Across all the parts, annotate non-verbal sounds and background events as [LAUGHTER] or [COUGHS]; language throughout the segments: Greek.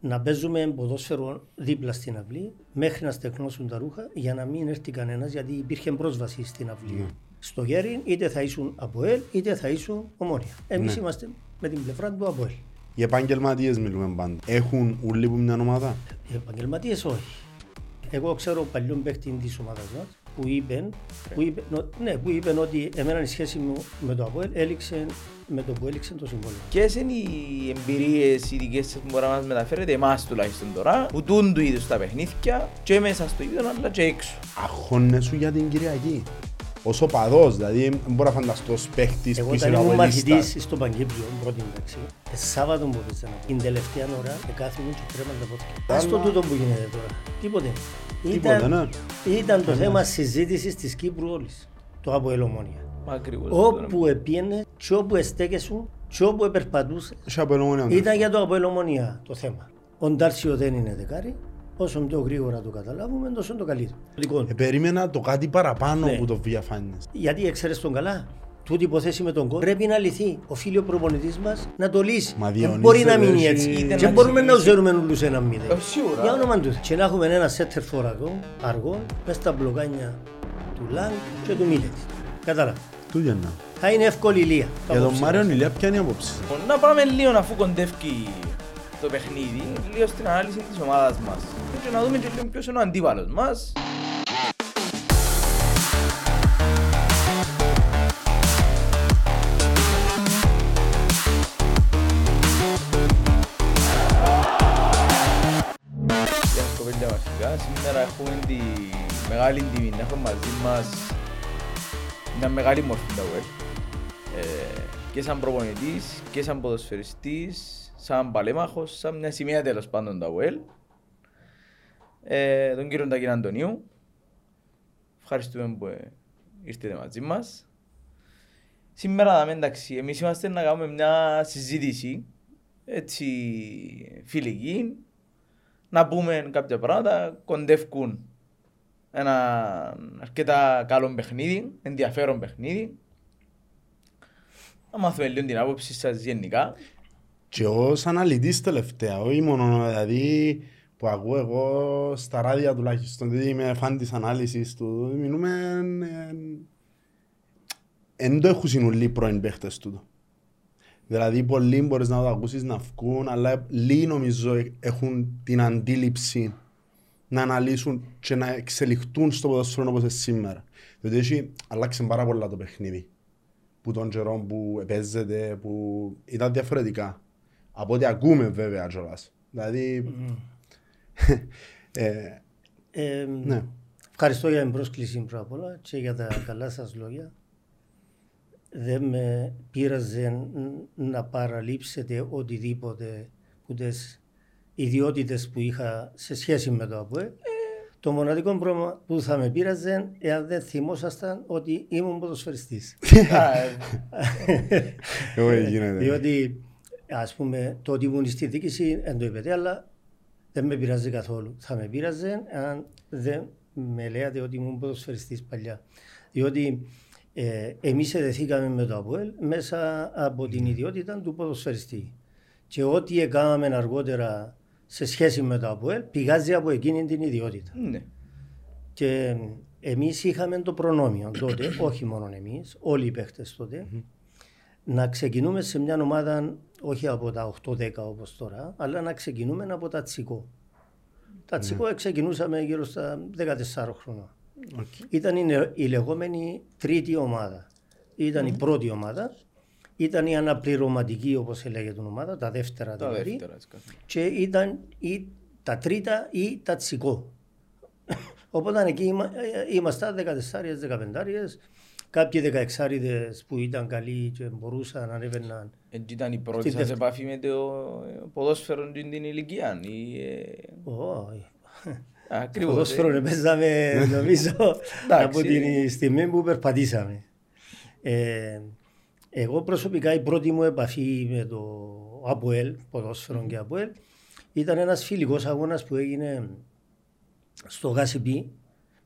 να παίζουμε ποδόσφαιρο δίπλα στην αυλή μέχρι να στεκνώσουν τα ρούχα για να μην έρθει κανένας γιατί υπήρχε πρόσβαση στην αυλή. Ναι. Στο γέρι είτε θα ήσουν από ελ είτε θα ήσουν ομόνια. Εμείς Ναι. είμαστε με την πλευρά του από ελ. Οι επαγγελματίες μιλούμε πάντα. Έχουν ούλοι που μια ομάδα; Οι επαγγελματίες όχι. Εγώ ξέρω παλιόν παίχτη της ομάδας μας που είπε, που είπε, νο- ναι, που είπε ότι εμένα η σχέση μου με το ΑΠΟΕΛ έληξε με το που έληξε το συμβόλαιο. Ποιες είναι οι εμπειρίες οι δικές σας που μπορεί να μας μεταφέρετε εμάς τουλάχιστον τώρα που τούν του είδους τα παιχνίδια και μέσα στο ίδιο αλλά και έξω. Αγχώνεσαι για την Κυριακή. Ως οπαδός, δηλαδή δεν μπορώ να φανταστώ ως παίχτης Εγώ που είσαι όταν ήμουν αβολίστας. μαθητής στο Παγκύπριο, πρώτη εντάξει, ε, Σάββατο που πήγαινα, την τελευταία ώρα εκάθιμουν και τρέμαν τα πόδια. Ας το τούτο που γίνεται τώρα. Τίποτε. Τίποτε, Ήταν, ναι. ήταν το θέμα συζήτησης της Κύπρου όλης. Το από Ελομόνια. Μα ακριβώς. Όπου επίενε και όπου εστέκεσουν και όπου επερπατούσε Έχει από ελαιόμενο. ήταν για το από Ελομόνια το θέμα. Ο Ντάρσιο δεν είναι δεκάρι. Όσο πιο γρήγορα το καταλάβουμε, τόσο το καλύτερο. Δικό του. Ε, περίμενα το κάτι παραπάνω Ναι. που το διαφάνειες. Γιατί έξερε τον καλά. Τούτη υποθέση με τον κόμμα πρέπει να λυθεί. Οφείλει ο προπονητής μας να το λύσει. Μα Δεν μπορεί να διονύζεται, μείνει εσύ. έτσι. Είτε Και να μπορούμε να εξηγήσει. ζέρουμε όλους ένα μηδέν. Ε, σίγουρα. Για όνομα του. Και να έχουμε ένα σέτερ φορακό, αργό, μες στα μπλοκάνια του Λάγκ και του Μίλετ. Κατάλαβα. Του γεννά. Θα είναι εύκολη ηλία. Για τον Μάριο Νιλιά ποια είναι η απόψη σας. Λοιπόν, να πάμε λίγο αφού κοντεύει το παιχνίδι, λίγο στην ανάλυση της ομάδας μας. Και να δούμε και λίγο ποιος είναι ο αντίπαλος μας. Σήμερα έχουμε τη μεγάλη τιμή να έχουμε μαζί μας μια μεγάλη μορφή τα web. Ε, και σαν προπονητής και σαν ποδοσφαιριστής, σαν παλέμαχος, σαν μια σημεία τέλος πάντων τα ΟΕΛ. Ε, τον κύριο Τακίν Αντωνίου. Ευχαριστούμε που ε, ήρθετε μαζί μας. Σήμερα, δάμε, εντάξει, εμείς είμαστε να κάνουμε μια συζήτηση, έτσι, φιλική, να πούμε κάποια πράγματα, κοντεύκουν ένα αρκετά καλό παιχνίδι, ενδιαφέρον παιχνίδι. Να μάθουμε λίγο την άποψη σας γενικά. Και ως αναλυτής τελευταία, όχι μόνο δηλαδή που ακούω εγώ στα ράδια τουλάχιστον, δηλαδή είμαι φαν της ανάλυσης του, μιλούμε εν το έχουν συνολοί πρώην παίχτες τούτο. Δηλαδή πολλοί μπορείς να το ακούσεις να βγουν, αλλά λίγοι νομίζω έχουν την αντίληψη να αναλύσουν και να εξελιχτούν στο ποδοσφαίρο όπως είναι σήμερα. Διότι έχει αλλάξει πάρα πολλά το παιχνίδι. Που των καιρών που παίζεται, που ήταν διαφορετικά. Από ό,τι ακούμε βέβαια κιόλας. Δηλαδή... [LAUGHS] ε, Ε, ναι. Ευχαριστώ για την πρόσκληση πρώτα απ' όλα και για τα καλά σας λόγια. Δεν με πείραζε ν- να παραλείψετε οτιδήποτε που τις ιδιότητες που είχα σε σχέση με το ΑΠΟΕ. Το μοναδικό πρόβλημα που θα με πείραζε εάν δεν θυμόσασταν ότι ήμουν ποδοσφαιριστής. [LAUGHS] Α, ε, Εγώ γίνεται. Διότι ας πούμε το ότι ήμουν στη διοίκηση δεν το είπετε, αλλά δεν με πειράζει καθόλου. Θα με πειράζει αν δεν με λέτε ότι ήμουν ποδοσφαιριστής παλιά. Διότι ε, εμείς εδεθήκαμε με το ΑΠΟΕΛ μέσα από την ιδιότητα του ποδοσφαιριστή. Και ό,τι έκαναμε αργότερα σε σχέση με το ΑΠΟΕΛ πηγάζει από εκείνη την ιδιότητα. ναι. Και εμείς είχαμε το προνόμιο τότε, [COUGHS] όχι μόνο εμείς, όλοι οι παίχτες τότε, να ξεκινούμε σε μια ομάδα όχι από τα 8-10 όπως τώρα, αλλά να ξεκινούμε από τα τσικό. Τα τσικό ξεκινούσαμε γύρω στα 14 χρόνια. Ήταν η, νε- η λεγόμενη τρίτη ομάδα. Ήταν η πρώτη ομάδα, ήταν η αναπληρωματική όπως έλεγε την ομάδα, τα δεύτερα Τα δηλαδή δεύτερα. έτσι καθ' και ήταν ή τα τρίτα ή τα τσικό. [LAUGHS] Οπότε εκεί είμα- ε, ήμασταν 14-15, κάποιοι 16 που ήταν καλοί και μπορούσαν να ανέβαιναν. Έτσι ήταν η πρώτη Στην σας δεύτερη. επαφή με το ποδόσφαιρο την την ηλικία. ή, ε, Όχι. Ακριβώς. Ποδόσφαιρο ε. παίζαμε νομίζω [LAUGHS] Εντάξει. από την στιγμή που περπατήσαμε. Ε, εγώ προσωπικά η πρώτη μου επαφή με το ΑΠΟΕΛ, ποδόσφαιρο και ΑΠΟΕΛ, ήταν ένας φιλικός αγώνας που έγινε στο Γάσιπι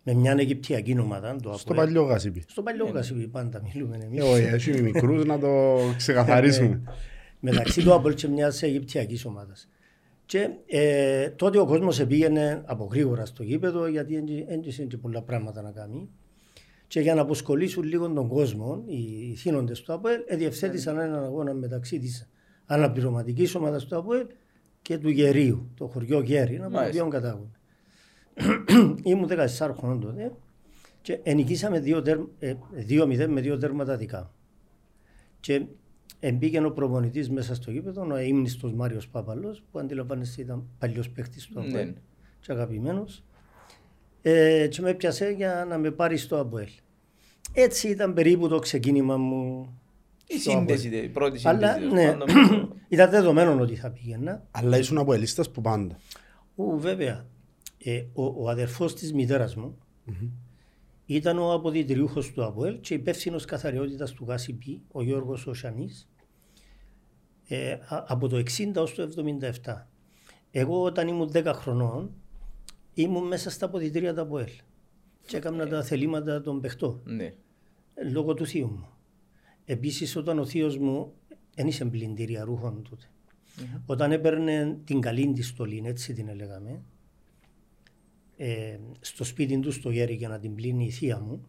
με μια Αιγυπτιακή ομάδα. Το Στο ΑΠΟΕΛ. παλιό γάσιπι. Στο παλιό Γάσιπι πάντα μιλούμε εμείς. Ε, Όχι, έχει μικρούς να το ξεκαθαρίσουμε. μεταξύ του ΑΠΟΕΛ και μιας Αιγυπτιακής ομάδας. Και ε, τότε ο κόσμος πήγαινε από γρήγορα στο γήπεδο γιατί δεν είχε πολλά πράγματα να κάνει. Και για να αποσκολήσουν λίγο τον κόσμο, οι θύνοντες του ΑΠΟΕΛ διευθέτησαν έναν αγώνα μεταξύ της αναπληρωματικής ομάδας του ΑΠΟΕΛ και του Γερίου, το χωριό Γέρι, από το Μάλιστα. οποίο κατάγουν. [CLEARS THROAT] Ήμουν 14 χρονών τότε και ενικήσαμε 2-0 με δύο τέρματα δικά. Και μπήκε ο προπονητής μέσα στο γήπεδο, ο ύμνηστος Μάριος Πάπαλο, που αντιλαμβάνεστε ήταν παλιός παίχτη του Ναι. ΑΠΟΕΛ και αγαπημένος. Ε, και με πιάσε για να με πάρει στο ΑΠΟΕΛ. Έτσι ήταν περίπου το ξεκίνημα μου. Η στο σύνδεση, ΑΠΟΕΛ. η πρώτη Αλλά σύνδεση. ναι, τέλος πάντων, [CLEARS THROAT] ήταν δεδομένο ότι θα πήγαινα. Αλλά ήσουν από ελίστας που πάντα. Ου, βέβαια, ε, ο, ο αδερφός της μητέρας μου ήταν ο αποδητηριούχος του ΑΠΟΕΛ και υπεύθυνος καθαριότητας του ΓΑΣΥΠΗ, ο Γιώργος Οσιανής, ε, α- από το 60 ως το 77. Εγώ όταν ήμουν 10 χρονών ήμουν μέσα στα αποδητήρια του ΑΠΟΕΛ και έκανα τα θελήματα των παιχτών Ναι. λόγω του θείου μου. Επίσης όταν ο θείος μου δεν είσαι πλυντήρια ρούχων τότε. Όταν έπαιρνε την καλή της στολή, έτσι την έλεγαμε, ε, στο σπίτι του στο γέρι για να την πλύνει η θεία μου,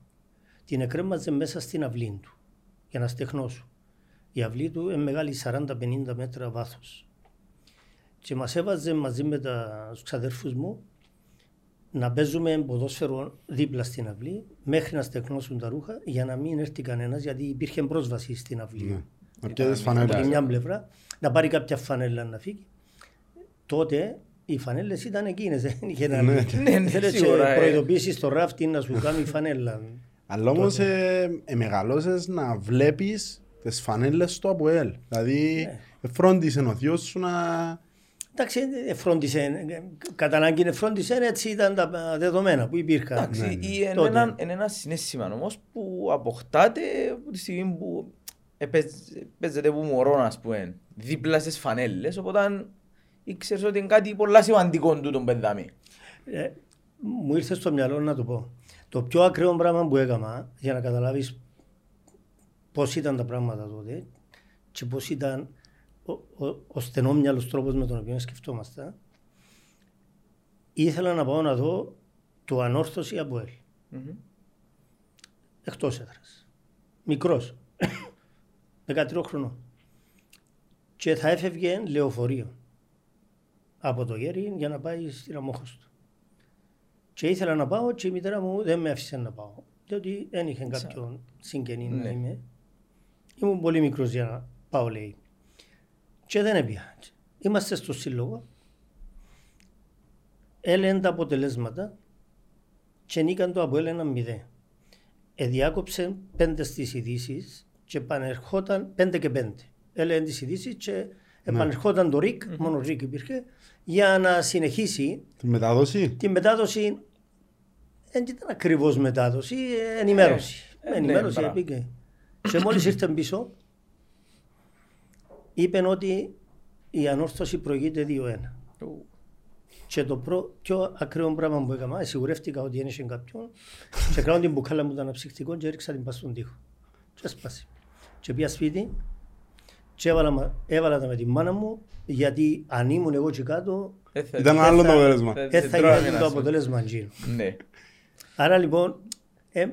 την εκρέμαζε μέσα στην αυλή του για να στεχνώσουν. Η αυλή του είναι μεγάλη 40-50 μέτρα βάθος. Και μας έβαζε μαζί με τα, τους ξαδέρφους μου να παίζουμε ποδόσφαιρο δίπλα στην αυλή μέχρι να στεχνώσουν τα ρούχα για να μην έρθει κανένας γιατί υπήρχε πρόσβαση στην αυλή. Ναι. Να πιέζεις Από τη φανέλα. μια πλευρά να πάρει κάποια φανέλα να φύγει. Τότε οι φανέλες ήταν εκείνες, δεν είχε να Ναι, ναι, ναι, Θέλεις σίγουρα, ε. προειδοποίηση στο ράφτη να σου κάνει φανέλα. Αλλά όμως ε, ε, μεγαλώσες να βλέπεις τις φανέλες στο ΑΠΟΕΛ. Δηλαδή Ναι. φρόντισε ο θείος σου να... Εντάξει, ε, φρόντισε, ε, κατά ανάγκη ε, φρόντισε, έτσι ήταν τα δεδομένα που υπήρχαν. Εντάξει, Ναι, ή είναι Τότε. ένα, είναι ένα συνέστημα όμως που αποκτάται από τη στιγμή που επαίζ- παίζεται που μωρό, ας πούμε, δίπλα στις φανέλες, οπότε ήξερες ότι είναι κάτι πολλά σημαντικό του τον παιδάμι. Ε, μου ήρθε στο μυαλό να το πω. Το πιο ακραίο πράγμα που έκανα για να καταλάβεις πώς ήταν τα πράγματα τότε και πώς ήταν ο, ο, ο στενόμυαλος τρόπος με τον οποίο σκεφτόμαστε. Ήθελα να πάω να δω το ανόρθωση από ελ. Μμμ. Εκτός έδρας. Μικρός. [COUGHS] 13 χρονών. Και θα έφευγε λεωφορείο από το γέρι για να πάει στην Αμόχωστο. Και ήθελα να πάω και η μητέρα μου δεν με άφησε να πάω. Διότι δεν είχε κάποιον συγγενή να Ναι. είμαι. Ήμουν πολύ μικρός για να πάω λέει. Και δεν έπια. Είμαστε στο σύλλογο. Έλεγαν τα αποτελέσματα και νίκαν το από ένα μηδέν. Εδιάκοψε πέντε στις ειδήσεις και επανερχόταν πέντε και πέντε. Έλεγαν τις ειδήσεις και επανερχόταν το ΡΙΚ, μόνο ΡΙΚ υπήρχε, για να συνεχίσει Τη μετάδοση; τη μετάδοση. Δεν ήταν ακριβώς μετάδοση, ε, ενημέρωση. Ε, ε, ναι, ενημέρωση μπράβο. πήγε. Και μόλις ήρθε πίσω, είπε ότι η ανόρθωση προηγείται 2-1. Ου. Και το προ, πιο ακραίο πράγμα που έκανα, σιγουρεύτηκα ότι ένιωσε κάποιον και κράω την μπουκάλα μου το αναψυκτικό και έριξα την πας στον τοίχο. Και έσπασε. Και πήγα σπίτι και έβαλα, μα- έβαλα τα με τη μάνα μου γιατί αν ήμουν εγώ και κάτω Ε, θα- Ήταν ε, άλλο θα- το αποτέλεσμα. θα- δεν θα θα τρώμε γίνει ένα το σου. αποτέλεσμα εκείνο. Ναι. Άρα λοιπόν,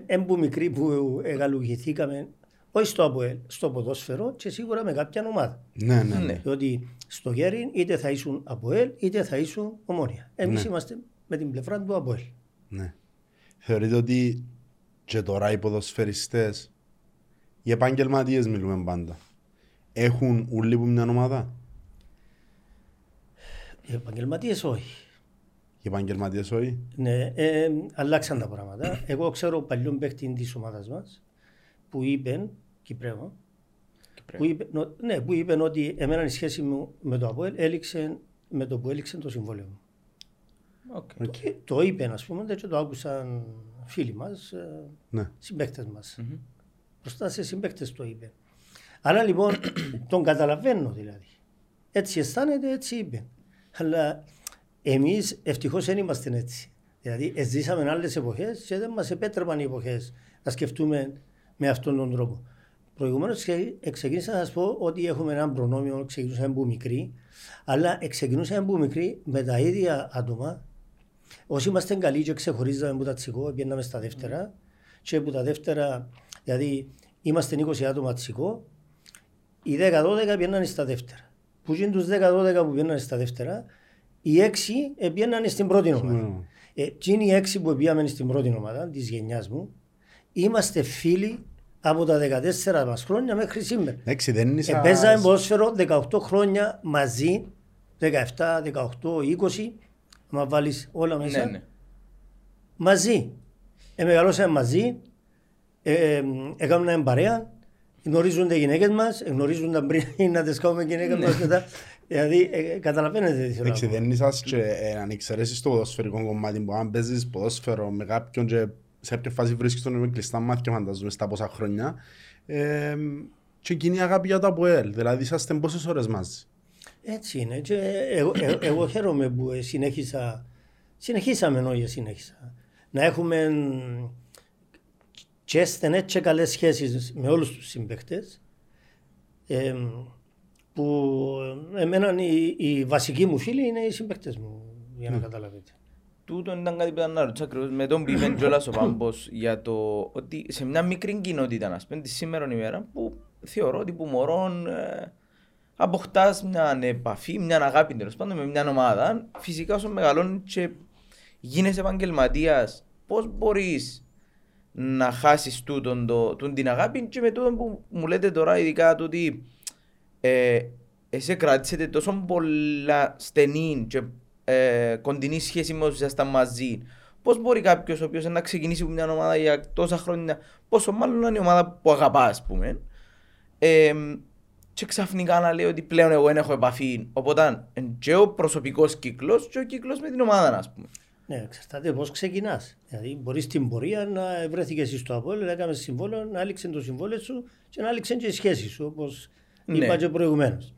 έμπου μικροί που εγαλουγηθήκαμε, όχι στο ΑΠΟΕΛ, στο ποδόσφαιρο και σίγουρα με κάποια ομάδα. Ναι, ναι. Ναι. ναι. Διότι στο Γέριν είτε θα ήσουν ΑΠΟΕΛ είτε θα ήσουν Ομόνια. Εμείς Ναι. είμαστε με την πλευρά του ΑΠΟΕΛ. ναι. Θεωρείτε ότι και τώρα οι ποδοσφαιριστές, οι επαγγελματίες μιλούμε πάντα, έχουν ούλοι που μια ομάδα; Οι επαγγελματίες όχι. Οι επαγγελματίες όχι; Ναι, ε, αλλάξαν τα πράγματα. Εγώ ξέρω παλιόν παίκτη της ομάδας μας που είπε, Κυπρέο, που είπε, νο- ναι, που είπε ότι εμένα η σχέση μου με το ΑΠΟΕΛ έληξε με το που έληξε το συμβόλαιο μου. Οκ. Οκ. Και το είπε, ας πούμε, και το άκουσαν φίλοι μας, Ναι. συμπαίκτες μας. Μπροστά σε συμπαίκτες το είπε. Άρα λοιπόν [COUGHS] τον καταλαβαίνω δηλαδή. Έτσι αισθάνεται, έτσι είπε. Αλλά εμείς ευτυχώς δεν είμαστε έτσι. Δηλαδή ε, ζήσαμε άλλες εποχές και δεν μας επέτρεπαν οι εποχές να σκεφτούμε με αυτόν τον τρόπο. Προηγουμένως ξε- ξεκίνησα να σας πω ότι έχουμε ένα προνόμιο, ξεκινούσαμε από μικρή, αλλά ξεκινούσαμε από μικρή με τα ίδια άτομα. Όσοι είμαστε καλοί και ξεχωρίζαμε από τα τσικό, πήγαμε στα δεύτερα και από τα δεύτερα, δηλαδή είμαστε 20 άτομα τσικό, οι 10-12 πήγαιναν στα δεύτερα. Που είναι τους 10-12 που πήγαιναν στα δεύτερα, οι 6 πήγαιναν στην πρώτη ομάδα. Ναι. Ε, τι είναι οι 6 που πήγαμε στην πρώτη ομάδα της γενιάς μου, είμαστε φίλοι από τα 14 μας χρόνια μέχρι σήμερα. Εντάξει, δεν είναι Ε, παίζαμε ποδόσφαιρο 18 χρόνια μαζί, 17, 18, 20, άμα βάλεις όλα μέσα, Ναι, ναι. μαζί. Ε, μεγαλώσαμε μαζί, ε, ε, έκαναμε παρέα, γνωρίζονται οι γυναίκες μας, γνωρίζουν τα πριν [LAUGHS] να τις κάνουμε γυναίκες μας μετά. Δηλαδή, ε, καταλαβαίνετε τι θέλω να Εντάξει, πω. δεν είσαι και ε, αν εξαιρέσεις το ποδοσφαιρικό κομμάτι που αν παίζεις ποδόσφαιρο με κάποιον και σε ποια φάση βρίσκεις τον με κλειστά μάτια φανταζούμε στα πόσα χρόνια ε, και κοινή αγάπη για το ΑΠΟΕΛ, δηλαδή είσαστε πόσες ώρες μαζί; Έτσι είναι. Και εγώ, εγώ, εγώ χαίρομαι που ε, συνέχισα, συνεχίσαμε όχι συνέχισα, να έχουμε μ, και στενές και καλές σχέσεις με όλους τους συμπαίκτες ε, που εμένα οι, οι βασικοί μου φίλοι είναι οι συμπαίκτες μου, για να καταλαβείτε. Τούτο ήταν κάτι που ήταν να ρωτήσω ακριβώς με τον που είπε [COUGHS] κιόλας ο Πάμπος για το ότι σε μια μικρή κοινότητα, να πούμε, τη σήμερα ημέρα, που θεωρώ ότι που μωρών ε, αποκτάς μια επαφή, μια αγάπη τέλος πάντων με μια ομάδα, φυσικά όσο μεγαλώνεις και γίνεσαι επαγγελματίας, πώς μπορείς να χάσεις τούτον το, τούτον την αγάπη και με τούτον που μου λέτε τώρα ειδικά το ότι ε, εσύ κράτησετε τόσο πολλά στενή και ε, κοντινή σχέση με όσους ήσασταν μαζί. Πώς μπορεί κάποιος ο οποίος να ξεκινήσει από μια ομάδα για τόσα χρόνια, πόσο μάλλον να είναι η ομάδα που αγαπά, ας πούμε, ε, και ξαφνικά να λέει ότι πλέον εγώ δεν έχω επαφή. Οπότε είναι και ο προσωπικός κύκλος και ο κύκλος με την ομάδα, ας πούμε. Ναι, εξαρτάται πώς ξεκινάς. Δηλαδή, μπορείς στην πορεία να βρέθηκες εσύ στο Απόλυτο, να έκανε συμβόλαιο, να άλυξε το συμβόλαιο σου και να άλυξε και η σχέση σου, όπως Ναι. είπα και προηγουμένως.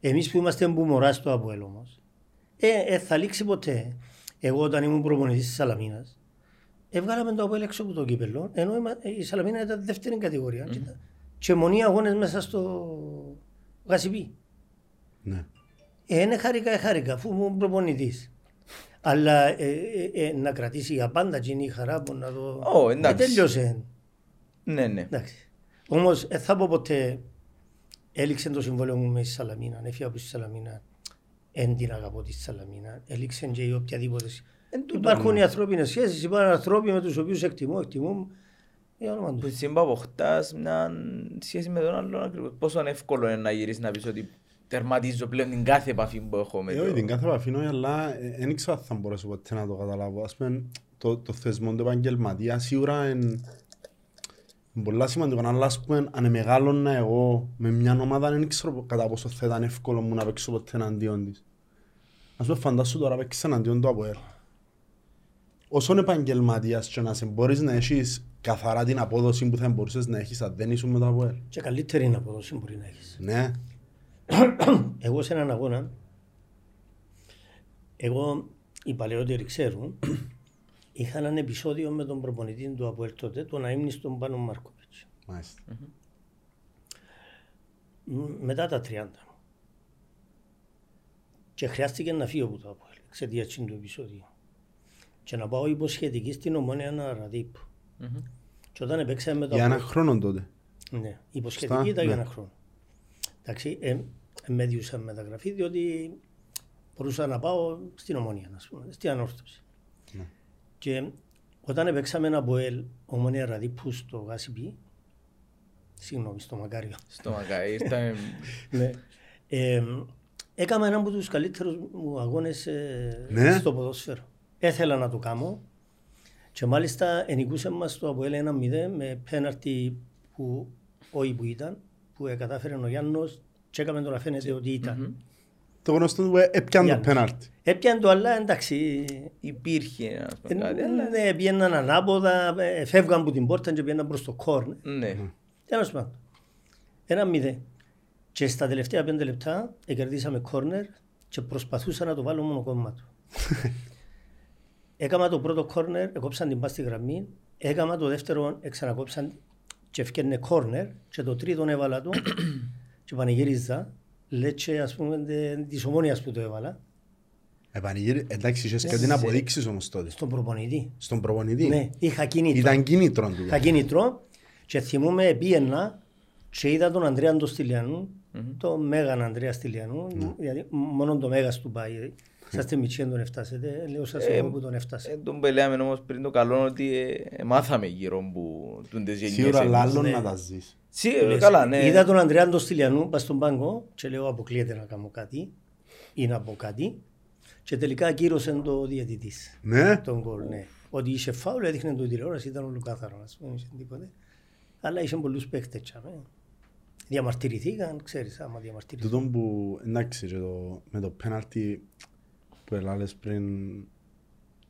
Εμείς που είμαστε μπούμορα στο Απόλυτο όμω, ε, ε, θα λήξει ποτέ. Εγώ όταν ήμουν προπονητής της Σαλαμίνας, έβγαλαμε το Απόλυτο έξω από το κύπελο, ενώ είμα- η Σαλαμίνα ήταν δεύτερη κατηγορία. Και, ήταν- και μονή αγώνες μέσα στο Γασιπί. Ναι. Ε, είναι χάρηκα, ε, χάρηκα, αφού ήμουν προπονητής. Αλλά ε, ε, ε, να κρατήσει για πάντα εκείνη η χαρά που να το. Ω, εντάξει. Ε, τέλειωσε. Ναι, ναι. Εντάξει. Όμως δεν θα πω ποτέ έληξε το συμβόλαιο μου με τη Σαλαμίνα. Έφυγα από τη Σαλαμίνα. Εν την αγαπώ τη Σαλαμίνα. Έληξε και η οποιαδήποτε. σχ- Εν τούτο, Υπάρχουν ναι. οι ανθρώπινες σχέσεις, υπάρχουν άνθρωποι με τους οποίους εκτιμώ, εκτιμώ. Για όνομα Που του. σύμπα αποκτάς μια σχέση με τον άλλον ακριβώς. Πόσο εύκολο είναι να γυρίσεις να πεις ότι τερματίζω πλέον την κάθε επαφή που έχω με Ε, το... όχι, την κάθε επαφή όχι, αλλά δεν ήξερα αν θα μπορέσω ποτέ να το καταλάβω. Ας πούμε, το, το θεσμό του επαγγελματία σίγουρα είναι πολλά σημαντικό. Αλλά ας πούμε, αν μεγάλωνα εγώ με μια ομάδα, δεν ξέρω κατά πόσο θα ήταν εύκολο μου να παίξω ποτέ εναντίον της. Ας πούμε, φαντάσου τώρα παίξεις εναντίον του ΑΠΟΕΛ. Όσον επαγγελματίας και να σε μπορείς να έχεις καθαρά την απόδοση που θα μπορούσες να έχεις αν δεν ήσουν με το ΑΠΟΕΛ. Και καλύτερη είναι απόδοση μπορεί να έχεις. Ναι. [COUGHS] Εγώ σε έναν αγώνα, εγώ οι παλαιότεροι ξέρουν, [COUGHS] είχα έναν επεισόδιο με τον προπονητή του Αποέλ τότε, τον αείμνηστον Πάνο Μάρκοβιτς. Μάλιστα. Μ, Μετά τα 30. Και χρειάστηκε να φύγω από το Αποέλ, εξαιτίας του επεισόδιου. Και να πάω υποσχετική στην Ομόνια Ναραδίπ. Μμμ. Και όταν παίξαμε με το Για ένα Αποέλ- χρόνο τότε. Ναι, υποσχετική Στα- ήταν για ναι. ένα χρόνο. Εντάξει, ε, ε, με διούσαν μεταγραφή διότι μπορούσα να πάω στην Ομόνια, ας πούμε, στην ανόρθωση. Ναι. Και όταν έπαιξαμε ένα Μποέλ, Ομόνια Ραδίπου στο Γάσιπι, συγγνώμη, στο Μακάριο, Στο Μακάι, ήρθαμε... [LAUGHS] ναι. ε, έκανα έναν από τους καλύτερους μου αγώνες ε, Ναι. στο ποδόσφαιρο. Έθελα να το κάνω και μάλιστα ενικούσε μας το Αποέλ 1-0 με πέναρτι που όχι που ήταν, που ε, κατάφερε ο Γιάννος και έκαμε το να φαίνεται ότι ήταν. Το γνωστό του που έπιαν το Γιάννης. πέναλτι. Έπιαν το αλλά εντάξει, Υπήρχε, ας ε, πούμε, κάτι, αλλά... ναι, πήγαιναν ανάποδα, ε, φεύγαν από την πόρτα και πήγαιναν προς το κόρνερ. Ναι. Τέλος πάντων. Ένα μηδέν. Και στα τελευταία πέντε λεπτά κερδίσαμε κόρνερ και προσπαθούσα να το βάλω μόνο κόμμα του. [LAUGHS] έκαμα το πρώτο κόρνερ, έκοψαν την πάση στη γραμμή. Έκαμα το δεύτερο, ξανακόψαν. και έφτιανε κόρνερ και το τρίτο έβαλα του [COUGHS] και πανηγύριζα. Λέτσε ας πούμε τε- της ομόνιας που το έβαλα. Επανηγύρι, εντάξει, είχες Ναι. κάτι να αποδείξεις όμως τότε. Στον προπονητή. Στον προπονητή. Ναι, είχα κίνητρο. Ήταν κίνητρο του. Είχα κίνητρο και θυμούμαι πήγαινα και είδα τον Ανδρέα τον Στυλιανού, τον Μέγαν Ανδρέας Στυλιανού, Ναι. δηλαδή μόνο το Μέγας του πάει. Είσαστε μητσί δεν τον έφτασετε, λέω σας Ε, εγώ που τον έφτασε. Ε, τον που λέμε όμως πριν το καλό ότι ε, ε, μάθαμε γύρω που τούν τις γενιές Σίγουρα εμείς. λάλλον ναι. να τα ζεις. Σί- ε, καλά, ναι. Είδα τον Ανδρέα τον Στυλιανού πας στον πάγκο και λέω αποκλείεται να κάνω κάτι ή να πω κάτι και τελικά ακύρωσε το διαιτητής. Ναι. Τον γκολ, ναι. Ότι είχε φάουλ, έδειχνε το τηλεόραση, ήταν όλο κάθαρο, ας πούμε, είχε τίποτε. Αλλά είχε πολλούς παίκτες, τσάμε. Διαμαρτυρηθήκαν, ξέρεις, άμα διαμαρτυρηθήκαν. Τούτον που, εντάξει, και το, με το πέναλτι που έλαλες πριν,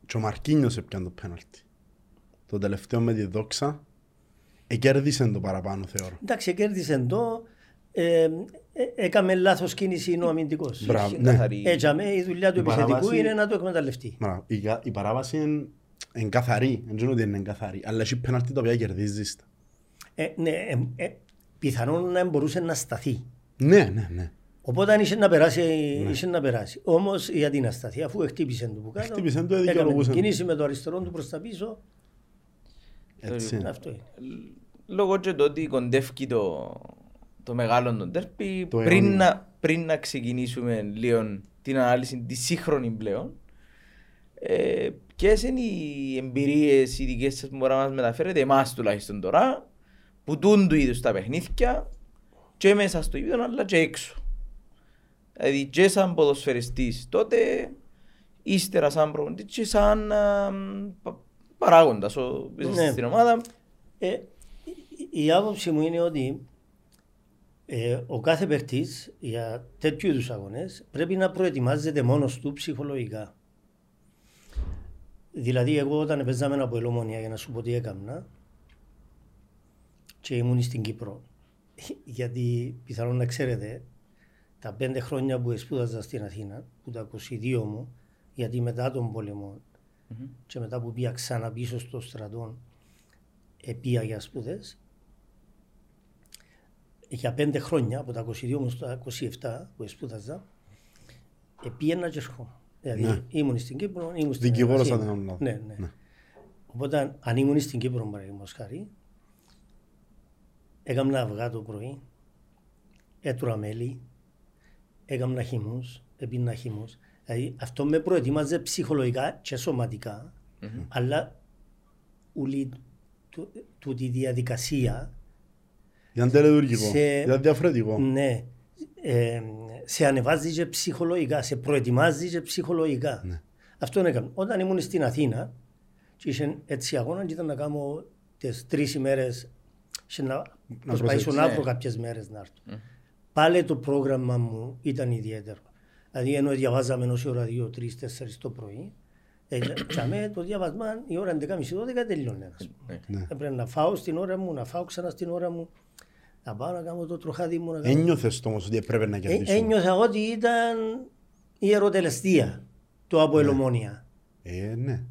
και ο Μαρκίνιος έπιαν το πέναλτι. Το τελευταίο με τη δόξα, εκέρδισε το παραπάνω θεωρώ. Εντάξει, κέρδισε το, ε, ε, έκαμε λάθος κίνηση ο αμυντικός. Μπράβο, Είναι ναι. καθαρή. Έτσι, αμέ, η δουλειά του Η επιθετικού παράβαση- είναι να το εκμεταλλευτεί. Μπράβο. Η, κα- η παράβαση είναι, είναι καθαρή, δεν ξέρω ότι είναι καθαρή, αλλά έχει πέναλτι τα οποία κερδίζεις. τα. Ε, ναι, ε, ε, πιθανόν να μπορούσε να σταθεί. Ναι, ναι, ναι. Οπότε αν είχε να περάσει, είχε να περάσει. Όμως γιατί να σταθεί, αφού χτύπησε το που κάτω, Χτύπησε το, έκαμε δικαιολογούσε. την κίνηση με το αριστερό του προς τα πίσω, Έτσι. είναι. αυτό είναι. Λόγω και το ότι κοντεύει το, το μεγάλο τον τέρπι, Το πριν, αιώνιο. να, πριν να ξεκινήσουμε λίγο την ανάλυση τη σύγχρονη πλέον, ε, ποιες είναι οι εμπειρίες οι δικές σας που μπορεί να μας μεταφέρετε, εμάς τουλάχιστον τώρα, που τούν του είδους τα παιχνίδια και μέσα στο ίδιο αλλά και έξω. Δηλαδή και σαν ποδοσφαιριστής τότε, ύστερα σαν προπονητής και σαν α, πα- παράγοντας ο, μέσα Ναι. στην ομάδα. Ε, η- η άποψη μου είναι ότι ε, ο κάθε παιχτής για τέτοιου είδους αγώνες πρέπει να προετοιμάζεται μόνος του ψυχολογικά. Δηλαδή εγώ όταν παίζαμε από Ελομόνια για να σου πω τι έκανα και ήμουν στην Κύπρο γιατί πιθανόν να ξέρετε τα πέντε χρόνια που σπούδαζα στην Αθήνα που τα 22 μου γιατί μετά τον πόλεμο και μετά που πήγα ξανά πίσω στο στρατό επία για σπουδές για πέντε χρόνια από τα 22 μου στα 27 που σπούδαζα επίαινα και ερχόμουν. Δηλαδή Ναι. ήμουν στην Κύπρο, ήμουν στην Δικηγόρος Αθήνα. αν δεν κάνω λάθος. Ναι, ναι. Ναι. Οπότε αν ήμουν στην Κύπρο παραδείγματος χάρη έκανα αυγά το πρωί, έτρωα μέλι, έκανα χυμούς, έπινα χυμούς. Δηλαδή αυτό με προετοίμαζε ψυχολογικά και σωματικά, αλλά όλη του- τούτη η διαδικασία Ήταν τελετουργικό, Σε- ήταν διαφορετικό. ναι, ε, σε ανεβάζει και ψυχολογικά, σε προετοιμάζει και ψυχολογικά. Ναι. Αυτό έκανα. Όταν ήμουν στην Αθήνα και είχε έτσι αγώνα και ήταν να κάνω τις τρεις ημέρες και να, προσπαθήσω προσέξεις. να Ναι. βρω κάποιες μέρες να έρθω. Πάλι το πρόγραμμα μου ήταν ιδιαίτερο. Δηλαδή ενώ διαβάζαμε όση ώρα 2, 3, 4 το πρωί, ε, [COUGHS] και αμέ το διάβασμα η ώρα 11.30-12 τελειώνει. ας πούμε. Ναι. Έπρεπε να φάω στην ώρα μου, να φάω ξανά στην ώρα μου, να πάω να κάνω το τροχάδι μου. Να κάνω... Ένιωθες το όμως ότι έπρεπε να Ε, κερδίσουν. ένιωθα ότι ήταν η ερωτελεστία του από Ελομόνια. Ε, ναι.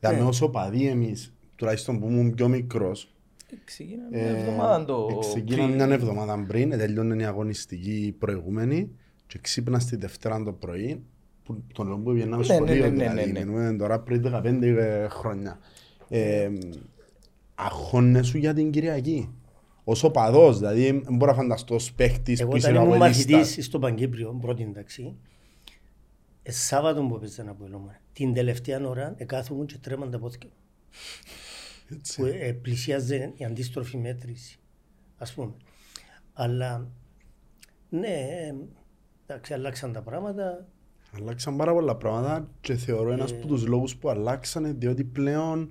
Δηλαδή Ναι. όσο παδί εμείς, τουλάχιστον που ήμουν πιο μικρός, Ξεκινάμε μια ε, εβδομάδα το... ξεκίναμε πριν. μια εβδομάδα πριν, ε, τελειώνει η αγωνιστική προηγούμενη και ξύπνα στη Δευτέρα το πρωί, που τον λόγο που βγαίναμε Ναι, ναι, σχολείο, ναι, ναι, δηλαδή, ναι, ναι. μιλούμε τώρα πριν 15 χρόνια. Ε, αγχώνεσαι για την Κυριακή. Ως οπαδός, δηλαδή δεν μπορώ να φανταστώ ως παίχτης Εγώ που είσαι όταν ήμουν αβολίστας. μαθητής στο Παγκύπριο, πρώτη εντάξει, ε, Σάββατο που έπαιζαν από Ελομόνια, την τελευταία ώρα εκάθομαι και τρέμαν τα πόδια. Έτσι. που ε, πλησίαζε η αντίστροφη μέτρηση, ας πούμε. Αλλά, ναι, ε, εντάξει, αλλάξαν τα πράγματα. Αλλάξαν πάρα πολλά πράγματα και θεωρώ ένας Ε. από τους λόγους που αλλάξανε διότι πλέον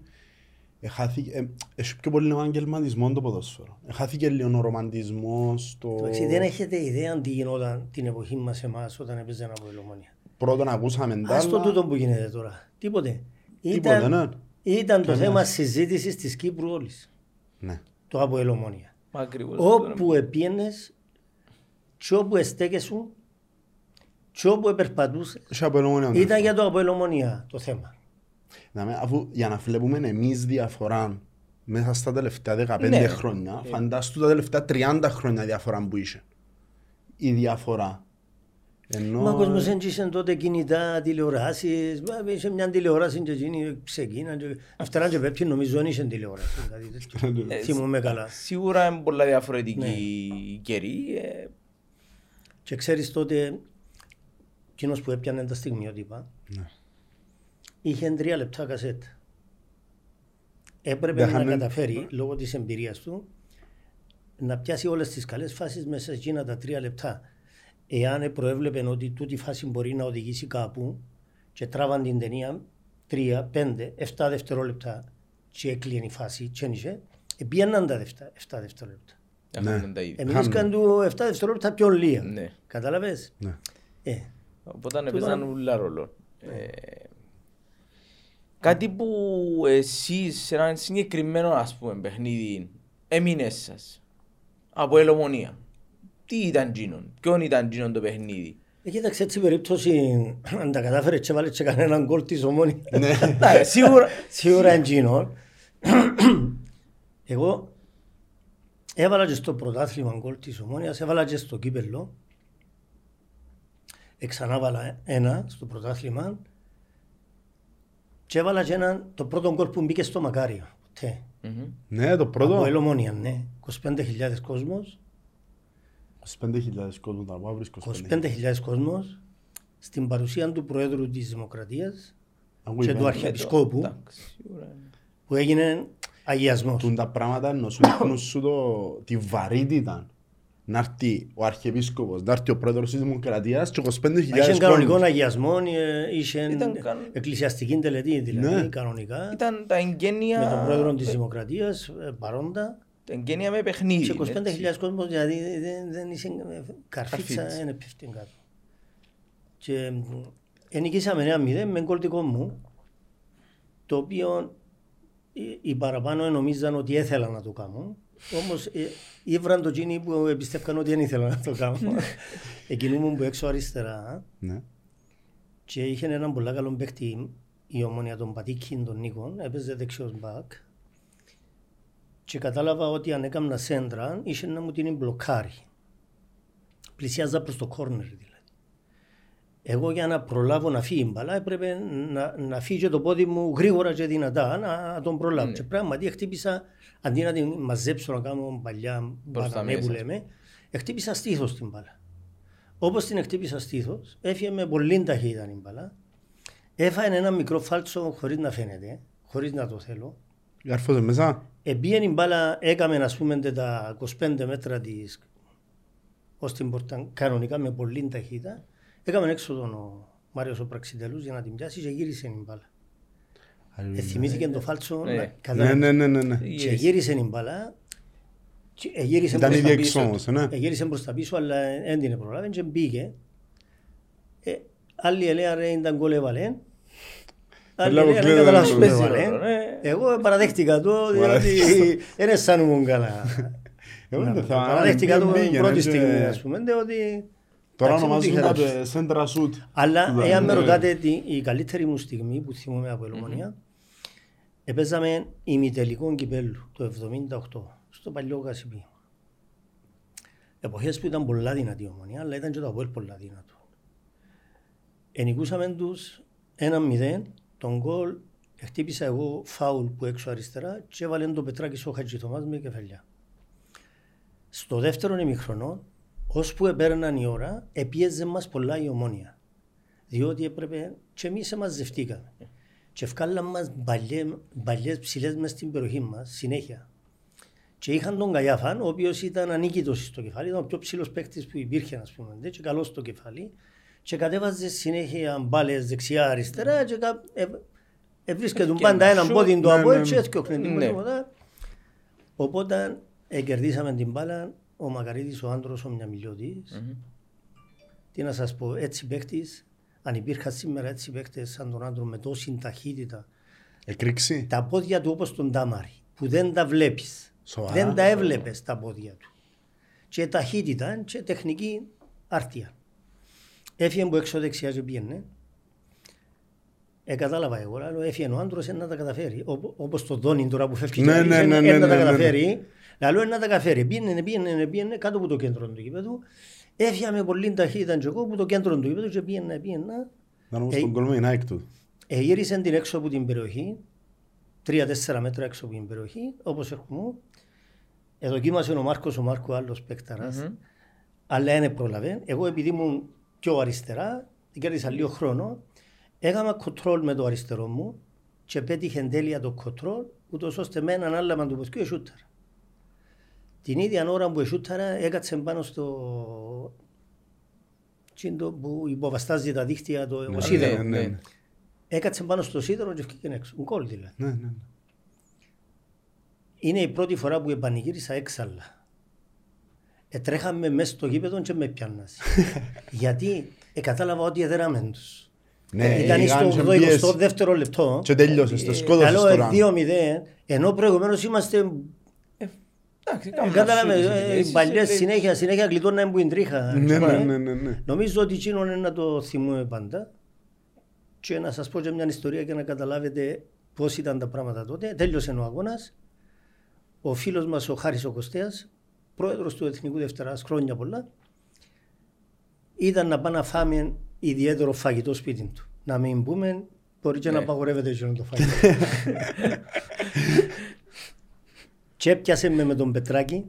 εχάθηκε, ε, έχει πιο πολύ επαγγελματισμό το ποδόσφαιρο. Εχάθηκε λίγο ο ρομαντισμός, το... Εντάξει, δεν έχετε ιδέα τι γινόταν την εποχή μας εμάς όταν έπαιζαν από Ελομόνια. Πρώτον ακούσαμε τα Ας το άλλα. τούτο που γίνεται τώρα. Τίποτε. Τίποτε, Ήταν, ναι. Ήταν το Κανένας. θέμα συζήτησης της Κύπρου όλης. Ναι. Το από Ελομόνια. Μα ακριβώς. Όπου επίενες και όπου εστέκεσου και όπου επερπατούσες Έχει από ελαιόμενο ήταν αυτό. για το από Ελομόνια το θέμα. Δηλαδή, αφού για να βλέπουμε εμείς διαφορά μέσα στα τελευταία 15 Ναι. χρόνια, φαντάσου τα τελευταία 30 χρόνια διαφορά που είχε. Η διαφορά. Ενώ... Μα ο κόσμος δεν είχε τότε κινητά, τηλεοράσεις, μα είχε μια τηλεόραση και εκείνη ξεκίναν και αυτά και πέπτει νομίζω δεν είχε τηλεόραση. κάτι τέτοιο. Ε, Θυμούμαι καλά. Σίγουρα είναι πολλά διαφορετική Ναι. η καιρή. ε, Και ξέρεις τότε, εκείνος που έπιανε τα στιγμιότυπα, Ναι. είχε τρία λεπτά κασέτα. Έπρεπε Δεν να χάνε- καταφέρει, λόγω της εμπειρίας του, να πιάσει όλες τις καλές φάσεις μέσα σε εκείνα τα τρία λεπτά. Εάν προέβλεπε ότι τούτη φάση μπορεί να οδηγήσει κάπου και τράβαν την ταινία τρία, πέντε, εφτά δευτερόλεπτα και έκλειε η φάση και ένιξε, πήγαιναν τα δευτα, εφτά δευτερόλεπτα. αυτά Ναι. είναι τα ίδια. Εμείς καν του εφτά δευτερόλεπτα πιο λίγα. Ναι. Κατάλαβες. Ναι. Ε, Οπότε Τούτο- έπαιζαν ούλα ρόλο. Ε, Κάτι που εσείς σε έναν συγκεκριμένο ας πούμε παιχνίδι έμεινες σας από ελομονία. Τι ήταν τζίνον, ποιον ήταν τζίνον το παιχνίδι; Ε, κοίταξε έτσι η περίπτωση, [CLEARS THROAT] αν τα κατάφερε και βάλε και κανέναν γκολ της ομόνιας. [LAUGHS] [LAUGHS] Ναι, σίγουρα. Σίγουρα εντζίνο. [CLEARS THROAT] Εγώ έβαλα και στο πρωτάθλημα γκολ της ομόνιας, έβαλα και στο κύπελλο. Εξανάβαλα ένα στο πρωτάθλημα και έβαλα και ένα, το πρώτο γκολ που μπήκε στο Μακάριο. Ποτέ. Μμμ. Ναι, το πρώτο. Από Ελομόνια, ναι. 25.000 κόσμος. 25.000 κόσμος τα πάω, βρίσκω 25.000 κόσμος στην παρουσία του Προέδρου της Δημοκρατίας Ακούει και του πέρα. Αρχιεπισκόπου Εντάξει, σίγουρα. που έγινε αγιασμός. Τούν τα πράγματα ενώ σου δείχνουν σου το, τη βαρύτητα να έρθει ο Αρχιεπίσκοπος, να έρθει ο Πρόεδρος της Δημοκρατίας και 25.000 Είχε κανονικό κόσμος. αγιασμό, ε, είχε Ήταν καν- εκκλησιαστική τελετή δηλαδή, Ναι. κανονικά, Ήταν τα εγγένεια, με τον Πρόεδρο της Δημοκρατίας ε, παρόντα τα εγγένεια με παιχνίδι. και 25.000 έτσι. κόσμος δηλαδή δεν, δεν είχε ε, καρφίτσα, Καρφίτσα. δεν έπεφτε κάτω. Και ε, νικήσαμε ένα μηδέν με γκολ δικό μου, το οποίο οι- οι παραπάνω νομίζαν ότι ήθελα να το κάνω. Όμως ε, ήβραν το τζίνι που εμπιστεύκαν ότι δεν ήθελα να το κάνω. [LAUGHS] Εκείνου μου που έξω αριστερά Ναι. και είχε έναν πολύ καλό παίκτη η ομόνια των Πατήκιν, τον Νίκον, έπαιζε δεξιός μπακ και κατάλαβα ότι αν έκανα σέντρα είχε να μου την μπλοκάρει. Πλησιάζα προς το κόρνερ δηλαδή. Εγώ για να προλάβω να φύγει η μπαλά έπρεπε να, να φύγει και το πόδι μου γρήγορα και δυνατά να, να τον προλάβω. Και πράγματι χτύπησα, αντί να την μαζέψω να κάνω παλιά Προς τα μπαταμέ που μέσα. λέμε, χτύπησα στήθος την μπαλά. Όπως την χτύπησα στήθος, έφυγε με πολύ ταχύτητα η μπαλά. Έφαγε ένα μικρό φάλτσο χωρίς να φαίνεται, χωρίς να το θέλω. Γαρφώσε μέσα. Εμπήγαινε η μπάλα, έκαμε ας πούμε τα 25 μέτρα της ως την πόρτα κανονικά με πολύ ταχύτητα. Έκαμε έξω τον ο Μάριος ο Πραξιτελούς για να την πιάσει και γύρισε η μπάλα. Ε, θυμήθηκε το φάλτσο, Ναι. να- Ναι, κατάλαβε. ναι, ναι, ναι. ναι. Και γύρισε η μπάλα. και εγύρισε Ήταν προς ήδη τα έξω πίσω. όμως, ναι. Εγύρισε προς τα πίσω, αλλά δεν την προλάβαινε και μπήκε. Ε, άλλοι έλεγαν ρε ήταν γκολ έβαλε. Άλλοι Έλα, έλεγαν αποκλείεται δεν να καταλάβω το που παίζει έβαλε. Ρόλο, ναι. Εγώ παραδέχτηκα το, διότι Παραδέχτηκα. [LAUGHS] δεν αισθάνομαι καλά. Εγώ Να, δεν θα- Παραδέχτηκα το πήγαινε την πρώτη και- στιγμή, ας πούμε, διότι... Τώρα εντάξει, ονομάζουν μου τα τυχερός. σέντρα σούτ. Αλλά Ναι, εάν με ναι. ρωτάτε τη, η καλύτερη μου στιγμή που θυμούμαι από Ελομονία, επέζαμε ημιτελικό κυπέλου το 78 στο παλιό Κασιπί. Εποχές που ήταν πολλά δυνατή η Ομονία, αλλά ήταν και το Αποέλ πολλά δυνατό. Ενικούσαμε τους 1-0, τον γκολ χτύπησα εγώ φάουλ που έξω αριστερά και έβαλε το πετράκι ο Χατζηθωμάς με κεφαλιά. Στο δεύτερο ημιχρονό, ώσπου επέρναν η ώρα, επίεζε μας πολλά η ομόνια. Διότι έπρεπε και εμείς μαζευτήκαμε. Και ευκάλαν μας μπαλιέ- μπαλιές ψηλές μες στην περιοχή μας, συνέχεια. Και είχαν τον Καγιάφαν, ο οποίος ήταν ανίκητος στο κεφάλι, ήταν ο πιο ψηλός παίκτης που υπήρχε, ας πούμε, και καλός στο κεφάλι. Και κατέβαζε συνέχεια μπάλες δεξιά-αριστερά και κα... ε, ε, βρίσκεται Και πάντα έναν σου- πόδι του ναι, από ναι. έτσι έθιωχνε την Ναι. τίποτα. Οπότε ε, κερδίσαμε την μπάλα ο Μακαρίτης, ο άντρος, ο Μιαμιλιώτης. Μμμ. Τι να σας πω, έτσι παίκτης, αν υπήρχαν σήμερα έτσι παίκτες σαν τον άντρο με τόση ταχύτητα, Εκρήξη. τα πόδια του όπως τον Τάμαρη, που δεν τα βλέπεις, Σοβαρά. δεν τα έβλεπες τα πόδια του. Και ταχύτητα και τεχνική άρτια. Έφυγε που έξω δεξιά και πήγαινε. Ε, κατάλαβα εγώ, λέω, έφυγε ο άντρος να τα καταφέρει. Όπω- Όπως το Δόνι τώρα που φεύγει Ναι, και ναι, άλλος, ναι, ε, ναι, ε, να τα ναι, ναι, ναι. καταφέρει. Λέω να τα καταφέρει. Πήγαινε, πήγαινε, πήγαινε κάτω από το κέντρο του γήπεδου. Έφυγα με πολύ ταχύτητα και εγώ από το κέντρο του γήπεδου και πήγαινα, πήγαινα. Ήταν όμως Ε, τον κόλμο η Nike του. Ε, γύρισε την έξω από την περιοχή, τρία-τέσσερα μέτρα έξω από την περιοχή, όπως έχουμε. Ε, δοκίμασε ο Μάρκος, ο Μάρκο άλλος παίκταρας, αλλά δεν πρόλαβε. Εγώ επειδή ήμουν πιο αριστερά, κέρδισα λίγο χρόνο, έκανα κοντρόλ με το αριστερό μου και πέτυχε εν τέλεια το κοντρόλ, ούτως ώστε με έναν άλαμα του ποθκιού εσούταρα. Την ίδια ώρα που εσούταρα έκατσε πάνω στο... τσίντο που υποβαστάζει τα δίχτυα, το ο σίδερο. ναι, ναι, ναι. Έκατσε πάνω στο σίδερο και βγήκε έξω. Γκολ δηλαδή. Ναι, ναι, ναι. Είναι η πρώτη φορά που επανηγύρισα έξαλλα. Ετρέχαμε μέσα στο γήπεδο και με πιάννας. [LAUGHS] Γιατί ε, κατάλαβα ότι έδεραμε τους. Ναι, Ήταν είχαν στο και 82 πιέσει. δεύτερο λεπτό. Και τέλειωσε, το Ε, σκότωσες Καλό τώρα. 2-0, ενώ προηγουμένως είμαστε Εντάξει, Ε, κάνουμε Κατάλαβε, σούτες, ε, επιθέσεις, οι παλιές ε, συνέχεια, συνέχεια γλιτώναμε που είναι τρίχα. Ναι, Ε, ναι, ναι, ναι, ναι. Νομίζω ότι εκείνο είναι να το θυμούμε πάντα. Και να σας πω και μια ιστορία για να καταλάβετε πώς ήταν τα πράγματα τότε. Τέλειωσε ο αγώνας. Ο φίλος μας ο Χάρης ο Κωστέας, πρόεδρος του Εθνικού Δευτεράς χρόνια πολλά, ήταν να πάμε να φάμε ιδιαίτερο φαγητό σπίτι του. Να μην πούμε, μπορεί και να Ναι. απαγορεύεται εκείνο το φαγητό. [LAUGHS] και έπιασε με με τον Πετράκη,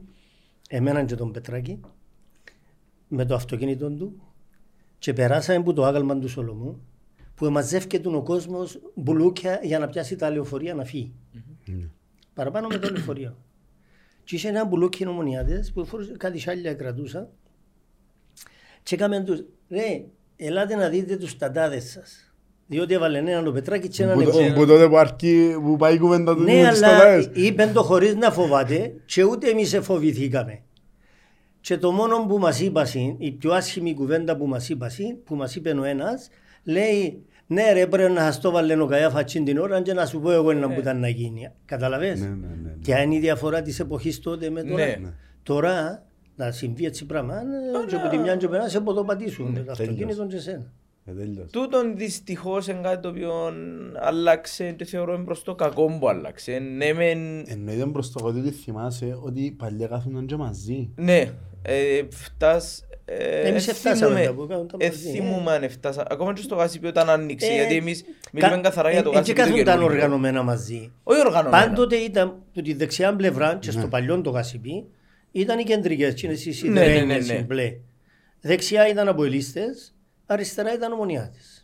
εμέναν και τον Πετράκη, με το αυτοκίνητο του και περάσαμε από το άγαλμα του Σολομού που μαζεύκεται ο κόσμος μπουλούκια για να πιάσει τα λεωφορεία να φύγει. Παραπάνω με το λεωφορείο. Και είχε ένα μπουλούκι νομονιάτες που φορούσε κάτι σάλια κρατούσα και έκαμε τους, ρε, ελάτε να δείτε τους τατάδες σας. Διότι έβαλε έναν το πετράκι και έναν Που το- εγώ. Που τότε που αρκεί, που πάει η κουβέντα του Ναι, με τις αλλά τατάδες. είπεν το χωρίς να φοβάται και ούτε εμείς εφοβηθήκαμε. Και το μόνο που μας είπασαν, η πιο άσχημη κουβέντα που μας είπασαν, που μας είπε ο ένας, λέει ναι ρε πρέπει να σας το βάλει ο Καϊάφα τσιν την ώρα και να σου πω εγώ ένα που ήταν να γίνει. Καταλαβες; Ναι, ναι, ναι, ναι. Ποια είναι η διαφορά της εποχής τότε με τώρα. Ναι. Ναι. Τώρα να συμβεί έτσι πράγμα, ε, και από τη μια και περάσει από το πατήσουν. Το αυτοκίνητο και εσένα. Ε, τέλειωσε. Τούτον δυστυχώς είναι κάτι το οποίο άλλαξε και θεωρώ προς το κακό που άλλαξε. Ναι, μεν, Εννοείται προς το ότι θυμάσαι ότι παλιά κάθονταν και μαζί. ναι, ε, φτάσ... ε, Εμείς ε, εφτάσαμε θυμούμαι- τα που κάνουν τα ε, μαζί, θυμούμαι αν εφτάσα. Ακόμα και στο γάσιπι όταν άνοιξε, Ε, γιατί εμείς κα- μιλούμε καθαρά για το ε, γάσιπι Και το κάθονταν καινούργιο. οργανωμένα μαζί. Όχι οργανωμένα. Πάντοτε ήταν που τη δεξιά πλευρά και στο παλιό το γασιπί ήταν οι κεντρικές, και είναι οι Ναι, ναι, ναι, σιδερένιες, ναι. οι μπλε. Δεξιά ήταν αποελίστες, αριστερά ήταν ομονιάτες.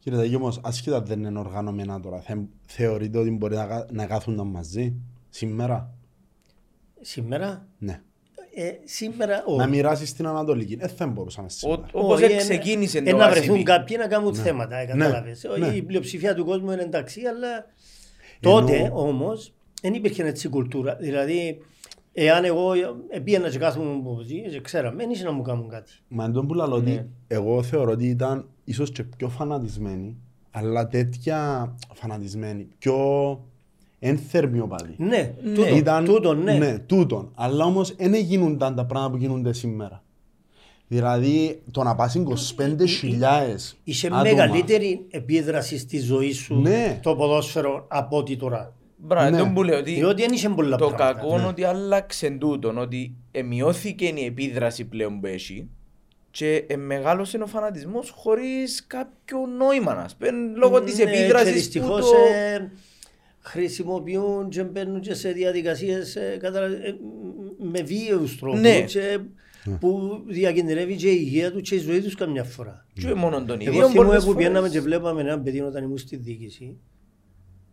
Κύριε Ταγί όμως, άσχετα δεν είναι οργανωμένα τώρα, θε, θεωρείτε ότι μπορεί να, κα- να κάθονταν μαζί σήμερα; Σήμερα, Ναι. ε, σήμερα Να όχι. μοιράσεις την Ανατολική. Ε, δεν μπορούσαμε σήμερα. Ο- Όπως Όχι, ε, ξεκίνησε ε, το να βρεθούν γάσιπι. κάποιοι να κάνουν θέματα, ε, κατάλαβες. ναι. Η πλειοψηφία του κόσμου είναι εντάξει, αλλά τότε Ενώ- όμως δεν υπήρχε έτσι κουλτούρα. Δηλαδή, εάν εγώ ε, πήγαινα και κάθομαι από εκεί, και ξέραμε, δεν είσαι να μου κάνουν κάτι. Μα εντός που λέω ότι Ναι. εγώ θεωρώ ότι ήταν ίσως και πιο φανατισμένοι, αλλά τέτοια φανατισμένοι, πιο ένθερμοι οπαδοί. Ναι, Ναι. τούτο, Ήταν, τούτο, ναι. ναι, τούτον. Αλλά όμως δεν γίνονταν τα πράγματα που γίνονται σήμερα. Δηλαδή το να πας 25.000 Είσαι άτομα. μεγαλύτερη επίδραση στη ζωή σου Ναι. το ποδόσφαιρο από ό,τι τώρα. Μπράβο, Ναι. τον που λέω ότι Διότι δεν είχε πολλά το πράγματα. κακό είναι ότι άλλαξε τούτον, ότι εμειώθηκε η επίδραση πλέον που έχει και ε, μεγάλωσε ο φανατισμός χωρίς κάποιο νόημα, ας πούμε, λόγω της Ναι, και επίδρασης που δυστυχώς το... ε, χρησιμοποιούν και μπαίνουν και σε διαδικασίες ε, κατάλαβε, ε, με βίαιους τρόπους Ναι. και που διακινδυνεύει και η υγεία τους και η ζωή τους καμιά φορά. Και μόνο τον ίδιο Εγώ θυμούμαι πολλές που φορές. πιέναμε και βλέπαμε ένα παιδί όταν ήμουν στη διοίκηση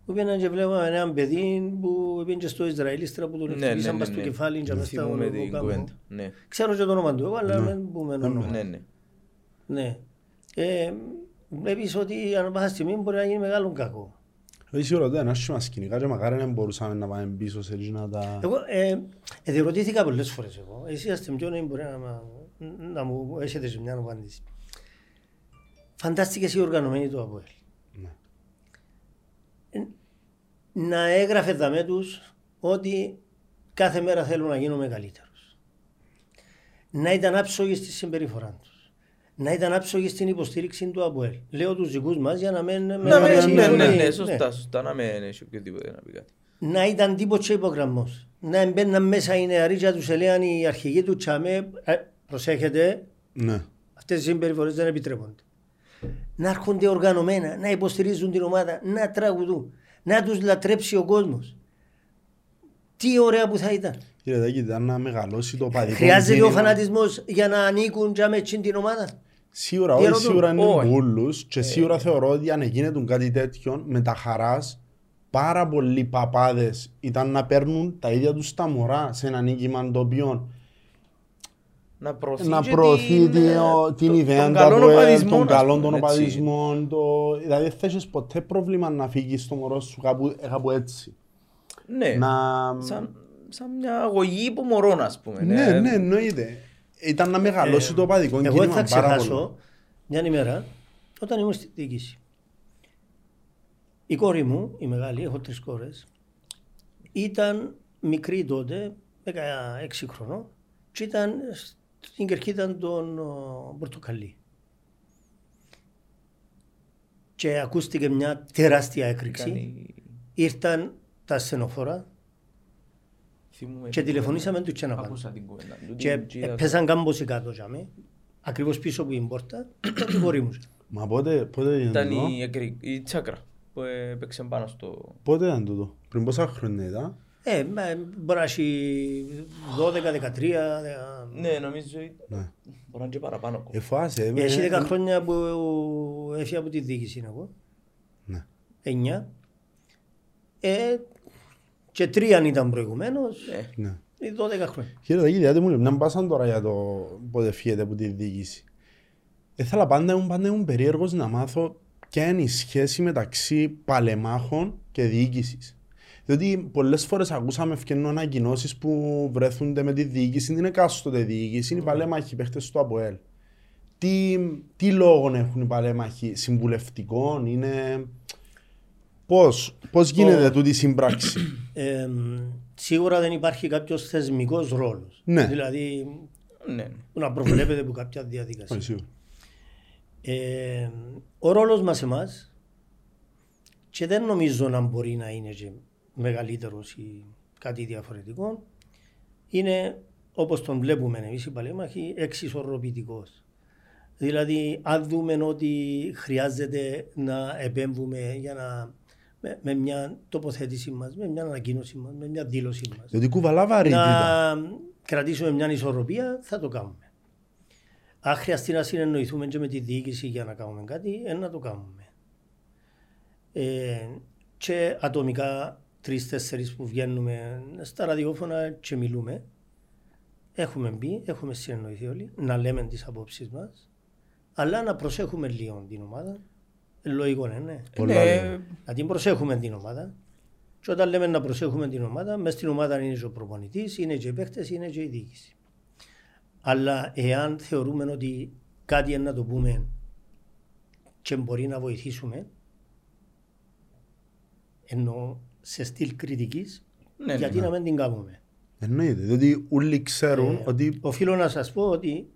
που πήγαιναν και βλέπαμε ένα παιδί που πήγαινε και στο Ισραήλ ύστερα που τον Ναι, ναι, χτυπήσαν ναι, πας στο ναι. κεφάλι και μες στα Θυμούμαι την ονοκάμου. κουβέντα. Ναι, Ξέρω και το όνομα του εγώ, αλλά δεν πούμε όνομα. ναι, ναι. Ναι. Ε, βλέπεις ότι ανά πάσα στιγμή μπορεί να γίνει μεγάλο κακό. Όχι σίγουρα δεν είναι άσχημα σκηνικά και μακάρι να μπορούσαμε να πάμε πίσω σε εκείνα τα... Εγώ ε, ε, διερωτήθηκα πολλές φορές εγώ. Εσύ είστε πιο νέοι μπορεί να, μα- να μου έχετε σε μια απάντηση. Φαντάστηκες οι οργανωμένοι του ΑΠΟΕΛ. Ναι. Ε, να έγραφε δαμέ τους ότι κάθε μέρα θέλουν να γίνουμε καλύτερους. Να ήταν άψογοι στη συμπεριφορά τους. να ήταν άψογοι στην υποστήριξη του ΑΠΟΕΛ. Λέω τους δικούς μας για να μην... Να με- με- ναι, ναι, ναι, ναι, σωστά, σωστά, να μην έχει οποιοδήποτε να πει κάτι. Να ήταν τίποτε υπογραμμός. Να έμπαιναν μέσα οι νεαροί και να τους έλεγαν οι αρχηγοί του τσάμε, «Ε, προσέχετε, Ναι. αυτές οι συμπεριφορές δεν επιτρέπονται. Να έρχονται οργανωμένα, να υποστηρίζουν την ομάδα, να τραγουδούν, να τους λατρέψει ο κόσμος. Τι ωραία που θα ήταν. Κύριε Δάκη, ήταν να μεγαλώσει το παδικό Χρειάζεται ο κίνημα. φανατισμός για να ανήκουν για με εκείνη την ομάδα. Σίγουρα, όχι Διαρωτώ. σίγουρα είναι Όχι. μπούλους και σίγουρα θεωρώ ότι αν γίνεται κάτι τέτοιο με τα χαράς πάρα πολλοί παπάδες ήταν να παίρνουν τα ίδια τους τα μωρά σε ένα νίκημα το οποίο Να προωθεί, να και προωθεί την, την, ε, την το- ιδέα τον του καλόν ΑΠΟΕΛ, οπαδισμό, των ας καλών πούμε, των έτσι. οπαδισμών. Το... Δηλαδή δεν θα έχεις ποτέ πρόβλημα να φύγεις το μωρό σου κάπου, ε, κάπου έτσι. Ναι, Να... σαν, σαν μια αγωγή που μωρών, ας πούμε. Ναι, ναι, εννοείται. Ήταν να μεγαλώσει το οπαδικό Ε, Εγώ δεν κίνημα θα πάρα πολύ. ξεχάσω μια ημέρα όταν ήμουν στη διοίκηση. Η κόρη μου, η μεγάλη, έχω τρεις κόρες, ήταν μικρή τότε, 16 χρονών, και ήταν στην κερκίδα των ο, Πορτοκαλί. Και ακούστηκε μια τεράστια έκρηξη. Κάνει... Ήρθαν τα στενοφόρα Θυμούμαι και την τηλεφωνήσαμε κουβέντα. τους και να πάμε. Άκουσα την κουβέντα του. Και την- είδα το- πέσαν κάμποσοι κάτω για με, ακριβώς πίσω από την πόρτα, ήταν η κόρη μου. Μα πότε, πότε ήταν Ήταν τούτο; η, εκρη- η τσάκρα που έπαιξε πάνω στο... Πότε ήταν τούτο; Πριν πόσα χρόνια ήταν; Ε, μα, μπορεί να έχει 12-13. Ναι, νομίζω ήταν- Ναι. μπορεί να είναι και παραπάνω. ακόμα. Ε, φάσε. με- Έχει 10 χρόνια που έφυγα από τη διοίκηση εγώ. Ναι. 9. Ε, και τρία ήταν προηγουμένως. Ναι. Ναι. Ε, 12 χρόνια. Κύριε Δαγίδη, διάτε μου λεπτά πάσαν τώρα για το πότε φύγετε από τη διοίκηση. Ήθελα πάντα, ήμουν, πάντα ήμουν περίεργος να μάθω ποια είναι η σχέση μεταξύ παλεμάχων και διοίκησης. Διότι πολλές φορές ακούσαμε ευκαινούν ανακοινώσεις που βρέθονται με τη διοίκηση, την εκάστοτε διοίκηση, είναι οι παλέμαχοι οι παίχτες του ΑΠΟΕΛ. Τι, τι λόγο έχουν οι παλέμαχοι συμβουλευτικών, είναι... Πώς, πώς γίνεται Ο- τούτη η σύμπραξη; [CLEARS THROAT] Ε, σίγουρα δεν υπάρχει κάποιος θεσμικός ρόλος. Ναι. Δηλαδή Ναι, ναι. που να προβλέπεται από κάποια διαδικασία. Όχι, σίγουρα. Ε, ο ρόλος μας εμάς και δεν νομίζω να μπορεί να είναι και μεγαλύτερος ή κάτι διαφορετικό είναι όπως τον βλέπουμε εμείς οι παλέμαχοι εξισορροπητικός. Δηλαδή αν δούμε ότι χρειάζεται να επέμβουμε για να με, με μια τοποθέτηση μας, με μια ανακοίνωση μας, με μια δήλωση μας Διότι κουβαλά βαρύτητα. να κρατήσουμε μια ισορροπία, θα το κάνουμε. Αν χρειαστεί να συνεννοηθούμε και με τη διοίκηση για να κάνουμε κάτι, ε, να το κάνουμε. Ε, και ατομικά τρει-τέσσερι που βγαίνουμε στα ραδιόφωνα και μιλούμε, έχουμε μπει, έχουμε συνεννοηθεί όλοι, να λέμε τις απόψεις μας, αλλά να προσέχουμε λίγο την ομάδα. Ε, Λογικό είναι, ναι. Πολλά Ναι, λέω. Να την προσέχουμε την ομάδα. Και όταν λέμε να προσέχουμε την ομάδα, μέσα στην ομάδα είναι και ο προπονητής, είναι και οι παίχτες, είναι και η διοίκηση. Αλλά εάν θεωρούμε ότι κάτι είναι να το πούμε και μπορεί να βοηθήσουμε, ενώ σε στυλ κριτικής, Ναι, ναι, γιατί να μην την κάνουμε. Εννοείται, διότι όλοι ξέρουν Ε, ότι Οφείλω να σας πω ότι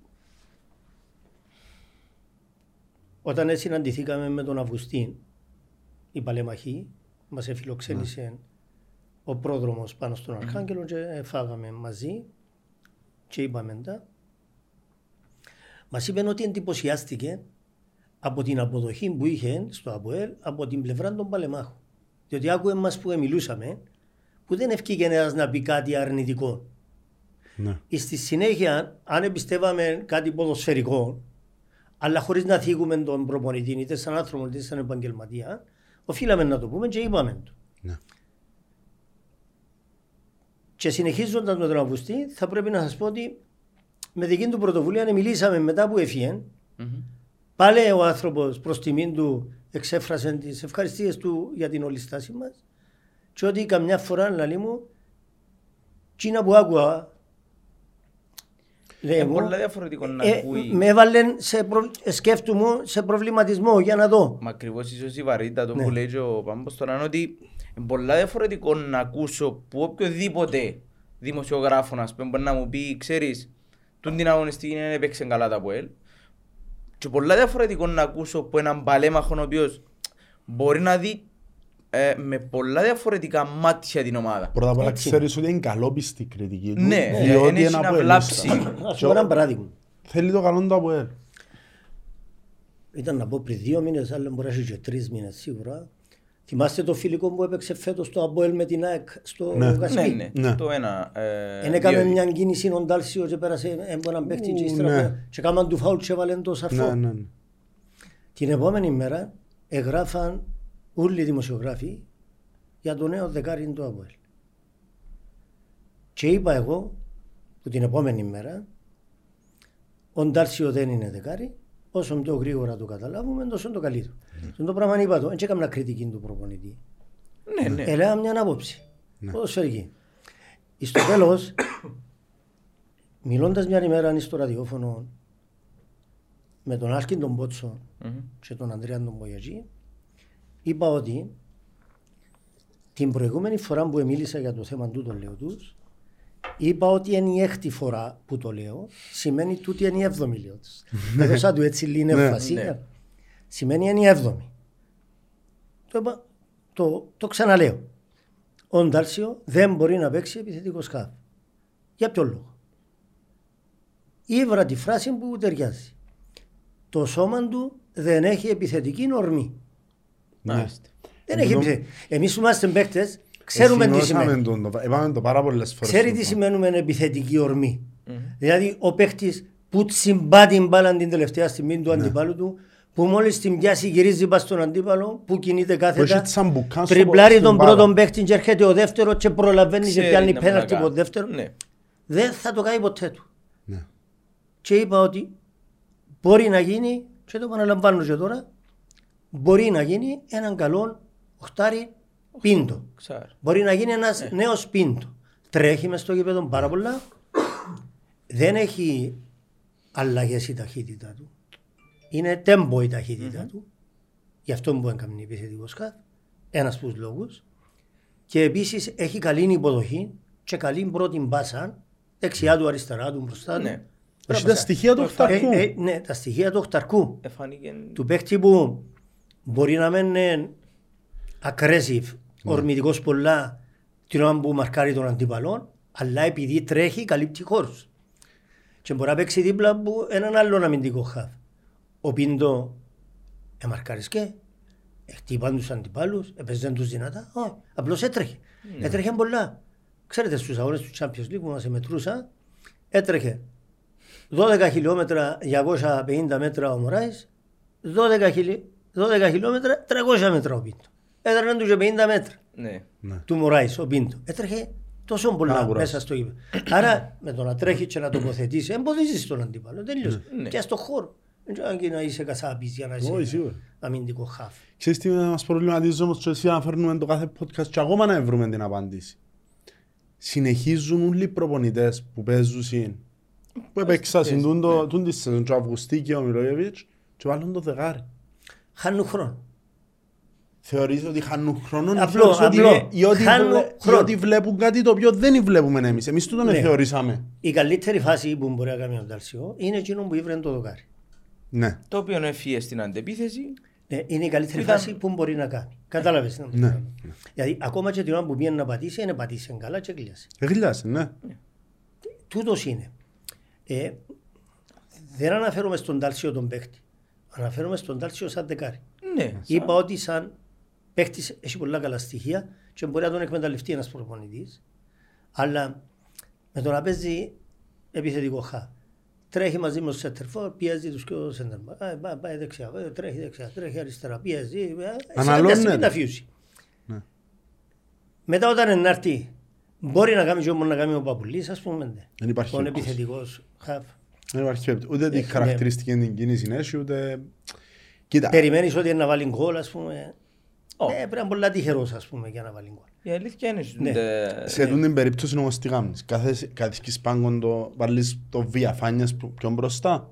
όταν συναντηθήκαμε με τον Αυγουστίν, η Παλέμαχη, μας εφιλοξένησε ο πρόδρομος πάνω στον Αρχάγγελο και φάγαμε μαζί και είπαμε τα. Μας είπε ότι εντυπωσιάστηκε από την αποδοχή που είχε στο ΑΠΟΕΛ από την πλευρά των Παλεμάχων. Διότι άκουε μας που μιλούσαμε που δεν ευκήγε ένας να πει κάτι αρνητικό. ναι. Στη συνέχεια, αν εμπιστεύαμε κάτι ποδοσφαιρικό, αλλά χωρίς να θίγουμε τον προπονητή, είτε σαν άνθρωπο είτε σαν επαγγελματία, οφείλαμε να το πούμε και είπαμε το. Ναι. Και συνεχίζοντας με τον Αυγουστή, θα πρέπει να σας πω ότι με δική του πρωτοβουλία μιλήσαμε μετά που έφυγε. Μμμ. Πάλι ο άνθρωπος προς τιμήν του εξέφρασε τις ευχαριστίες του για την όλη στάση μας. Και ότι καμιά φορά, λαλή μου, Τσίνα που άκουα, λέει Είναι εγώ, πολλά διαφορετικό να ε, ακούει. με έβαλε σε προ... σκέφτομαι σε προβληματισμό για να δω. Μα ακριβώς ίσως η βαρύτητα το Ναι. που λέει και ο Πάμπος τώρα είναι ότι είναι πολλά διαφορετικό να ακούσω που οποιοδήποτε δημοσιογράφο να πούμε μπορεί να μου πει ξέρεις τούν την αγωνιστική είναι έπαιξε καλά τα ΠΟΕΛ και πολλά διαφορετικό να ακούσω από έναν παλέμαχο ο οποίος μπορεί να δει ε, με πολλά διαφορετικά μάτια την ομάδα. Πρώτα απ' όλα Έτσι. ξέρεις ότι είναι καλόπιστη η κριτική του. Ναι, διότι δεν έχει είναι να από βλάψει. ελίστα. Να σου πω ένα παράδειγμα. Θέλει το καλό του από ελ. Ήταν να πω πριν δύο μήνες, αλλά μπορεί να έχει και τρεις μήνες σίγουρα. Θυμάστε το φιλικό που έπαιξε φέτος στο Αποέλ με την ΑΕΚ στο Ναι. Κασπί. Ναι, ναι, Ναι. το ένα. ε, Εν έκαμε δύο- μια κίνηση ο Ντάλσιο και πέρασε από έναν παίχτη και Ου, ύστερα ναι. πέ- και κάμαν του φάουλ και έβαλαν το σαρφό. Ναι, ναι, ναι. Την επόμενη μέρα εγγράφαν όλοι οι δημοσιογράφοι για το νέο δεκάρι του Αποέλ. Και είπα εγώ που την επόμενη μέρα ο Ντάλσιο δεν είναι δεκάρι, όσο πιο γρήγορα το καταλάβουμε, τόσο το καλύτερο. Mm. Το πράγμα είπα το, δεν έκανα κριτική του προπονητή. Ναι, ναι. Έλεγα μια άποψη. Ποδοσφαιρική. Στο τέλος, μιλώντας μια ημέρα στο ραδιόφωνο με τον Άλκιν τον Μπότσο Μμμ. και τον Ανδρέα τον Μπογιατζή, είπα ότι την προηγούμενη φορά που μίλησα για το θέμα του, το λέω τους, είπα ότι είναι η έκτη φορά που το λέω, σημαίνει τούτη είναι η έβδομη λέω τους. Έδωσα του έτσι λίγη Ναι. έμφαση. Ναι. Σημαίνει είναι η έβδομη. Το, είπα- το, το ξαναλέω. Ο Ντάλσιο δεν μπορεί να παίξει επιθετικό σκάφ. Για ποιο λόγο; Ήβρα τη φράση που ταιριάζει. Το σώμα του δεν έχει επιθετική ορμή. Μάλιστα. Δεν Ενώ- έχει επιθετική. Εμείς που είμαστε παίκτες, ξέρουμε τι Εσυνώσαμε σημαίνει. τον, το- Είπαμε το πάρα πολλές φορές. Ξέρει το τι πράγμα. σημαίνουμε επιθετική ορμή. Μμμ. Δηλαδή ο παίχτης που τσιμπά την μπάλα την τελευταία στιγμή Ναι. του αντιπάλου του, που μόλις την πιάσει γυρίζει πα στον αντίπαλο, που κινείται Που κάθετα, έχει σαν μπουκάν στο- τριπλάρει στην τον μπάλα. πρώτον παίχτη και έρχεται ο δεύτερος και προλαβαίνει και Ξέρει πιάνει να πέναλτι μπορεί να από κάνει. δεύτερο. Ναι. Δεν θα το κάνει ποτέ του. Ναι. Και είπα ότι μπορεί να γίνει, και το επαναλαμβάνω και τώρα, μπορεί να γίνει έναν καλό οχτάρι πίντο. Ξέρω. Μπορεί να γίνει ένας Ναι. νέος πίντο. Τρέχει μες στο γήπεδο πάρα πολλά. Δεν έχει αλλαγές η ταχύτητα του. Είναι τέμπο η ταχυτητα του. Γι' αυτό μπορεί να κάνει επιθετικό σκάφ. Ένας από τους λόγους. Και επίσης έχει καλή υποδοχή και καλή πρώτη μπάσα. Δεξιά του, αριστερά του, μπροστά του. Ναι. Έχει Πρέπει τα να- στοιχεία του Ε, οχταρκού. Ε, ε, ναι, τα στοιχεία του οχταρκού Εφάνηκε... του παίχτη που μπορεί να μην είναι aggressive, ορμητικός πολλά την ώρα που μαρκάρει τον αντίπαλο, αλλά επειδή τρέχει καλύπτει χώρους. Και μπορεί να παίξει δίπλα από έναν άλλον αμυντικό χαφ. Ο Πίντο εμαρκάρισκε, χτύπαν τους αντιπάλους, έπαιζαν τους δυνατά, όχι, απλώς έτρεχε. Έτρεχε πολλά. Ξέρετε στους αγώνες του Champions League που μας μετρούσα, έτρεχε 12 χιλιόμετρα 250 μέτρα ο Μωράης, 12, χιλι... 12 χιλιόμετρα 300 μέτρα ο Πίντο. Έδρανε τους και 50 μέτρα Ναι. Ναι. του Μωράης ο Πίντο. Έτρεχε τόσο πολλά Να κουράσει. μέσα στο γήπεδο. Άρα με το να τρέχει και να τοποθετήσει, εμποδίζεις τον αντίπαλο. Τελείωσε. Ναι. Και στο χώρο. Δεν ξέρω αν και να είσαι κασάπης για να Όχι, είσαι σίγουρα. αμυντικό χάφ. Ξέρεις τι μας προβληματίζει όμως και εσύ να φέρνουμε το κάθε podcast και ακόμα να βρούμε την απάντηση. Συνεχίζουν όλοι οι προπονητές που παίζουν συν που έπαιξα συν τούν το- τούν τη σεζόν και ο Αυγουστή και ο Μιλόγεβιτς και βάλουν το δεκάρι. Χάνουν χρόνο. Θεωρείς ότι χάνουν χρόνο ή Απλό, θεωρείς ότι απλό. είναι- ή ότι Χάνουν βλέ- ή χρόνο. ότι βλέπουν κάτι το οποίο δεν βλέπουμε εμείς. Εμείς τούτον Ναι. θεωρήσαμε. Η καλύτερη φάση που μπορεί να κάνει ο Νταλσιό είναι εκείνο που ήβρε το δοκάρι. Ναι. Το οποίο έφυγε στην αντεπίθεση. Ναι, είναι η καλύτερη Ήταν- φάση που μπορεί να κάνει. Κατάλαβες. τι να Ναι. πω. Γιατί ακόμα και την ώρα που πήγαινε να πατήσει, είναι πατήσει καλά και κλείασε. Γλιάσε, ναι. Τούτος είναι. Ε, δεν αναφέρομαι στον Τάλσιο τον παίχτη. Αναφέρομαι στον Τάλσιο σαν δεκάρι. Ναι. Είπα ότι σαν παίχτης έχει πολλά καλά στοιχεία και μπορεί να τον εκμεταλλευτεί ένας προπονητής. Αλλά με το να παίζει επιθετικό χα. Τρέχει μαζί με το σέντερφορ, πιέζει τους και ο σέντερφορ. Πάει, πάει δεξιά, ε, τρέχει δεξιά, τρέχει αριστερά, πιέζει. ε, σε κάποια Αναλώνεται. στιγμή τα φιούσει. Ναι. Μετά όταν είναι να έρθει, μπορεί να κάνει και όμως να κάνει ο Παπουλής, ας πούμε. ναι. Δεν υπάρχει Τον περίπτωση. επιθετικός χαφ. Δεν υπάρχει περίπτωση. Ούτε την ναι. χαρακτηριστική την κίνηση έχει, ούτε... Κοίτα, Περιμένεις ότι είναι να βάλει γκολ, ας πούμε. Ω. Ε, πρέπει να είναι πολλά τυχερός, ας πούμε, για να βάλει γκολ. Η αλήθεια είναι Ναι. ότι- σε τούτη την περίπτωση όμως τι κάνεις; Κάθε καθίσκεις πάγκον το, βάλεις το βιαφάνιας που- πιο μπροστά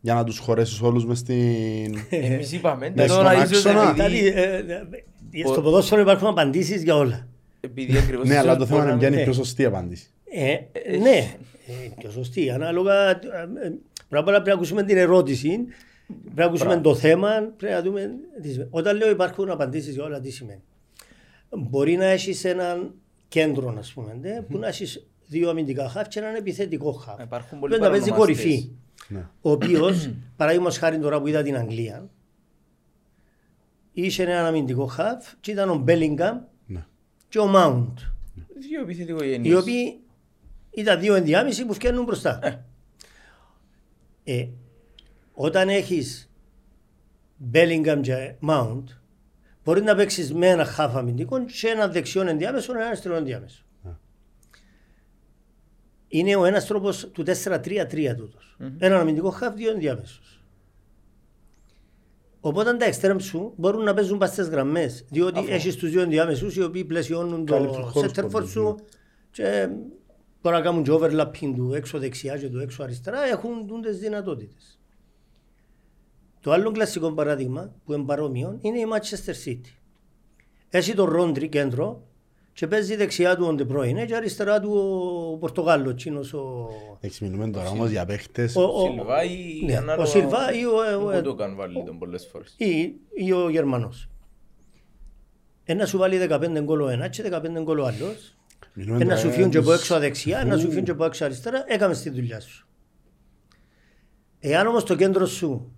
για να τους χωρέσεις όλους μες στην... Εμείς είπαμε Μες τώρα στον ίσως άξονα. επειδή- Δηλαδή, ε, ε, στο ποδόσφαιρο υπάρχουν απαντήσεις για όλα. επειδή ακριβώς ναι, αλλά ίσως το θέμα μπορεί είναι να ποια είναι η ναι. πιο σωστή απάντηση. Ε, ναι, ε, πιο σωστή. Ανάλογα, ε, ε, πρώτα απ' όλα πρέπει να ακούσουμε την ερώτηση Πρέπει να ακούσουμε Μπράβο. το θέμα, πρέπει να δούμε τι σημαίνει. Όταν λέω υπάρχουν απαντήσεις για όλα, τι σημαίνει. Μπορεί να έχεις έναν κέντρο, ας πούμε, ντε, που να έχεις δύο αμυντικά χαφ και έναν επιθετικό χαφ. Υπάρχουν Που πολλοί να παίζει παρονομαστές. κορυφή. Ναι. Ο οποίος, παραδείγματο χάρη τώρα που είδα την Αγγλία, είχε έναν αμυντικό χαφ και ήταν ο Μπέλιγκαμ Ναι. και ο Μάουντ. Δύο επιθετικογενείς. Οι οποίοι ήταν δύο ενδιάμεσοι που φτιάχνουν μπροστά. Ε, όταν έχεις Bellingham και Mount, μπορείς να παίξεις με ένα χάφ αμυντικό και ένα δεξιό ενδιάμεσο, ένα αριστερό ενδιάμεσο. Ναι. Είναι ο ένας τρόπος του 4-3-3 τούτος. Ένα αμυντικό χάφ, δύο ενδιάμεσους. Οπότε τα εξτρέμ σου μπορούν να παίζουν πας στις γραμμές, διότι Αφού. έχεις τους δύο ενδιάμεσους οι οποίοι πλαισιώνουν Καλύπτουν το χώρους center for πολύ, σου ναι. και μπορεί να κάνουν και overlapping του έξω δεξιά και του έξω αριστερά, έχουν τούντες δυνατότητες. Το άλλο κλασικό παράδειγμα που είναι παρόμοιο είναι η Manchester City. Έχει τον Ρόντρι κέντρο και παίζει δεξιά του ο Ντεπρόινε και αριστερά του ο Πορτογάλος, τσίνος ο... Έχεις μιλούμε τώρα όμως για παίχτες. ο- ο- Σιλβά ή ναι, ανάλογα- ο Σιλβά ή ο- ο- Πού το καν βάλει τον πολλές φορές. ή, ή ο Γερμανός. Ένα σου βάλει 15 γκολ ο ένας και 15 γκολ ο άλλος. Μιλούμε Ένα τώρα σου φύγουν και από τους- έξω δεξιά, ένα σου φύγουν και από έξω αριστερά, έκαμε τη δουλειά σου. Εάν όμως το κέντρο σου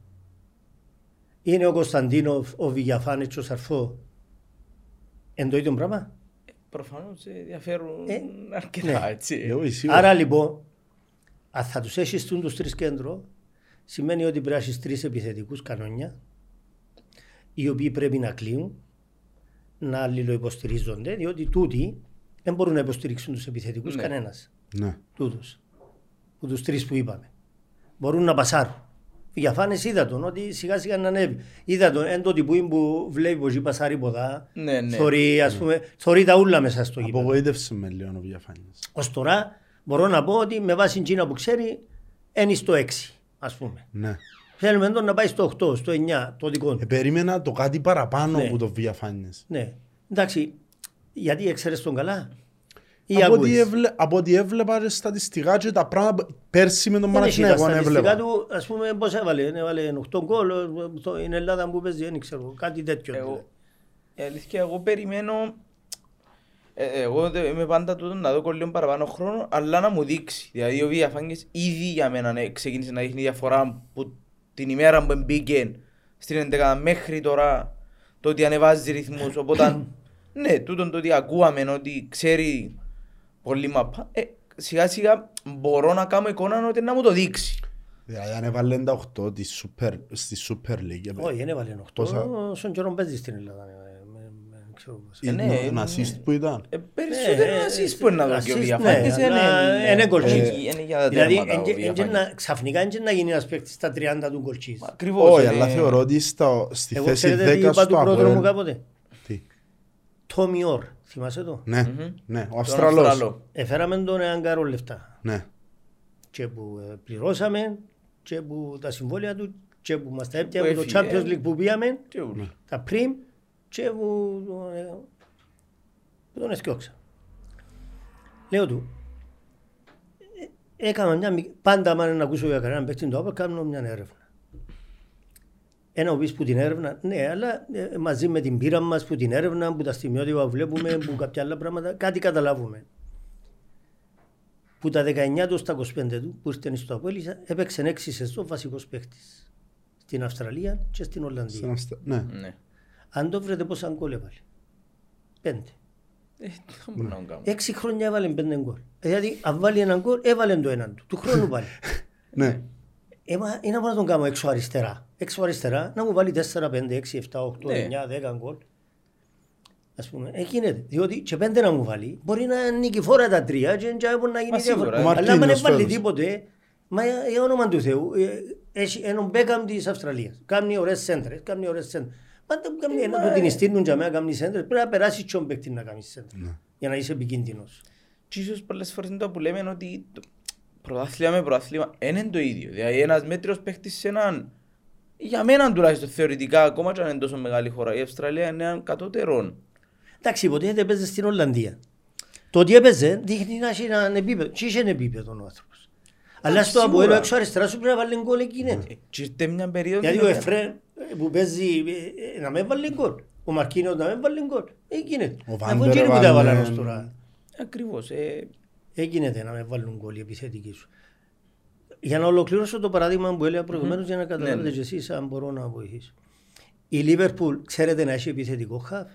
είναι ο Κωνσταντίνοφ, ο Βηγιαφάνης, ο Σαρφό, εν το ίδιο πράγμα; Προφανώς ε, διαφέρουν Ε, αρκετά, ναι. έτσι. Εγώ σίγουρα. Άρα λοιπόν, αν θα τους έχεις τούν τους τρεις κέντρο, σημαίνει ότι πρέπει να έχεις τρεις επιθετικούς κανόνια, οι οποίοι πρέπει να κλείουν, να αλληλοϊποστηρίζονται, διότι τούτοι δεν μπορούν να υποστηρίξουν τους επιθετικούς Ναι. κανένας. Ναι. τούτους, που τους τρεις που είπαμε. Μπορούν να πασάρουν. Για φάνες είδα τον ότι σιγά σιγά να ανέβει. Είδα τον εν τότε που είναι που βλέπει πως πασάρει ποδά. Ναι, ναι. Θωρεί, ας πούμε, θωρεί τα ούλα μέσα στο γήπεδο. Απογοήτευσε με λίγο ο Διαφάνης. Ως τώρα μπορώ να πω ότι με βάση εκείνα που ξέρει είναι στο 6 ας πούμε. Ναι. Θέλουμε τον να πάει στο 8, στο 9, το δικό Ε, του. περίμενα το κάτι παραπάνω Ναι. από το Διαφάνης. Ναι. Εντάξει, γιατί έξερες τον καλά; Ή Από ό,τι, ακούεις. έβλε, από ό,τι έβλεπα και στατιστικά και τα πράγματα που- πέρσι με τον Δεν έχει τα Παναθηναϊκό στατιστικά έβλεπα. του, ας πούμε, πώς έβαλε. Έβαλε 8 γκολ, το- in Ελλάδα που παίζει, δεν ξέρω, κάτι τέτοιο. Εγώ, η αλήθεια, εγώ περιμένω ε, εγώ δε- είμαι πάντα τούτο να δω λίγο παραπάνω χρόνο, αλλά να μου δείξει. Δηλαδή ο Βιαφάνγκης ήδη για μένα ναι, ξεκίνησε να δείχνει διαφορά που την ημέρα που μπήκε στην 11 μέχρι τώρα το ότι ανεβάζει ρυθμούς. Οπότε [COUGHS] ναι, τούτο το ότι ακούαμε ότι ξέρει πολύ μαπά. Ε, σιγά σιγά μπορώ να κάνω εικόνα ότι να μου το δείξει. Δηλαδή αν έβαλε τα 8 της Super, στη Super League. ε, Όχι, δεν έβαλε 8. Πόσα- Στον καιρό παίζει στην Ελλάδα. ε, με- με- δεν ξέρω πώς. Ε, ναι, Ένα ναι. assist που ήταν. Ε, περισσότερο Ε, να ε, assist που είναι να δω και ο assist, Βιαφάνγκης. ναι, είναι- αλλά είναι- είναι γκολ είναι- chip. Είναι για τα Δηλαδή, τέρματα ο εν- εν- εν- Βιαφάνγκης. να- ξαφνικά δεν να γίνει ένας παίκτης στα 30 του γκολτσίς. Ακριβώς. Όχι, είναι- αλλά θεωρώ ότι στα- στη Εγώ θέση ξέρετε τι 10 είπα του στο πρόδρομου Αποέλ. κάποτε; Τι; Τόμι Ορ, θυμάσαι το; Ναι, Μμμ. ναι, ο Τον Αυστραλός. Αυστραλό. Έφεραμε τον εάν κάρο λεφτά. Ναι. Και που ε, πληρώσαμε, και που τα συμβόλαια του, και που μας τα έπια Που από το έφυγε. Champions League που πήγαμε, Τι ούλα. τα πριμ, και που, ε, που τον εσκιώξα. Λέω του, ε, έκανα μια, μικ- πάντα άμα να ακούσω για κανέναν παίκτη του Άπερ, κάνω μια έρευνα. Ένα πεις που την έρευνα, ναι, αλλά ε, μαζί με την πείρα μας, που την έρευνα, που τα στιγμιότυπα που βλέπουμε, που κάποια άλλα πράγματα, κάτι καταλάβουμε. Που τα 19 του στα 25 του, που ήρθε στο Απόλυσα, έπαιξε 6 σεζόν βασικός παίκτης. Στην Αυστραλία και στην Ολλανδία. Στην Αυστρα- Ναι. Ναι. Αν το βρείτε πόσα γκολ έβαλε; Πέντε. Ε, δεν μπορώ να το κάνω. Έξι χρόνια έβαλε πέντε γκολ. Δηλαδή, αν βάλει έναν γκολ, έβαλε το έναν του. Του χρόνου [LAUGHS] πάλι. Ναι. Ε, μα, είναι να μπορώ να τον κάνω έξω αριστερά. Έξω αριστερά, να μου βάλει 4, 5, 6, 7, 8, Ναι. 9, 10 γκολ. Ας πούμε, ε, γίνεται. Διότι και πέντε να μου βάλει, μπορεί να είναι νικηφόρα τα τρία και δεν μπορεί να γίνει Μα σίγουρα, διαφορά. ε. Ο Αλλά αν δεν Μαρτίνιος βάλει φέτος. τίποτε, μα για, για όνομα του Θεού, ε, έχει έναν Μπέκαμ της Αυστραλίας. Κάνει ωραίες σέντρες, κάνει ωραίες σέντρες. Πάντα που κάνει ένα του την στείλουν για μένα κάνει σέντρες, πρέπει να περάσει και ο παίκτη να κάνει σέντρες. Για να είσαι επικίνδυνος. Και ίσως πολλές φορές είναι το που λέμε ότι το πρωτάθλημα με πρωτάθλημα δεν είναι το ίδιο. Δηλαδή ένας μέτριος παίχτης σε έναν, για μένα τουλάχιστον θεωρητικά, ακόμα και αν είναι τόσο μεγάλη χώρα, η Αυστραλία είναι έναν κατώτερο. Εντάξει, υποτίθεται έπαιζε στην Ολλανδία. Το ότι έπαιζε δείχνει να έχει έναν επίπεδο. Και είχε ένα επίπεδο ο άνθρωπος. Αλλά στο σίγουρα. Αποέλ έξω αριστερά σου πρέπει να βάλει γκολ εκεί γίνεται. Ε, Και ήρθε μια περίοδο... Γιατί να- ο Εφρέμ ε, που παίζει ε, ε, να μην βάλει γκολ. Ο Μαρκίνος να μην βάλει γκολ. Ε, γίνεται. Ο Αφού Βάντερ εκείνοι που τα έβαλε- βάλαν ως τώρα. Ακριβώς. Ε, Ε, γίνεται να με βάλουν γκολ οι επιθετικοί σου. Για να ολοκληρώσω το παράδειγμα που έλεγα προηγουμένως για να καταλάβετε Ναι, ναι. και εσείς αν μπορώ να βοηθήσω. Η Λίβερπουλ ξέρετε να έχει επιθετικό χαφ;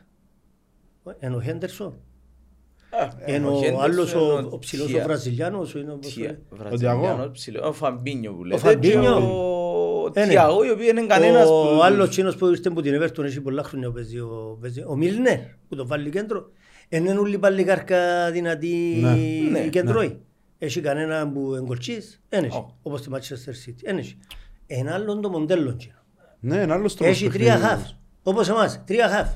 Ενώ ο Χέντερσον. α, Ενώ ο Χέντερσον, άλλος ο, ο ο ψηλός ο Θεία- Βραζιλιάνος. είναι όπως το Θεία- λέει. Βραζιλιάνος ψηλός, Ο Φαμπίνιο που λέτε. Φαμπίνιο. και Ο Ε, ναι. Τιαγό, οι οποίοι είναι κανένας που... Ο άλλος τσίνος που ήρθε από την Everton έχει πολλά χρόνια παίζει ο, παίζει, ο Μιλνέρ που το βάλει κέντρο. Είναι όλοι πάλι καρκά δυνατή Ναι. Ναι, κεντρώη. Έχει κανένα που εγκολτσείς, δεν έχει. Ω. Όπως τη Manchester City, δεν έχει. Ένα άλλο το μοντέλο τσίνο. Ναι, ένα άλλος τρόπος Έχει τρία παιχνίδι. χαφ. Όπως εμάς, τρία χαφ.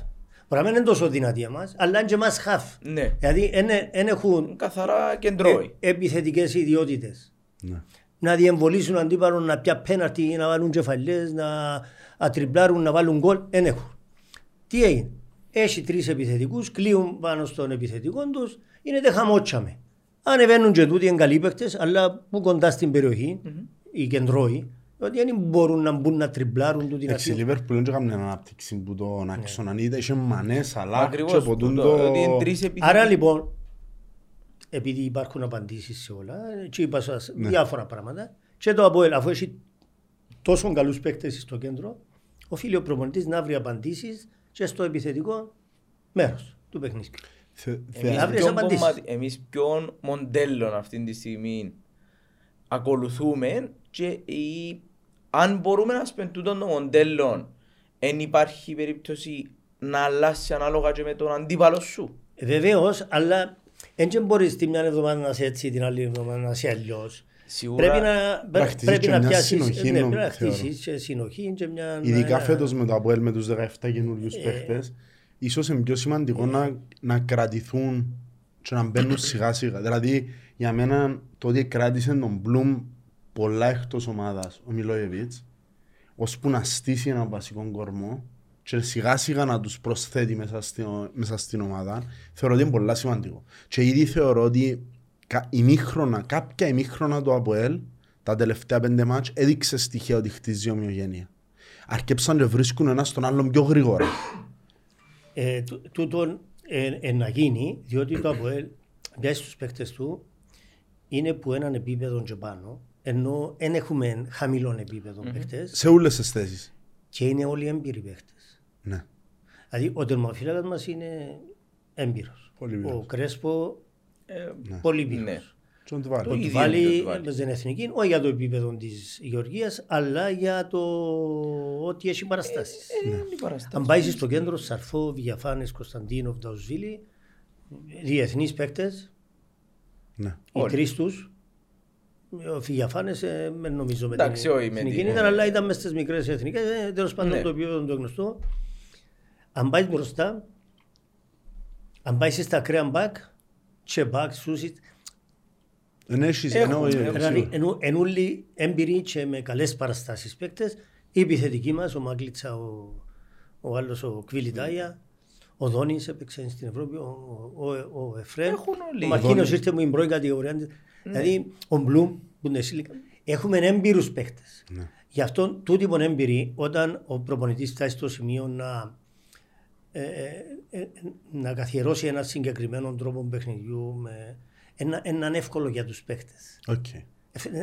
Μπορεί να μην είναι τόσο δυνατή εμάς, αλλά είναι και εμάς χαφ. Ναι. Δηλαδή δεν έχουν Καθαρά κεντρώοι. ε, επιθετικές ιδιότητες Ναι. να διεμβολήσουν αντίπαλο, να πια πέναρτι, να βάλουν κεφαλιές, να ατριπλάρουν, να βάλουν γκολ. Δεν έχουν. Τι έγινε. Έχει τρεις επιθετικούς, κλείουν πάνω στον επιθετικό τους, είναι τε χαμότσαμε. Ανεβαίνουν και τούτοι είναι καλοί παίκτες, αλλά που κοντά στην περιοχή, οι κεντρώοι, ότι δεν μπορούν να μπουν να τριπλάρουν τούτη να Εντάξει, η φύγουν. Λίβερπουλ δεν έκαμε ανάπτυξη που τον άξονα. Είδα, είχε μανές, αλλά και Ακριβώς. ποτούν τούτο, το... Ότι είναι τρεις επιθετικοί. Άρα λοιπόν, επειδή υπάρχουν απαντήσεις σε όλα, και είπα σας διάφορα πράγματα, και το ΑΠΟΕΛ αφού έχει τόσο καλούς παίκτες στο κέντρο, οφείλει ο προπονητής να βρει απαντήσεις και στο επιθετικό μέρος του παιχνίδιου. Θε- Εμείς θε- να βρεις ποιον απαντήσεις. κομμάτι- Εμείς ποιον μοντέλο αυτή τη στιγμή ακολουθούμε και η- αν μπορούμε να σπεν τούτον το μοντέλο εν υπάρχει περίπτωση να αλλάξει ανάλογα και με τον αντίπαλο σου. Βεβαίως, αλλά δεν μπορείς τη μια εβδομάδα να είσαι έτσι, την άλλη εβδομάδα να είσαι αλλιώς. Σίγουρα Πρέπει να, να χτίσεις πρέπει και να μια πιάσεις, συνοχή, ναι, νο- πρέπει να θεωρώ. χτίσεις και συνοχή και μια... Ειδικά ένα- φέτος με το Αποέλ με τους 17 καινούριους Ε. παίχτες, ίσως είναι πιο σημαντικό να, να κρατηθούν και να μπαίνουν σιγά σιγά. Δηλαδή, για μένα το ότι κράτησε τον Μπλουμ πολλά εκτός ομάδας ο Μιλόιεβιτς, ώσπου να στήσει έναν βασικό κορμό και σιγά σιγά να τους προσθέτει μέσα, στη, μέσα στην ομάδα, θεωρώ ότι είναι πολύ σημαντικό. Και ήδη θεωρώ ότι κα, ημίχρονα, κάποια ημίχρονα του ΑΠΟΕΛ, τα τελευταία πέντε μάτς, έδειξε στοιχεία ότι χτίζει ομοιογένεια. Αρκέψαν και βρίσκουν ένα στον άλλον πιο γρήγορα. Ε, τού- τούτον ε, ε, να γίνει, διότι το ΑΠΟΕΛ πιάσει τους παίκτες του είναι που έναν επίπεδο και πάνω, ενώ δεν έχουμε χαμηλών επίπεδων παίκτες Σε όλες τις θέσεις. και είναι όλοι έμπειροι παίκτες. Ναι. Δηλαδή ο τερματοφύλακας μας είναι έμπειρος. Πολύ έμπειρος. Ο Κρέσπο ε, πολύ ναι. έμπειρος. Και να το βάλει. Το Ο ίδιο Τουβάλη είναι το Τουβάλη. με την εθνική, όχι για το επίπεδο της Γεωργίας, αλλά για το ότι έχει παραστάσεις. Ε, είναι η παραστάση. Αν πάει στο κέντρο, Σαρφό, Βηγιαφάνες, Κωνσταντίνοφ, Νταουσβίλη, διεθνείς παίκτες, Ναι. οι Όλοι. τρεις τους, ο Βηγιαφάνες ε, δεν νομίζω με Εντάξει, την όχι με εθνική την- ήταν, αλλά ήταν μέσα στις μικρές εθνικές, ε, τέλος πάντων Ναι. το επίπεδο το γνωστό. Αν πάει μπροστά, αν πάει στα ακραία μπακ, και μπακ, σούσιτ, Δεν έχεις, Έχουν, ενώ- έχουν. Δηλαδή, ενώ- εν όλοι έμπειροι και με καλές παραστάσεις παίκτες, οι επιθετικοί μας, ο Μάγκλητσα, ο, ο άλλος ο Κβιλιτάια, ο Δόνης έπαιξε στην Ευρώπη, ο, ο, ο, ο Εφρέμ, Έχουν όλοι. ο Μαρκίνος Δόνης. ήρθε μου στην πρώτη κατηγορία. Δηλαδή, ο Μπλουμ, που είναι σύλληκα, έχουμε έμπειρους παίκτες. Ναι. Γι' αυτό τούτοι που είναι έμπειροι, όταν ο προπονητής φτάσει στο σημείο να, ε, ε, ε, να καθιερώσει ένα συγκεκριμένο τρόπο παιχνιδιού, με, ένα, έναν εύκολο για τους παίκτες Οκ.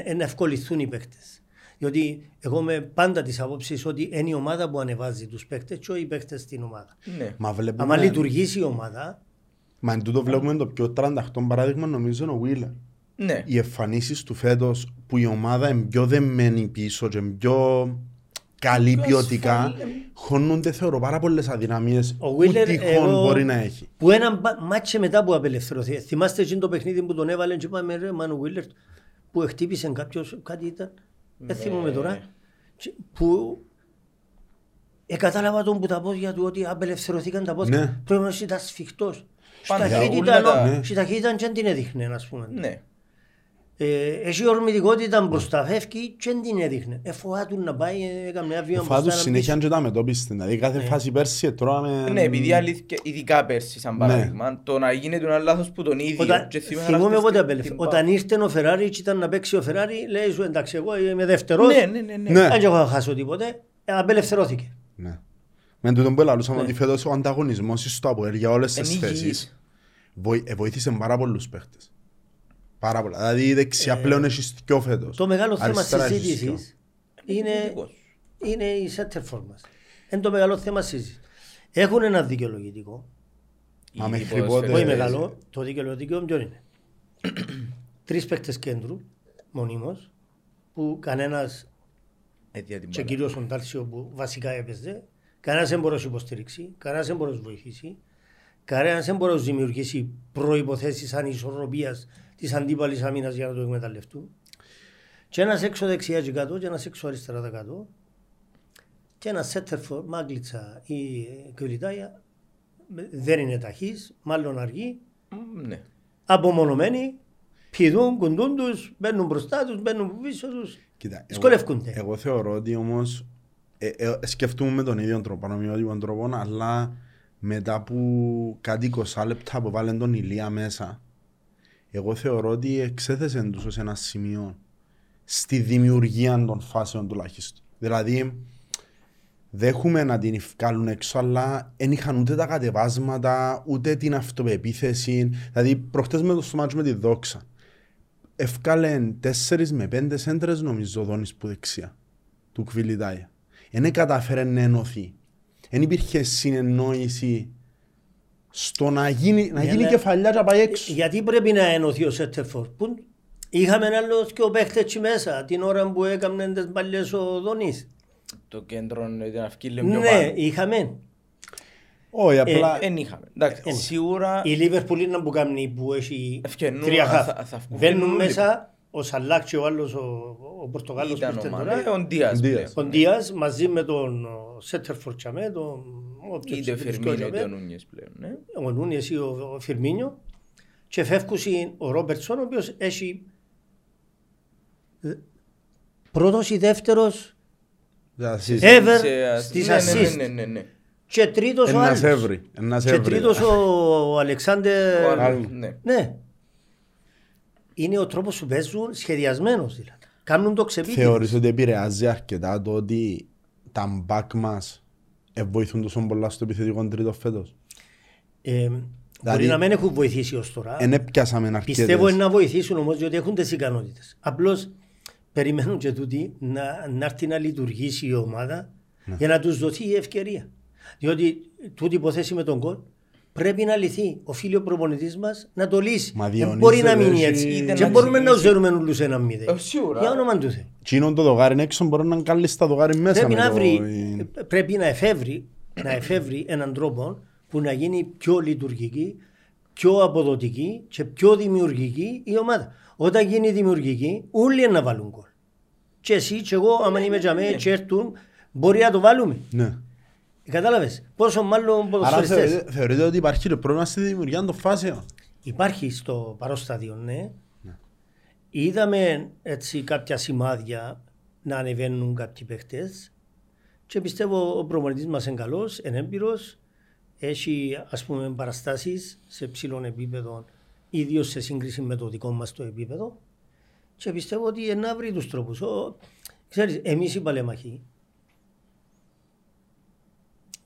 ε, να ευκολυθούν οι παίκτες. Διότι εγώ είμαι πάντα της άποψη ότι είναι η ομάδα που ανεβάζει τους παίκτες και όχι οι παίκτες στην ομάδα. Ναι. Μα βλέπουμε... Αν λειτουργήσει η ομάδα, Μα εν τούτο βλέπουμε το πιο τρανταχτό παράδειγμα νομίζω είναι ο Βίλερ. Ναι. Οι εμφανίσεις του φέτος που η ομάδα είναι πιο δεμένη πίσω και είναι πιο καλή Πιο ποιοτικά ασφαλή. χώνονται θεωρώ πάρα πολλές αδυναμίες ο που Βίλερ τυχόν μπορεί να έχει. που ένα μπα- μάτσε μετά που απελευθερωθεί. Θυμάστε εκείνο το παιχνίδι που τον έβαλε και είπαμε ρε Μάνου Βίλερ που χτύπησε κάποιος, κάτι ήταν, δεν θυμούμαι τώρα, και που ε, κατάλαβα τον που τα πόδια του ότι απελευθερωθήκαν τα πόδια. Ναι. Πρέπει να ήταν σφιχτός. Στη Πάντα, ταχύτητα, όλα τα- νο- στη ταχύτητα δεν την έδειχνε, ας πούμε. Ναι. Ε, έχει ορμητικότητα μπροστά, φεύγει και δεν την έδειχνε. Ε, φοβάτουν να πάει, έκανε μια βήμα Φάτους μπροστά. να συνέχεια μπει. και τα μετώπιστε. Δηλαδή κάθε φάση πέρσι τρώμε... Ναι, επειδή αλήθεια, ειδικά πέρσι σαν παράδειγμα, το να γίνεται ένα λάθος που τον ίδιο Όταν, και θυμάμαι θυμούμαι να πότε σκέφτεται απελευ... την Όταν ήρθε ο Φεράρι και ήταν να παίξει ο Φεράρι, λέει σου εντάξει εγώ είμαι δεύτερος, Ναι, ναι, ναι, ναι. Ναι. δεν έχω να χάσω τίποτε, ε, απελευθερώθηκε. Ναι. Με τούτον που ελαλούσαμε Ναι. ότι φέτος ο ανταγωνισμός στο ΑΠΟΕΛ για όλες τις Εν υγιής. θέσεις βοη- ε, βοήθησε πάρα πολλούς παίχτες. Πάρα πολλά. Δηλαδή η δεξιά πλέον έχει δυο φέτος. Ε, Το μεγάλο θέμα Αριστερά έχεις δυο. συζήτησης είναι, δικός σου. είναι η center μας. Είναι το μεγάλο θέμα συζήτησης. Έχουν ένα δικαιολογητικό, Μα Οι μέχρι ποδοσφαιριστές. πότε- όχι μεγάλο, το δικαιολογητικό ποιο είναι; [CLEARS THROAT] Τρεις παίκτες κέντρου, μονίμως, που κανένας Έτσι, την και μπάλα. κυρίως ο Ντάλσιο που βασικά έπαιζε, κανένας δεν μπορούσε να υποστηρίξει, κανένας δεν μπορούσε να βοηθήσει, κανένας δεν μπορούσε να δημιουργήσει προϋποθέσεις ανισορροπίας της αντίπαλης αμήνας για να το εκμεταλλευτούν. Και ένας έξω δεξιάς και κάτω και ένας έξω αριστερά τα κάτω και ένας σέτερφορ, Μάγκλητσα ή Κιουριτάια δεν είναι ταχύς, μάλλον αργή, Μ, Ναι. απομονωμένοι, πηδούν, κουντούν τους, μπαίνουν μπροστά τους, μπαίνουν πίσω τους, Κοίτα, εγώ- δυσκολεύκονται. Εγώ θεωρώ ότι όμως ε, ε, σκεφτούμε με τον ίδιο τρόπο, πανομοιότυπο τρόπο, αλλά μετά από κάτι 20 λεπτά που βάλουν τον ηλία μέσα, εγώ θεωρώ ότι εξέθεσε τους ως ένα σημείο στη δημιουργία των φάσεων τουλάχιστον. Δηλαδή, δέχουμε να την βγάλουν έξω, αλλά δεν είχαν ούτε τα κατεβάσματα, ούτε την αυτοπεποίθηση. Δηλαδή, προχτές με το στο μάτσο με τη δόξα, ευκάλεν τέσσερις με πέντε σέντρες νομίζω δόνεις που δεξιά του Κβιλιτάια. Δεν κατάφερε να ενωθεί. Δεν υπήρχε συνεννόηση στο να γίνει, να Ναι, γίνει αλλά- κεφαλιά και να πάει έξω. Γιατί πρέπει να ενωθεί ο Σέτερφορ. Που είχαμε άλλο και ο παίχτες εκεί μέσα την ώρα που έκαναν τις παλιές ο Δονής. Το κέντρο ήταν αυκή λίγο πιο Ναι, πάνω. είχαμε. Όχι, απλά Δεν είχαμε. Εντάξει, Εν. σίγουρα Η Λίβερπουλ είναι που κάνει που έχει Ευκαινούν, τρία θα- χαφ. θα βγουν Μπαίνουν όλοι. μέσα ο Σαλάκ και ο άλλος ο, ο Πορτογάλος που ήταν ήρθε ο τώρα. Μανέ, ο Ντίας Ο πλέον. Ντίας. Ο Ντίας μαζί με τον ο, Σέτερφορ τσαμέ, τον όποιος Είτε τους Φερμίνο δυο είτε τσαμέ, ο Νούνιες πλέον. ναι. ο Νούνιες ή ο, ο Φιρμίνιο και φεύγουν ο Ρόμπερτσον ο οποίος έχει ε, πρώτος ή δεύτερος για εσείς. ever Σε- στις ναι, ναι, assist ναι, ναι, ναι. και τρίτος ο Ένας άλλος εύρη. Ένας και εύρη. τρίτος ο Αλεξάνδερ Ο άλλος, Άλλο. ναι. ναι είναι ο τρόπος που παίζουν σχεδιασμένος δηλαδή κάνουν το ξεπίτι Θεωρείς ότι επηρεάζει αρκετά το ότι τα μπακ μας ε, βοηθούν τόσο πολλά στο επιθετικό τρίτο φέτος; ε, μπορεί Δηλαδή- να μην έχουν βοηθήσει ως τώρα Εν έπιασαμε αρκετές. Πιστεύω είναι να βοηθήσουν όμως διότι έχουν τις ικανότητες. Απλώς περιμένουν και τούτοι να, να έρθει να λειτουργήσει η ομάδα Ναι. για να τους δοθεί η ευκαιρία. Διότι τούτη υποθέση με τον κόλ πρέπει να λυθεί. Οφείλει ο προπονητής μας να το λύσει. Μα Δεν μπορεί να Διονύση, μείνει ρε, έτσι. είτε Και να μπορούμε να εξηγήσει- ξέρουμε όλους ένα μηδέν. Ε, σίγουρα. Για όνομα του Θεού. Τσίνον το δογάρι έξω μπορεί να είναι καλή στα δογάρι μέσα. Πρέπει με να, το- βρει, η- πρέπει να εφεύρει, να εφεύρει έναν τρόπο που να γίνει πιο λειτουργική, πιο αποδοτική και πιο δημιουργική η ομάδα. Όταν γίνει δημιουργική, όλοι είναι να βάλουν γκολ. Και εσύ και εγώ, άμα είμαι για μένα και έρθουν, μπορεί να το βάλουμε. Ναι. Κατάλαβες; Πόσο μάλλον Άρα ποδοσφαιριστές. θεωρείτε, θεωρείτε ότι υπάρχει το πρόβλημα στη δημιουργία των φάσεων; Υπάρχει στο παρόν στάδιο, ναι. Είδαμε έτσι κάποια σημάδια να ανεβαίνουν κάποιοι παίχτες και πιστεύω ο προπονητής μας είναι καλός, είναι έμπειρος, έχει ας πούμε παραστάσεις σε ψηλό επίπεδο, ίδιος σε σύγκριση με το δικό μας το επίπεδο και πιστεύω ότι να βρει τους τρόπους. Ο, ξέρεις, εμείς οι παλέμαχοι,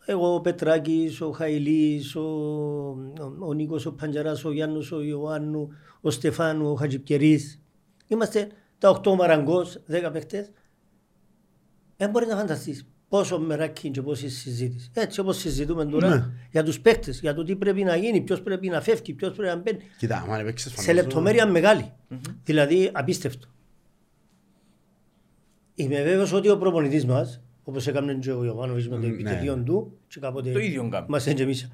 εγώ ο Πετράκης, ο Χαϊλής, ο, ο, ο Νίκος, ο Παντζαράς, ο Γιάννος, ο Ιωάννου, ο Στεφάνου, ο Χατζιπκερής. Είμαστε τα οκτώ μαραγκός, δέκα παίχτες. Δεν μπορείς να φανταστείς πόσο μεράκι και πόση συζήτηση. Έτσι όπως συζητούμε τώρα Ναι. για τους παίχτες, για το τι πρέπει να γίνει, ποιος πρέπει να φεύγει, ποιος πρέπει να μπαίνει. Κοίτα, άμα έπαιξες Σε φανώς- λεπτομέρεια μεγάλη. Δηλαδή απίστευτο. Είμαι βέβαιος ότι ο προπονητής μας, όπως έκανε και ο Ιωβάνοβης με το Ναι. επιτελείο του και κάποτε Το ίδιο κάνει. μας έντζεμίσε.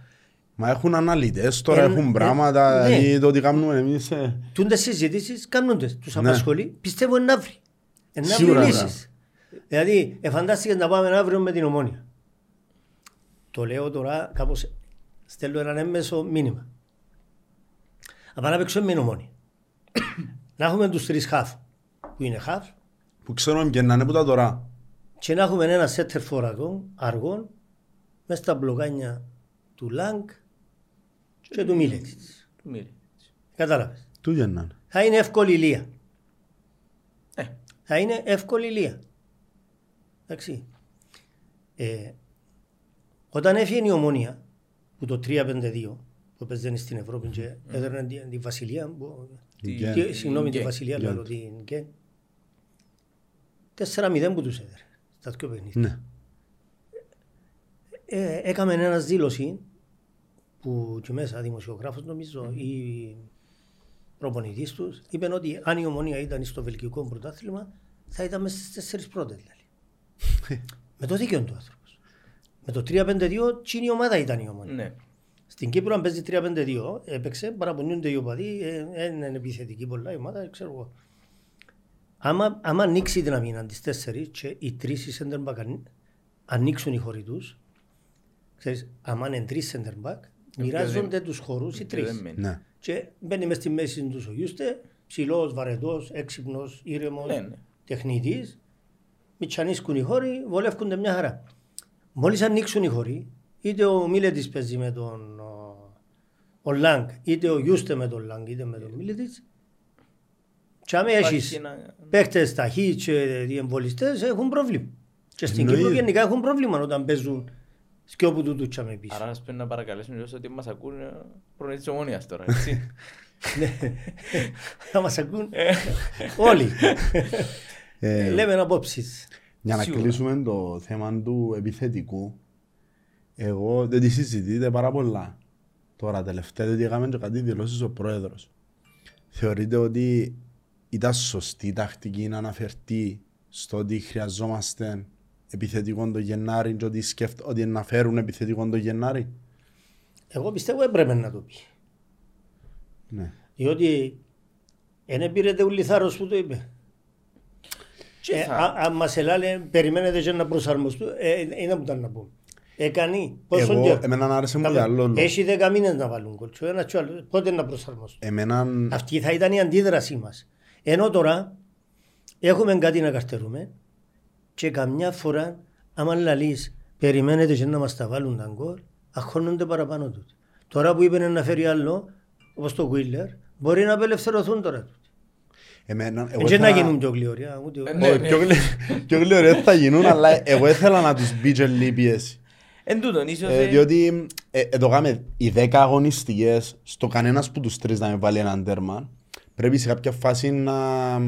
Μα έχουν αναλυτές τώρα, Εν- έχουν ε, πράγματα, ναι. δηλαδή το ότι κάνουμε εμείς... ε, Τούντες συζητήσεις κάνοντες, τους Ναι. απασχολεί. Πιστεύω να βρει. Ε, Να βρει Σίγουρα, λύσεις. Δηλαδή, εφαντάστηκε να πάμε αύριο με την ομόνια. Το λέω τώρα, κάπως στέλνω έναν έμμεσο μήνυμα. Να πάμε να παίξουμε με την ομόνια. [COUGHS] να έχουμε τους τρεις χαφ, που είναι χαφ, Που ξέρουμε και να είναι που τα τώρα. Και να έχουμε ένα σέτερ φοραγών, αργών, μέσα στα μπλοκάνια του Λάγκ και του Μίλετιτς. Του Μίλη. Κατάλαβες. Του για να είναι. Θα είναι εύκολη λία. Ε, Θα είναι εύκολη λία. Εντάξει. Ε, όταν έφυγε η ομόνια, που το 3-5-2, που παίζανε στην Ευρώπη και έδερνε την, την Βασιλεία, που, Τη- Γκέν. τι- συγγνώμη, τη Γκέν. Βασιλεία, Γκέν. λέω την Γκέν. 4-0 που τους έδερε στα δύο παιχνίδια. Ναι. Ε, έκαμε ένας δήλωση που και μέσα δημοσιογράφος νομίζω ή προπονητής τους είπε ότι αν η ομονία ήταν στο βελγικό πρωτάθλημα θα ήταν μέσα στις τέσσερις πρώτες. Δηλαδή. [LAUGHS] Με το δίκαιο του άνθρωπος. Με το 3-5-2 τσίνη η ομάδα ήταν η ομονία. Ναι. Στην Κύπρο αν παίζει 3-5-2 έπαιξε, παραπονιούνται οι οπαδοί, ε, ε, είναι επιθετική πολλά η ομάδα, ξέρω εγώ. Άμα, άμα ανοίξει την αμήνα τις τέσσερις και οι τρεις οι center back αν- ανοίξουν οι χώροι τους, ξέρεις, άμα είναι τρεις center back, μοιράζονται τους χώρους οι Και δεν τρεις. μένει. Ναι. Και μπαίνει μες στη μέση τους ο Γιούστε, ψηλός, βαρετός, έξυπνος, ήρεμος, Ναι, ναι. τεχνητής. Μητσανίσκουν οι χώροι, βολεύκονται μια χαρά. Μόλις ανοίξουν οι χώροι, είτε ο Μίλετης παίζει με τον ο, ο Λάγκ, είτε ο Γιούστε με τον Λάγκ, είτε με τον Μίλετης, και άμα Υπάρχει έχεις ένα- παίκτες ταχύ και διεμβολιστές έχουν πρόβλημα. Και στην Κύπρο Εννοείται. γενικά έχουν πρόβλημα όταν παίζουν σκιόπου του του τσάμε πίσω. Άρα να πρέπει να παρακαλέσουμε λίγο ότι μας ακούν προνείς της ομόνιας τώρα, έτσι. Ναι. Θα μας ακούν όλοι. Ε, Λέμε απόψεις. Για να Σίγουρα. κλείσουμε το θέμα του επιθετικού, εγώ δεν τη συζητείτε πάρα πολλά. Τώρα τελευταία, διότι έκαμε και κάτι δηλώσεις ο πρόεδρος. Θεωρείτε ότι ήταν σωστή η τακτική να αναφερθεί στο ότι χρειαζόμαστε επιθετικό το Γενάρη και ότι σκέφτονται ότι να φέρουν επιθετικό το Γενάρη. Εγώ πιστεύω έπρεπε να το πει. Ναι. Διότι δεν πήρε ούλη θάρρος που το είπε. Και Ε, θα- α- Αν μας ελάλε, περιμένετε και να προσαρμοστούν, ε, είναι που ήταν να πούμε. Έκανε. Πόσο Εγώ, καιρό; εμένα άρεσε μου Κάμε. για άλλο λόγο. Έχει δέκα μήνες να βάλουν κολτσό, ένα και άλλο. Πότε να προσαρμοστούν; Εμένα, Αυτή θα ήταν η αντίδρασή μας. Ενώ τώρα έχουμε κάτι να καρτερούμε και καμιά φορά άμα λαλείς περιμένετε και να μας τα βάλουν τα γκολ, αχώνονται παραπάνω του. Τώρα που είπε να φέρει άλλο, όπως το Wheeler, μπορεί να απελευθερωθούν τώρα. τούτοι. εμένα, εγώ Και να ήθελα- γίνουν πιο γλυωριά. Ούτε... Ε, ναι. Όχι, πιο γλυ- πιο γλυωρές θα γίνουν, [LAUGHS] αλλά εγώ ήθελα να τους μπει και λίγη πίεση. Εν τούτον, ίσως... Ε, ε, διότι ε, εδώ κάμε οι 10 αγωνιστικές, στο κανένας που τους τρεις να με βάλει έναν τέρμα, πρέπει σε κάποια φάση να,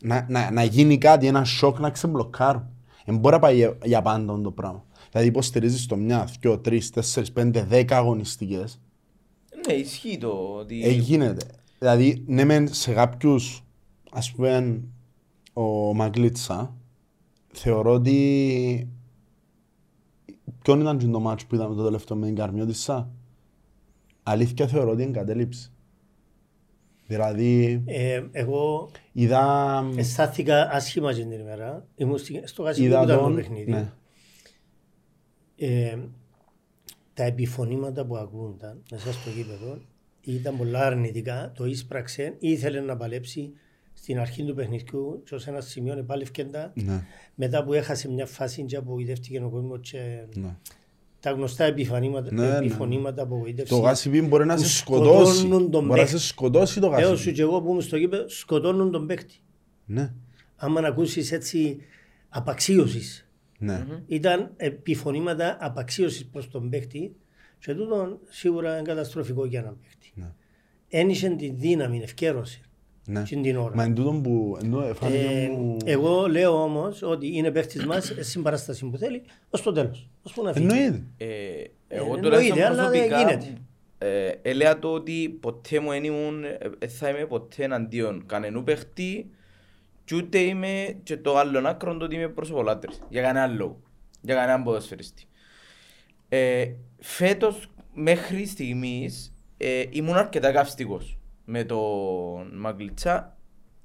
να, να, να γίνει κάτι, ένα σοκ να ξεμπλοκάρουν. Δεν μπορεί να πάει για, για πάντα το πράγμα. Δηλαδή υποστηρίζεις το μια, δυο, τρεις, τέσσερις, πέντε, δέκα αγωνιστικές, Ναι, ισχύει το ότι... ε, γίνεται. Δηλαδή, ναι μεν σε κάποιους, ας πούμε, ο Μαγκλίτσα, θεωρώ ότι ποιον ήταν και το μάτσο που είδαμε το τελευταίο με την Καρμιώτισσα. Αλήθεια θεωρώ ότι εγκατέλειψε. Δηλαδή, Ε, εγώ είδα, αισθάθηκα άσχημα την ημέρα. Ήμουν στη- στο γασί που είδα ήταν το τον, παιχνίδι. ναι, Ε, τα επιφωνήματα που ακούνταν μέσα στο γήπεδο ήταν πολλά αρνητικά. Το ίσπραξε, ήθελε να παλέψει στην αρχή του παιχνιδιού και ως ένα σημείο επάλευκε τα. ναι, Μετά που έχασε μια φάση και απογοητεύτηκε ο κόσμος και ναι. Τα γνωστά επιφωνήματα, Ναι, ναι. επιφωνήματα απογοήτευση. Το γάσιπι μπορεί να που σε σκοτώσει. σκοτώνουν τον Μπορεί να σε παίκτη. σκοτώσει το Λέω σου γάσιπι. και εγώ που ήμουν στο γήπεδο σκοτώνουν τον παίκτη. Ναι, Άμα να ακούσεις έτσι απαξίωσης. ναι. ήταν επιφωνήματα απαξίωσης προς τον παίκτη και τούτο σίγουρα είναι καταστροφικό για έναν παίκτη. Ναι. Ένιξε τη δύναμη, ευκαίρωση ναι. Την την ώρα. Μα εν τούτον που εν τούτο φάνηκε Ε, μου... εγώ λέω όμως ότι είναι παίκτης μας ε, στην παράσταση που θέλει ως το τέλος. Ως που να φύγει. Εννοείται. Ε, Ε, εγώ εννοείται, τουλάχιστον αλλά δεν προσωπικά γίνεται. ε, ελέα το ότι ποτέ μου δεν ήμουν, ε, ε, θα είμαι ποτέ εναντίον κανενού παιχτή και ούτε είμαι και το άλλο άκρο το ότι είμαι προσωπολάτρης. Για κανέναν λόγο. Για κανέναν ποδοσφαιριστή. Ε, φέτος μέχρι στιγμής ε, ήμουν αρκετά καυστικός με τον Μαγκλιτσά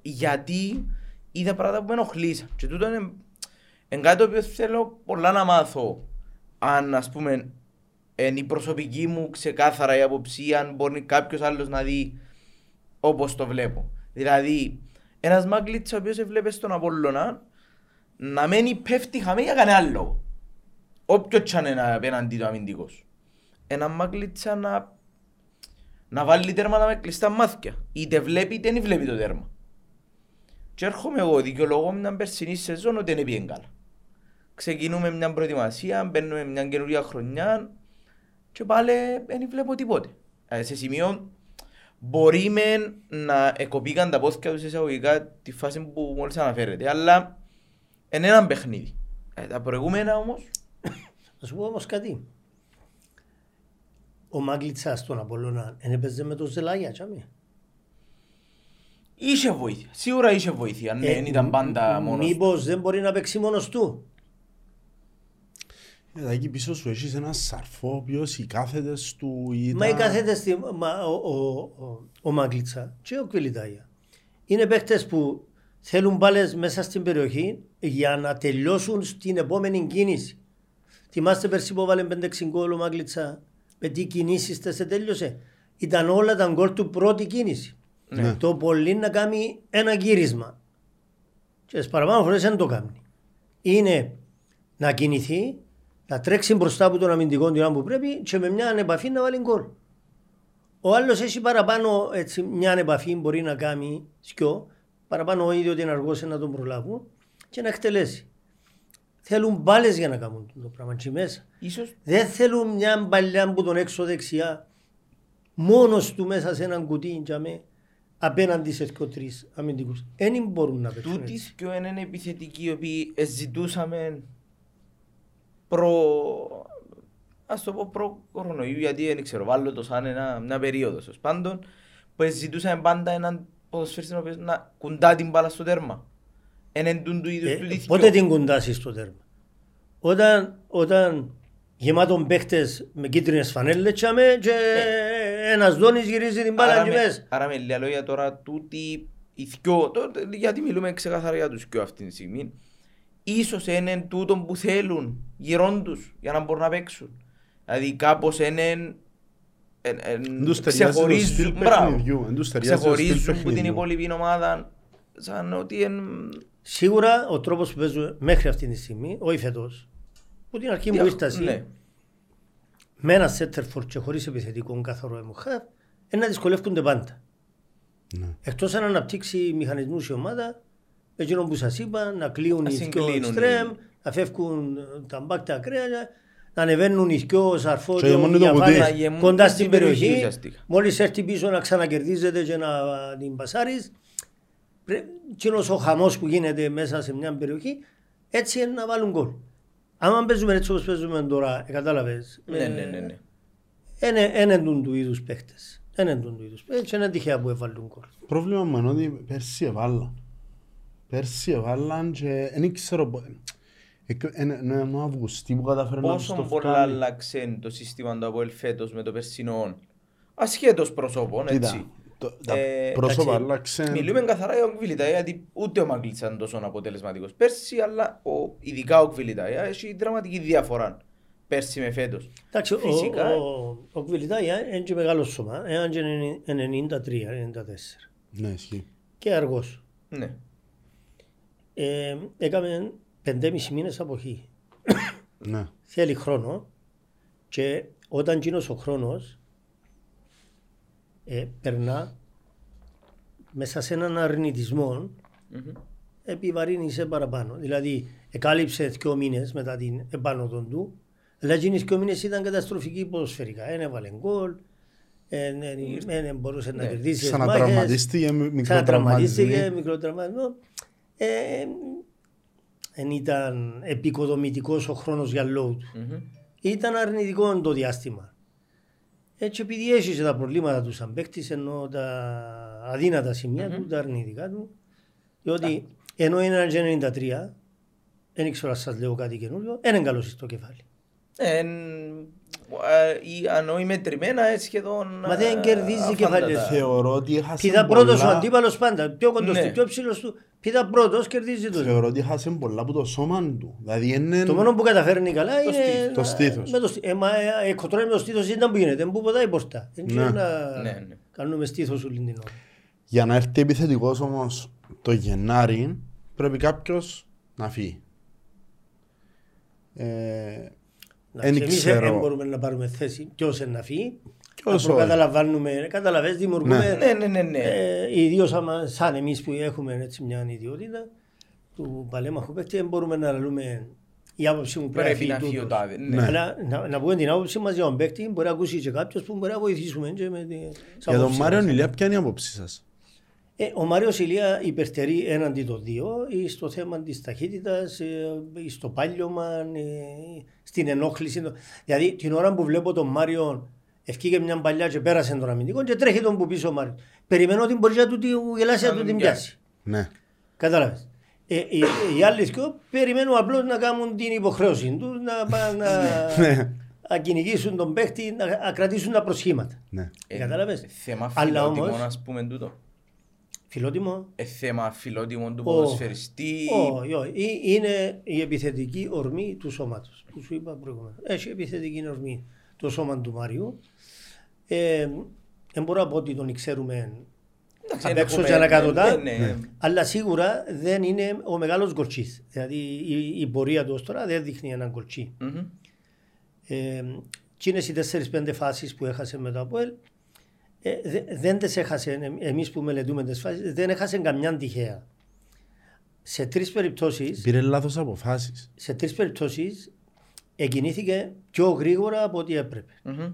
γιατί είδα πράγματα που με ενοχλήσαν. Και τούτο είναι, είναι κάτι το οποίο θέλω πολλά να μάθω αν ας πούμε είναι η προσωπική μου ξεκάθαρα η άποψη ή αν μπορεί κάποιος άλλος να δει όπως το βλέπω. Δηλαδή, ένας Μάγκλητς ο οποίος έβλεπε στον Απόλλωνα να μένει πέφτει χαμή για κανένα λόγο. Όποιος τσάνε είναι απέναντι του αμυντικός. Ένα Μάγκλητσα να, να βάλει τέρματα με κλειστά μάτια. Είτε βλέπει είτε δεν βλέπει το τέρμα. Και έρχομαι εγώ, δικαιολογώ μια περσινή σεζόν ότι δεν πήγαινε καλά. Ξεκινούμε μια προετοιμασία, μπαίνουμε μια καινούργια χρονιά και πάλι δεν βλέπω τίποτε. Ε, σε σημείο μπορεί με να εκοπήκαν τα πόθηκια τους εισαγωγικά τη φάση που μόλις αναφέρεται, αλλά είναι ένα παιχνίδι. Ε, τα προηγούμενα όμως, [COUGHS] Να σου πω όμως κάτι. Ο Μάγκλητσας στον Απόλλωνα δεν έπαιζε με το Ζελάγια, τσάμι. είχε βοήθεια. Σίγουρα είχε βοήθεια, ναι, δεν ήταν πάντα μόνος. του. Μήπως δεν μπορεί να παίξει μόνος του; Ε, εκεί πίσω σου έχεις ένα σαρφό ο οποίος οι κάθετες του ήταν... Μα οι κάθετες, στη- μα ο, ο, ο, ο Μάγκλητσα και ο Κβιλιτάγια είναι παίχτες που θέλουν μπάλες μέσα στην περιοχή για να τελειώσουν στην επόμενη κίνηση. Θυμάστε πέρσι που έβαλε 5-6 γκολ ο Μάγκλητσα με τι κινήσεις τε σε τέλειωσε. Ήταν όλα τα γκολ του πρώτη κίνηση. Ναι. Το πολύ να κάνει ένα γύρισμα. Και στις παραπάνω φορές δεν το κάνει. Είναι να κινηθεί, να τρέξει μπροστά από τον αμυντικό την ώρα που πρέπει και με μια ανεπαφή να βάλει γκολ. Ο άλλος έχει παραπάνω έτσι, μια ανεπαφή μπορεί να κάνει σκιο, παραπάνω ο ίδιο ότι είναι αργός να τον προλάβουν και να εκτελέσει. Θέλουν μπάλες για να κάνουν το πράγμα εκεί μέσα. Ίσως Δεν θέλουν μια παλιά που τον έξω δεξιά μόνος του μέσα σε έναν κουτί τζαμέ, απέναντι σε δύο τρεις αμυντικούς. Δεν μπορούν να παίξουν τούτοι έτσι. και είναι επιθετικοί οι οποίοι ζητούσαμε προ... Ας το πω προ κορονοϊού γιατί δεν ξέρω, βάλω το σαν ένα, μια περίοδος ως πάντων που ζητούσαμε πάντα έναν ποδοσφαίριστη ο οποίος να κουντά την μπάλα στο τέρμα. Εν εν τούν του είδους Ε, του δίθκιο. πότε την κουντάσεις στο τέρμα; Όταν, όταν γεμάτον παίχτες με κίτρινες φανέλες τσάμε και ένας δόνης γυρίζει την μπάλα Άρα εκεί με- μέσα. Άρα με λίγα λόγια τώρα τούτοι οι δυο, το- γιατί μιλούμε ξεκαθαρά για τους δυο αυτή τη στιγμή, ίσως είναι τούτο που θέλουν γύρω τους για να μπορούν να παίξουν. Δηλαδή κάπως είναι εν- εν- εν- Εν τους ταιριάζει το ξεχωρίζουν, στυλ μπράβο. παιχνιδιού, εν τους ταιριάζει το στυλ ξεχωρίζουν που την παιχνιδιού. υπόλοιπη ομάδα σαν ότι εν... Σίγουρα ο τρόπος που παίζουν μέχρι αυτή τη στιγμή, όχι φέτος, που την αρχή που ήρθα εσύ, Ναι. με ένα σέτερφορ και χωρίς επιθετικό καθαρό εμοχάρ, είναι να δυσκολεύονται πάντα. Ναι. Εκτός αν αναπτύξει μηχανισμούς η ομάδα, εκείνο που σας είπα, να κλείουν Να οι δυο συγκλίνουν εξτρέμ, οι- να φεύγουν τα μπακ τα ακραία, να ανεβαίνουν οι δυο σαρφό Και και γεμώνει ο το κουτί. Διαφάνης Να γεμούν κοντά στην στην περιοχή περιοχή. ουσιαστικά. Μόλις έρθει πίσω να ξανακερδίζεται και να την πασάρεις, πρέ- εκείνος ο χαμός που γίνεται μέσα σε μια περιοχή, έτσι είναι να βάλουν γκολ. Άμα παίζουμε έτσι όπως παίζουμε τώρα, ε, κατάλαβες. Ναι, ε, ναι, ναι, ναι. είναι έντουν του είδους παίχτες. Είναι έντουν του είδους παίχτες και είναι τυχαία που έβαλουν γκολ. Πρόβλημα μου είναι ότι πέρσι εβάλλαν. Πέρσι εβάλλαν και δεν ξέρω πο- εκ- Είναι είναι ο Αυγουστή που καταφέρει να τους Πόσο το πολλά βγάλει. άλλαξε το σύστημα του Αποέλ φέτος με το περσινό ασχέτως προσώπων, έτσι. Κοίτα, το- τα Ε, πρόσωπα εντάξει, άλλαξαν. Μιλούμε καθαρά για ο Κβιλιτάια, γιατί ούτε ο Μαγκλίτς ήταν τόσο αποτελεσματικός πέρσι, αλλά ο, ειδικά ο Κβιλιτάια έχει δραματική διαφορά πέρσι με φέτος. Εντάξει, ο, Φυσικά. ο, ο Κβιλιτάγια είναι και μεγάλο σώμα, είναι και 93-94 Ναι, ισχύει. και αργός. Ναι. Ε, έκαμε 5,5 μήνες αποχή. Ναι. Θέλει χρόνο και όταν γίνος ο χρόνος ε, περνά μέσα σε έναν αρνητισμό Μμμ. επιβαρύνει παραπάνω. Δηλαδή, εκάλυψε δύο μήνες μετά την επάνωδο του, αλλά εκείνοι δύο μήνες ήταν καταστροφικοί ποδοσφαιρικά. Δεν έβαλε γκολ, δεν μπορούσε να Ναι. κερδίσει. τις Ξανατραυματίστηκε, μάχες. μικρό Ξανατραυματίστηκε, τραυματισμό. μικρό τραυματισμό. Ε, δεν ήταν επικοδομητικός ο χρόνος για λόγου του. Μμμ. Ήταν αρνητικό το διάστημα. Έτσι επειδή έχει τα προβλήματα του σαν παίκτης, ενώ τα αδύνατα σημεία του, τα αρνητικά του, διότι ενώ είναι ένα 93, δεν ξέρω αν σας λέω κάτι καινούριο, δεν είναι καλός στο κεφάλι. Εν, ε, ή ανόη μετρημένα ε, σχεδόν Μα δεν ε, κερδίζει αφάντατα. κεφάλαια. Θεωρώ ότι έχασε Πήδα πρώτος ο πολλά... αντίπαλος πάντα, πιο κοντός Ναι. του, πιο ψηλός του, πήδα πρώτος, κερδίζει το. Θεωρώ ότι έχασε πολλά από το σώμα του. Δηλαδή είναι... Το μόνο που καταφέρνει καλά Το είναι... στήθος. Το στήθος. Με το στήθος. Ε, μα ε, εκοτρώνει με το στήθος ήταν που γίνεται, που ποτάει πορτά. Δεν Ναι. ξέρω να Ναι, ναι. κάνουμε στήθος όλη την ώρα. Για να έρθει επιθετικός όμως το Γενάρη πρέπει κάποιος να φύγει. Ε, Εντάξει, δεν εμείς ξέρω. δεν μπορούμε να πάρουμε θέση ποιος είναι να φύγει. Ποιος Απλά όχι. καταλαβαίνουμε, καταλαβαίνεις, δημιουργούμε Ναι, ναι, ναι, ναι. Ε, ιδίως άμα, σαν εμείς που έχουμε έτσι μια ιδιότητα του παλέμαχου παίκτη, δεν μπορούμε να λέμε η άποψη μου πρέπει, Πρέπει να φύγει ο τούτος. τάδε. Ναι. Ναι. Αλλά να, να πούμε την άποψη μας για τον παίκτη, μπορεί να ακούσει και κάποιος που μπορεί να βοηθήσουμε και με τις Για τον άποψεις Μάριο μας. Ηλία ποια είναι η άποψή σας; Ε, ο Μάριος Ηλία υπερτερεί έναντι των δύο ή στο θέμα της ταχύτητας, ε, ή στο πάλιωμα, ε, στην ενόχληση. Δηλαδή την ώρα που βλέπω τον Μάριο ευκήγε μια παλιά και πέρασε τον αμυντικό και τρέχει τον που πίσω ο Μάριος. Περιμένω ότι μπορεί να του τη γελάσει να του την πιάσει. Ναι. Κατάλαβες. Ε, οι, οι άλλοι δυο περιμένουν απλώς να κάνουν την υποχρέωση τους, να, πάνε να, [LAUGHS] να κυνηγήσουν τον παίχτη, να, να κρατήσουν τα προσχήματα. ναι. Ε, Κατάλαβες. Θέμα Αλλά φιλότιμο, όμως- ας πούμε τούτο. Φιλότιμο. Ε, θέμα φιλότιμο του Ω. ποδοσφαιριστή. Όχι, όχι. Ε, Είναι η επιθετική ορμή του σώματος που σου είπα προηγουμένως. Έχει επιθετική ορμή το σώμα του Μάριου. Ε, δεν μπορώ να πω ότι τον ξέρουμε Εντάξει, απ' δεν έξω έχουμε- και ανακατοτά, ναι, ναι. αλλά σίγουρα δεν είναι ο μεγάλος γκολτσής. Δηλαδή η, η πορεία του ως τώρα δεν δείχνει έναν γκολτσί. Μμμ. Ε, εκείνες οι 4-5 φάσεις που έχασε με το ΑΠΟΕΛ ε, δε- δεν τις έχασε, ε, εμείς που μελετούμε τις φάσεις, δεν έχασε καμιά τυχαία. Σε τρεις περιπτώσεις, Πήρε λάθος αποφάσεις. σε τρεις περιπτώσεις εκινήθηκε πιο γρήγορα από ό,τι έπρεπε. Μμμ.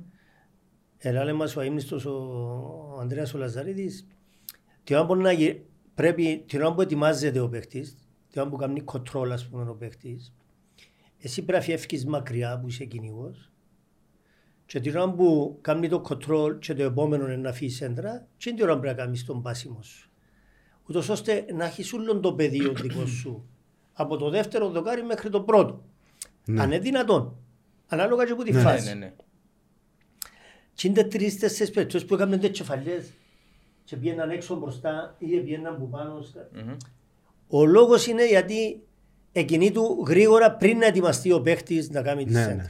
Ελάλε μας ο αείμνηστος ο Ανδρέας ο Λαζαρίδης, την ώρα που, να, γυ- πρέπει, την ώρα που ετοιμάζεται ο παίχτης, την ώρα που κάνει κοτρόλ ας πούμε ο παίχτης, εσύ πρέπει να φεύγεις μακριά που είσαι κυνηγός και την ώρα που κάνει το κοτρόλ και το επόμενο είναι να φύγει έντρα και την ώρα πρέπει να κάνεις τον πάσιμο σου. Ούτως ώστε να έχεις όλο το πεδίο δικό σου από το δεύτερο δοκάρι μέχρι το πρώτο. Ναι. Αν είναι δυνατόν. Ανάλογα και από τη Ναι. φάση. Ναι, ναι, ναι. Και είναι τρεις τέσσερις περιπτώσεις που έκαναν τέτοιες κεφαλιές και πήγαιναν έξω μπροστά ή πήγαιναν που πάνω. στα- Μμμ. Ο λόγος είναι γιατί εκείνη του γρήγορα πριν να ετοιμαστεί ο παίχτης να κάνει τη Ναι, σέντρα.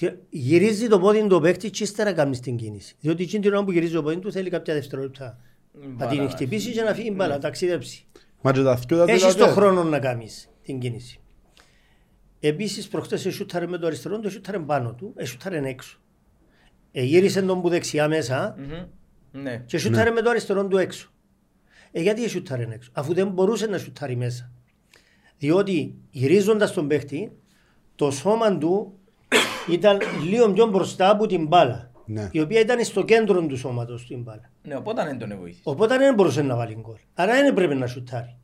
Ναι. Και Γυρίζει το πόδι του ο παίχτης και ύστερα κάνεις την κίνηση. Διότι εκείνη την ώρα που γυρίζει το πόδι του θέλει κάποια δευτερόλεπτα να Μπάλα την να χτυπήσει φύγει. και να φύγει μπάλα, να ταξιδέψει. Μα και τα δυο τα Έχεις τελευταία. το χρόνο να κάνεις την κίνηση. Επίσης προχτές εσούταρε με το αριστερό του, εσούταρε πάνω του, εσούταρε έξω. Εγύρισε τον που δεξιά μέσα Μμμ. Ναι. και σούταρε με το αριστερό του έξω. Ε, γιατί σούταρε έξω, αφού δεν μπορούσε να σούταρει μέσα. Διότι γυρίζοντας τον παίχτη, το σώμα του ήταν λίγο πιο μπροστά από την μπάλα. Ναι. Η οποία ήταν στο κέντρο του σώματος του η μπάλα. Ναι, οπότε δεν τον βοήθησε. Οπότε δεν μπορούσε να βάλει γκολ. Άρα δεν έπρεπε να σουτάρει.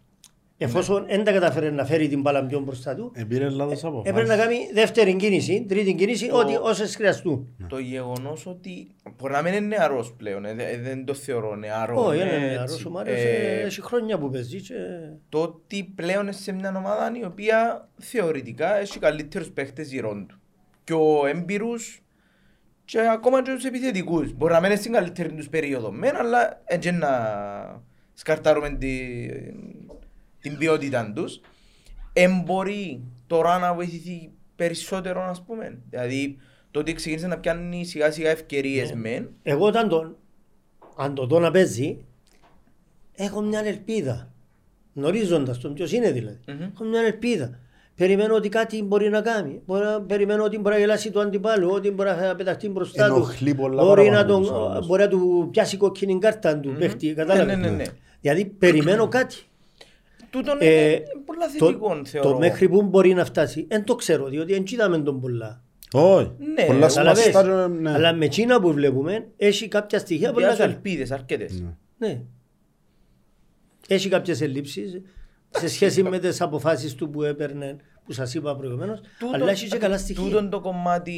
Εφόσον δεν τα καταφέρει να φέρει την μπάλα πιο μπροστά του, Ε, πήρε λάθος έπρεπε να αποφάσεις. κάνει δεύτερη κίνηση, τρίτη κίνηση, Το- ό,τι όσες χρειαστούν. Το γεγονός ότι μπορεί να μην είναι νεαρός πλέον, ε, δε- δεν το θεωρώ νεαρό. Όχι, ε, είναι έτσι. νεαρός ο Μάριος, Ε, ε, έχει χρόνια που παίζει και... Το ότι πλέον είναι σε μια ομάδα η οποία θεωρητικά έχει καλύτερους παίχτες γύρω του. Και ο έμπειρους και ακόμα και τους επιθετικούς. Μπορεί να μην είναι στην καλύτερη τους περίοδο μεν, αλλά έτσι να σκαρτάρουμε την, την ποιότητα τους. Εν μπορεί τώρα να βοηθηθεί περισσότερο, ας πούμε. Δηλαδή, το ότι ξεκίνησε να πιάνει σιγά σιγά ευκαιρίες μεν, Εγώ όταν τον, αν το δω να παίζει, έχω μια ελπίδα. Γνωρίζοντας τον ποιος είναι δηλαδή. Μμμ. Έχω μια ελπίδα. Περιμένω ότι κάτι μπορεί να κάνει. Μπορεί να, περιμένω ότι μπορεί να γελάσει το αντιπάλου, ότι μπορεί να πεταχτεί μπροστά του. Ενοχλεί πολλά Μπορεί να, παραπάνω τον, τους άλλους. μπορεί να του πιάσει κόκκινη κάρτα του παίχτη. Κατάλαβες; Ναι, ναι, ναι, ναι. Δηλαδή περιμένω κάτι. τούτον Ε, είναι πολλά το, θετικό, θεωρώ. το μέχρι που μπορεί να φτάσει, δεν το ξέρω, διότι δεν είδαμε τον πολλά. Όχι. Ναι, Πολλά Καταλαβες. σπαστά, ναι. Αλλά με εκείνα που βλέπουμε, έχει κάποια στοιχεία πολλά Διάσου καλά. ελπίδες αρκετές. Ναι. Ναι. Έχει κάποιες ελλείψεις σε σχέση με τις αποφάσεις του που έπαιρνε, που σας είπα προηγουμένως, Τούτο- αλλά έχει και καλά στοιχεία. Τούτον το κομμάτι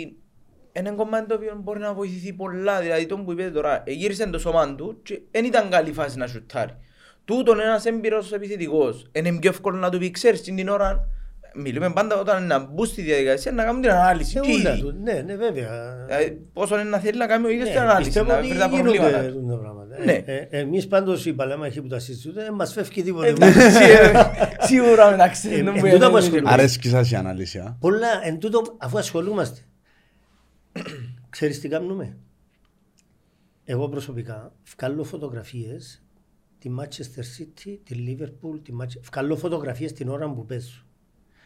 είναι ένα κομμάτι το οποίο μπορεί να βοηθηθεί πολλά. Δηλαδή, τον που είπε τώρα, ε, γύρισε το σώμα του και δεν ήταν καλή φάση να σουτάρει. Τούτον ένας έμπειρος επιθετικός. Είναι πιο εύκολο να του πει, ξέρεις, την ώρα, μιλούμε πάντα όταν να μπουν στη διαδικασία να κάνουν την ανάλυση. Ε, Και ούλα ήδη. τους. Ναι, ναι, βέβαια. Δηλαδή, πόσο είναι να θέλει να κάνει ο ίδιος Ναι, την ανάλυση, πιστεύω να ότι βρει τα προβλήματα. γίνονται του. τα πράγματα. Ναι. Ε, ε, εμείς πάντως οι παλέμαχοι που τα συζητούνται, δεν μας φεύγει τίποτε. Εντάξει, ε, Σίγουρα μεταξύ Ε, των ε, που τούτα είναι- που ασχολούμαι. Αρέσκει σας η ανάλυση. α; Πολλά, εν τούτο, αφού ασχολούμαστε, ξέρεις τι κάνουμε; Εγώ προσωπικά βγάλω φωτογραφίες τη Manchester City, τη Liverpool, τη Manchester... Βγάλω φωτογραφίες την ώρα που παίζω.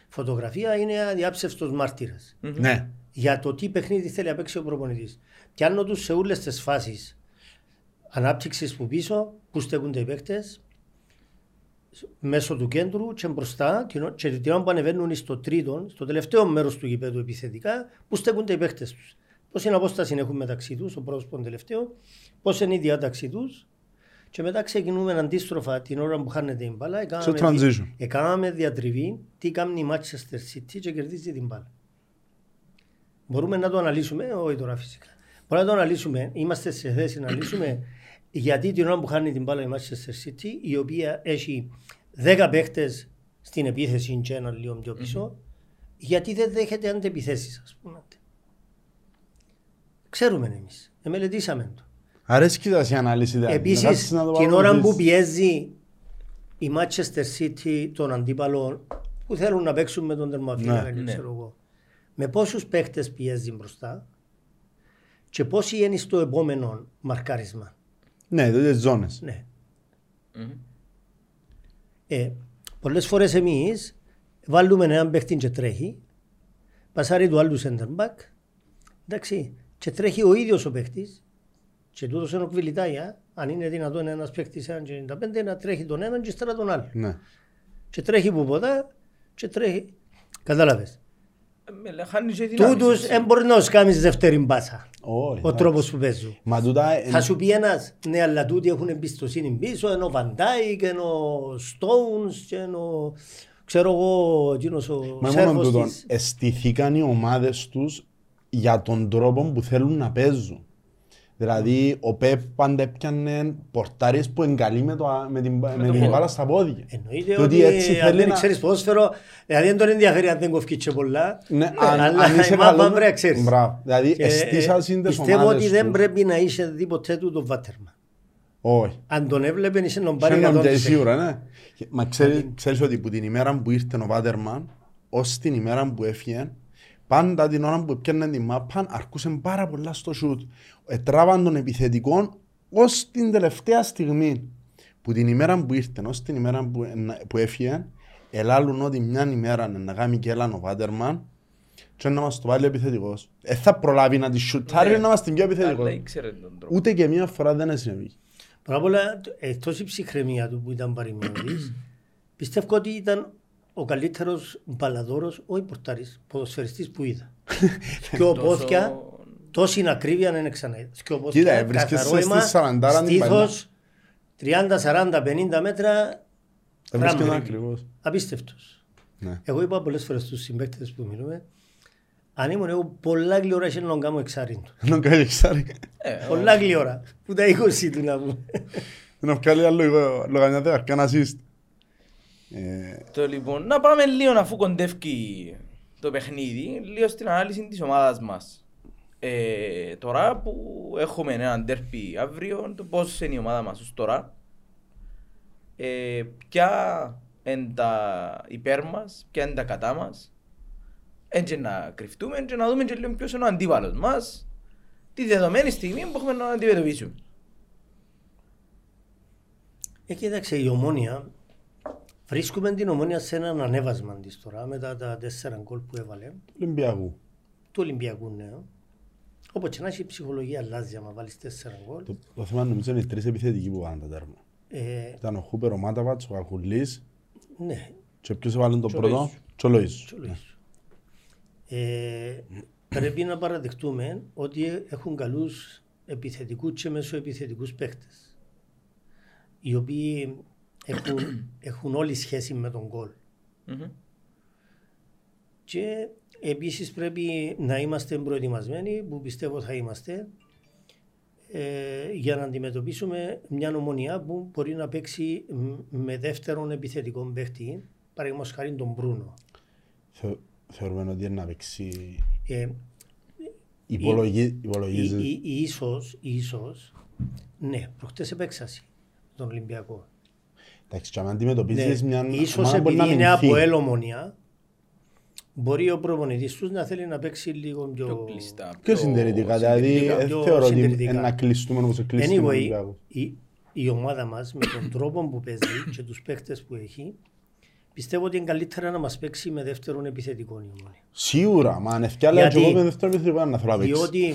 Φωτογραφία είναι αδιάψευστος μάρτυρας. Ναι. Για το τι παιχνίδι θέλει να παίξει ο προπονητής. Πιάνω τους σε όλες τις φάσεις ανάπτυξης που πίσω, που στέκονται οι παίκτες, μέσω του κέντρου και μπροστά την- και την ώρα που ανεβαίνουν στο τρίτο, στο τελευταίο μέρος του γηπέδου επιθετικά, που στέκονται οι παίκτες τους. Πώς είναι απόσταση έχουν μεταξύ τους, ο πρώτος πον τελευταίο, πώς είναι η διάταξή τους και μετά ξεκινούμε αντίστροφα την ώρα που χάνεται η μπάλα. Στο έκαναμε δι- transition. Έκαναμε διατριβή τι κάνει η Manchester City και κερδίζει την μπάλα. Μπορούμε να το αναλύσουμε, όχι τώρα φυσικά. Μπορούμε να το αναλύσουμε, είμαστε σε θέση να αναλύσουμε γιατί την ώρα που χάνει την μπάλα η Manchester City, η οποία έχει 10 παίχτες στην επίθεση και έναν λίγο πιο πισω γιατί δεν δέχεται αντεπιθέσεις, ας πούμε. Ξέρουμε εμείς, εμελετήσαμε το. Αρέσκει τα σε ανάλυση. δηλαδή. Να Επίσης, κάτσεις να το την ώρα που παρακολουθείς. πιέζει η Manchester City των αντίπαλων που θέλουν να παίξουν με τον τερματοφύλακα, Ναι. δεν Ναι. ξέρω εγώ, με πόσους παίχτες πιέζει μπροστά και πόσοι είναι στο επόμενο μαρκάρισμα. Ναι, τότε ζώνες. Ναι. Μμμ. Ε, πολλές φορές εμείς βάλουμε έναν παίχτη και τρέχει, πασάρει του άλλου center back, εντάξει, και τρέχει ο ίδιος ο παίχτης και τούτος είναι ο κβιλιτάγια, αν είναι δυνατόν ένας παίχτης 1,95 να τρέχει τον έναν και στερα τον άλλο. Ναι. Και τρέχει που ποτά και τρέχει. Κατάλαβες. Ε, με λέ- χάνεις και δυνάμεις, Τούτους έτσι. δεν μπορείς να τους κάνεις δεύτερη μπάσα. Όχι, Ο εντάξει. τρόπος που παίζουν. Μα τούτα... ε, Θα σου πει ένας, ναι, αλλά τούτοι έχουν εμπιστοσύνη πίσω, ενώ ο Βαντάικ, ενώ ο Stones, και ενώ, ξέρω εγώ, εκείνος ο Μα μόνο Σέρβος τούτον, της. εστιθήκαν οι ομάδες τους για τον τρόπο που θέλουν να παίζουν. Δηλαδή, ο Πεπ πάντα έπιανε πορτάρες που εγκαλεί με, το, με την, με το την πόδι. μπάλα στα πόδια. Εννοείται Το ότι έτσι αν θέλει δεν να- ξέρεις ποδόσφαιρο, δηλαδή δεν τον ενδιαφέρει αν δεν κοφκεί και πολλά, Ναι, αν, αλλά αν είσαι η μάπα καλός, πρέπει να ξέρεις. Μπράβο. Δηλαδή, Και, ε, εστίσασαν τις Πιστεύω ομάδες ότι δεν τους. πρέπει να είσαι δει ποτέ του το βάτερμα. Όχι. Αν τον έβλεπε είσαι να τον πάρει Συγγνώμη, 100%. και σίγουρα, ναι. Και- Μα ξέρεις, ξέρεις ότι που την ημέρα που ήρθε ο Βάτερμαν, ως την ημέρα που έφυγε, πάντα την ώρα που έπιανε την μάπα, αρκούσε πάρα πολλά στο σούτ. Ετράβαν τον επιθετικό ως την τελευταία στιγμή. Που την ημέρα που ήρθε, ως την ημέρα που, να- που έφυγε, ελάλουν ότι μια ημέρα να κάνει και έλαν ο Βάτερμαν και να μας το βάλει ο επιθετικός. Ε, θα προλάβει να τη σουτάρει Ναι. να μας την πιο Αλλά επιθετικός. ήξερε τον τρόπο. Ούτε και μία φορά δεν έσυνεβεί. Πρώτα απ' όλα, εκτός η ψυχραιμία του που ήταν παρημιώδης, [CLEARS THROAT] πιστεύω ότι ήταν ο καλύτερος μπαλαδόρος, όχι πορτάρης, ποδοσφαιριστής που είδα. [LAUGHS] και ο Τόσο- πόθια, τόση ακρίβεια δεν είναι ξανά είδα. Και ο Κοίτα, πόθια, βρίσκεσαι καθαρό στη αίμα, σαραντάρα την στήθος, 30, 40, 50 μέτρα, Δεν βρίσκεται Πράγμα. ακριβώς. απίστευτος. Ναι. Εγώ είπα πολλές φορές στους συμπαίκτες που μιλούμε, αν ήμουν εγώ πολλά γλυόρα είχε να τον κάνω εξάριν του. [LAUGHS] Δεν κάνει εξάρι. Ε, Πολλά γλυόρα, που τα 20 του να πούμε. Δεν έχω βγάλει άλλο λογανιά δεν κάνω assist. Ε, Το λοιπόν, να πάμε λίγο αφού κοντεύει το παιχνίδι, λίγο στην ανάλυση της ομάδας μας. Ε, τώρα που έχουμε έναν τέρπι αύριο, το πώς είναι η ομάδα μας ως τώρα, ε, ποια είναι τα υπέρ μας, ποια είναι τα κατά μας, έτσι να κρυφτούμε και να δούμε και λίγο ποιος είναι ο αντίπαλος μας, τη δεδομένη στιγμή που έχουμε να αντιμετωπίσουμε. Ε, κοίταξε, η ομόνια, βρίσκουμε την ομόνια σε έναν ανέβασμα της τώρα, μετά τα τέσσερα γκολ που έβαλε, Ολυμπιακού. του Ολυμπιακού νέου. Όπως και να έχει η ψυχολογία αλλάζει άμα βάλεις τέσσερα γκολ. Το, το θέμα νομίζω είναι οι τρεις επιθετικοί που κάνουν τα τέρμα. Ε, Ήταν ο Χούπερ, ο Μάταβατς, ο Κακουλής ναι, και ποιος έβαλε τον Και ο πρώτο; Λοΐζου. Και ο Λοΐζου. τι λες. Ε, πρέπει να παραδεχτούμε ότι έχουν καλούς επιθετικούς και μεσοεπιθετικούς παίχτες οι οποίοι έχουν, έχουν όλη σχέση με τον γκολ. Μμμ. Και επίσης πρέπει να είμαστε προετοιμασμένοι, που πιστεύω θα είμαστε, ε, για να αντιμετωπίσουμε μια ομονία που μπορεί να παίξει μ- με δεύτερον επιθετικό παίχτη, παραδείγματος χάρη τον Μπρούνο. Θεω- Θεωρούμε ότι είναι να παίξει... Ε, Υπολογι... ή, Υπολογίζει... ή, ή ίσως, ή ίσως, ναι, προχτές επέξαση τον Ολυμπιακό. Εντάξει, και αν αντιμετωπίζεις μια Ναι, ίσως ομάδα μπορεί επειδή να είναι μηνθεί. από ελομονία, μπορεί ο προπονητής τους να θέλει να παίξει λίγο πιο... Πιο κλειστά. Πιο συντηρητικά, δηλαδή συντηρητικά, ε, πιο θεωρώ ότι συντηρητικά. είναι να κλειστούμε όπως κλειστούμε ο Anyway, Ολυμπιακός. η, η ομάδα μας με τον τρόπο που παίζει και τους παίχτες που έχει πιστεύω ότι είναι καλύτερα να μας παίξει με δεύτερον επιθετικό η ομόνια. Σίγουρα, μα αν ευκάλα Γιατί- και εγώ με δεύτερο επιθετικό να θέλω να παίξεις. Διότι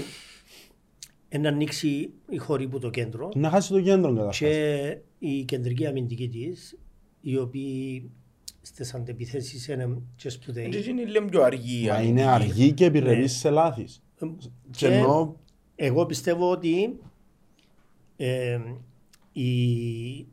να ανοίξει η χωρή που το κέντρο Να χάσει το κέντρο καταρχάς. και η κεντρική αμυντική της, οι οποίοι στις αντεπιθέσεις είναι και Και σπουδαίοι. είναι λίγο πιο αργή. η Μα αμυντική. είναι αργή και Ναι. επιρρεπεί σε λάθης. Και Και ενώ εγώ πιστεύω ότι ε, οι,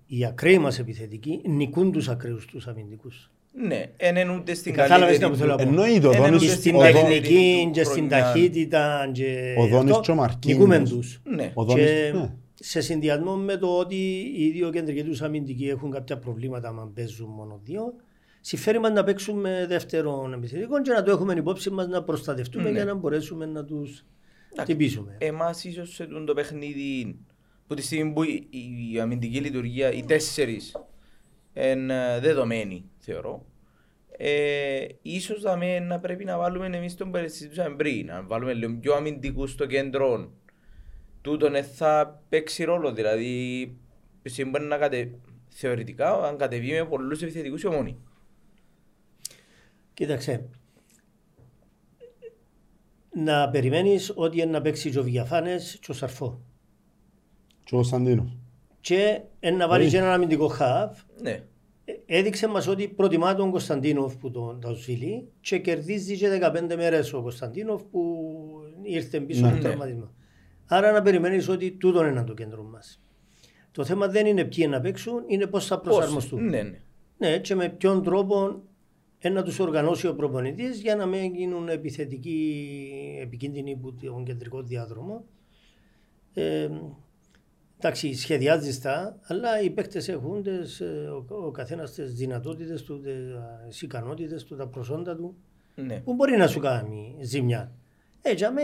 οι ακραίοι μας επιθετικοί νικούν τους ακραίους τους αμυντικούς. Ναι, εν είναι ούτε στην Κατάλαβες καλύτερη τι θέλω να πω. εννοείται ο Ένα Δόνης- Και ούτε στην ο Δόνης- τεχνική και στην χρονιάς. ταχύτητα. Και Ο Δόνης αυτό, και ο Μαρκίνιος. Νικούμε τους. Ναι. ο Δόνης, Και ναι. Σε συνδυασμό με το ότι οι δύο κεντρικοί τους αμυντικοί έχουν κάποια προβλήματα αν παίζουν μόνο δύο, συμφέρει μας να παίξουμε δεύτερον επιθετικό και να το έχουμε υπόψη μας να προστατευτούμε Ναι. για να μπορέσουμε να τους Εντάξει. τυπήσουμε. Εμάς ίσως σε τούτο το παιχνίδι που τη στιγμή που η, η αμυντική λειτουργία, οι τέσσερις είναι δεδομένοι θεωρώ. Ε, ίσως δαμε, να πρέπει να βάλουμε εμείς τον που συζητούσαμε πριν, να βάλουμε λίγο πιο αμυντικούς στο κέντρο. Τούτον ε, θα παίξει ρόλο, δηλαδή η στιγμή μπορεί να κατε... θεωρητικά αν κατεβεί με πολλούς επιθετικούς η ομόνη. Κοίταξε, να περιμένεις ότι είναι να παίξει και ο Βιαφάνες και ο Σαρφό. Και ο Κωνσταντίνος. Και είναι να βάλει Ε. και έναν αμυντικό χαβ. Ναι. Ε, Έδειξε μας ότι προτιμά τον Κωνσταντίνοφ που τον Ταουσβίλη και κερδίζει και 15 μέρες ο Κωνσταντίνοφ που ήρθε πίσω Ναι. από Ναι. τραυματισμό. Άρα να περιμένεις ότι τούτο είναι το κέντρο μας. Το θέμα δεν είναι ποιοι να παίξουν, είναι πώς θα Πώς, προσαρμοστούν. Ναι, ναι. Ναι, και με ποιον τρόπο ε, να τους οργανώσει ο προπονητής για να μην γίνουν επιθετικοί, επικίνδυνοι από τον κεντρικό διάδρομο. Ε, εντάξει, σχεδιάζεις τα, αλλά οι παίκτες έχουν τις, ε, ο, ο καθένας τις δυνατότητες του, τις ικανότητες του, τα προσόντα του, ναι. που μπορεί να σου κάνει ζημιά. Έτσι, αμέ,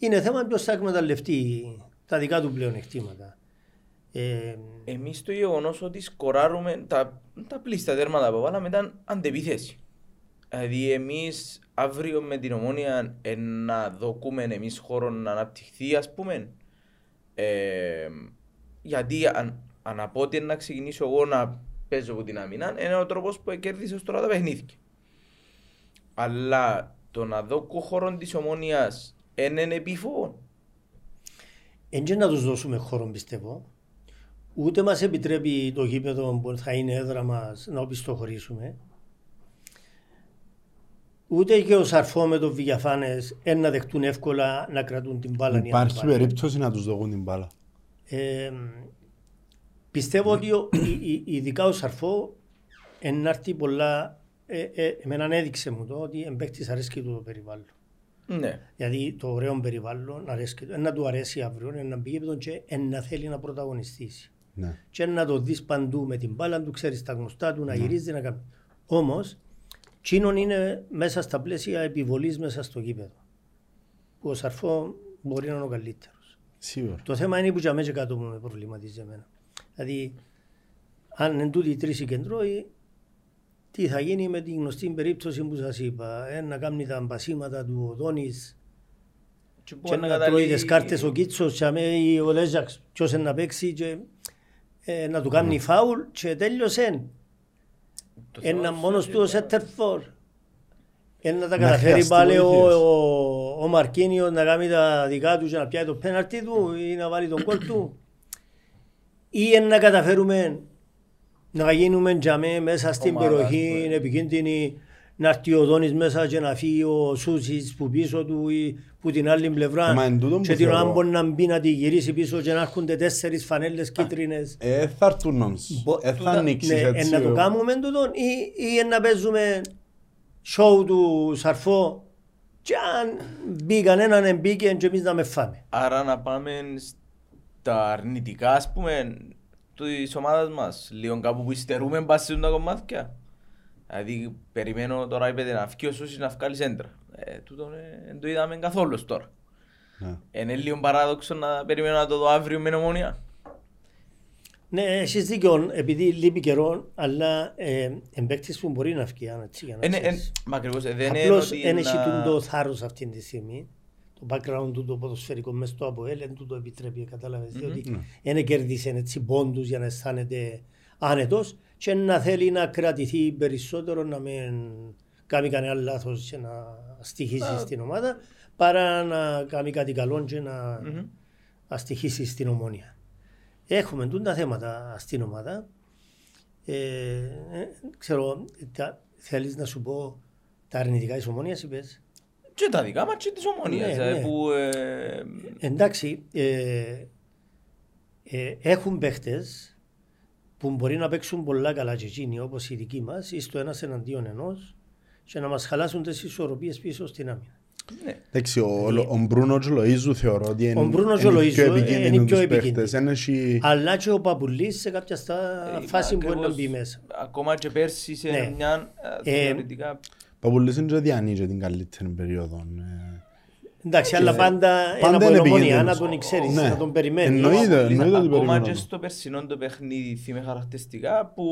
είναι θέμα ποιος θα εκμεταλλευτεί τα δικά του πλεονεκτήματα. Ε, Εμείς το γεγονός ότι σκοράρουμε τα, τα πλήστα τέρματα που βάλαμε ήταν αντεπίθεση. Δηλαδή εμείς αύριο με την ομόνια ε, να δοκούμε εμείς χώρο να αναπτυχθεί ας πούμε. Ε, γιατί αν, αν από ότι να ξεκινήσω εγώ να παίζω από την άμυνα είναι ο τρόπος που κέρδισε ως τώρα τα παιχνίδια. Αλλά το να δω χώρο της ομόνιας είναι επίφοβο. Εν και να τους δώσουμε χώρο πιστεύω. Ούτε μας επιτρέπει το γήπεδο που θα είναι έδρα μας να οπισθοχωρήσουμε. Ούτε και ο Σαρφό με τον Βηγιαφάνες εν να δεχτούν εύκολα να κρατούν την μπάλα. ή να την Υπάρχει πάρουν. περίπτωση να τους δοκούν την μπάλα. Ε, πιστεύω ότι ο, η- η- ειδικά ο Σαρφό εν να έρθει πολλά... Ε, ε, εμένα έδειξε μου το ότι εμπαίχτης αρέσκει του το περιβάλλον. Ναι. Δηλαδή το ωραίο περιβάλλον αρέσκει του. Εν να του αρέσει αύριο, εν να μπει γήπεδο και εν να θέλει να πρωταγωνιστήσει. Ναι. Και να το δεις παντού με την μπάλα του, ξέρεις τα γνωστά του, να γυρίζει, να κάνει. Όμως, τσίνον είναι μέσα στα πλαίσια επιβολής μέσα στο γήπεδο. Που ο Σαρφό μπορεί να είναι ο καλύτερος. Σίγουρα. Το θέμα είναι που για μέσα κάτω που με προβληματίζει εμένα. Δηλαδή, αν είναι τούτοι οι τρεις οι κεντρώοι, τι θα γίνει με την γνωστή περίπτωση που σας είπα. Ε, να κάνει τα μπασίματα του ο Δόνης Και και μπορεί να καταλήγει- τρώει τις κάρτες ο Κίτσος και αμέ ή ο Λέζαξ ποιος είναι να παίξει και ε, να του κάνει φάουλ και τέλειωσε. Το θέμα Ένα σου μόνος είναι του ο ότι- Σέτερφορ. Ένα να τα Να καταφέρει χρειαστεί πάλι ο, βοήθειες. ο, ο Μαρκίνιος να κάνει τα δικά του και να πιάει το πέναρτι του ή να βάλει τον κόλ του. Ή εν να καταφέρουμε να γίνουμε τζαμέ μέσα στην Ομάδας, περιοχή ναι. επικίνδυνη να έρθει ο Δόνης μέσα και να φύγει ο Σούσης που πίσω του ή που την άλλη πλευρά Μα εν τούτον και που την θεωρώ. ώρα μπορεί να μπει να τη γυρίσει πίσω και να έρχονται τέσσερις φανέλες κίτρινες. Ε, θα έρθουν όμως. Μπο- Ε, θα τούτα- ανοίξεις ναι, έτσι. ε, να το ο- κάνουμε τούτο ή, ή ε, να παίζουμε show του Σαρφό και αν μπει κανέναν εμπίκε και εμείς να με φάμε. Άρα να πάμε στα αρνητικά, ας πούμε, της ομάδας μας. Λίγο κάπου που υστερούμε μπάσει τα κομμάτια. Δηλαδή, περιμένω τώρα είπετε να φύγει ο Σούσης να βγάλει σέντρα. Ε, τούτο ε, δεν το είδαμε καθόλου ως τώρα. Ναι. Είναι λίγο παράδοξο να περιμένω να το δω αύριο με νομονία. Ναι, έχεις δίκιο, επειδή λείπει καιρό, αλλά ε, εμπαίκτης που μπορεί να βγει, αν έτσι για να Είναι, ξέρεις. εν, μα ακριβώς, ε, δεν είναι Απλώς ότι δεν έχει να- το θάρρος αυτή τη στιγμή. Το background του το ποδοσφαιρικό μες στο ΑΠΟΕΛ δεν του το επιτρέπει, κατάλαβες, Μμμ. διότι Ναι. δεν κέρδισε έτσι πόντους για να αισθάνεται άνετος και να θέλει να κρατηθεί περισσότερο, να μην κάνει κανένα λάθος και να στοιχήσει Να- στην ομάδα, παρά να κάνει κάτι καλό και να, Μμμ. να στοιχήσει στην ομόνια. Έχουμε τούτα θέματα στην ομάδα. Ε, ε, ξέρω, τα, θέλεις να σου πω τα αρνητικά της ομόνιας, είπες; Και τα δικά μας και της ομονίας. Ναι, ε, ναι. Που, ε, Εντάξει, ε, ε, έχουν παίχτες που μπορεί να παίξουν πολλά καλά και εκείνοι όπως οι δικοί μας ή στο ένας εναντίον ενός και να μας χαλάσουν τις ισορροπίες πίσω στην άμυνα. ναι. Εντάξει, ο, ο Μπρούνος και ο Λοΐζου θεωρώ ότι είναι, Ο Μπρούνος και είναι ο οι πιο Λοΐζου, ε, επικίνδυνοι είναι οι πιο τους επικίνδυνοι. παίχτες. Ένα έχει- Αλλά και ο Παπουλής σε κάποια στα Ε, φάση μπορεί να ακριβώς, μπει μέσα. Ακόμα και πέρσι σε Ναι. μια ε, Ε, θεωρητικά... Παπουλής είναι και διανύει την καλύτερη περίοδο. ε. Εντάξει, αλλά πάντα, πάντα ένα είναι από ομόνια επικίνδυνος. να τον ξέρεις, Ναι. να τον περιμένεις. Εννοείται. εννοείται ότι Ακόμα περιμένω και το. στο περσινό το παιχνίδι θυμάμαι χαρακτηριστικά που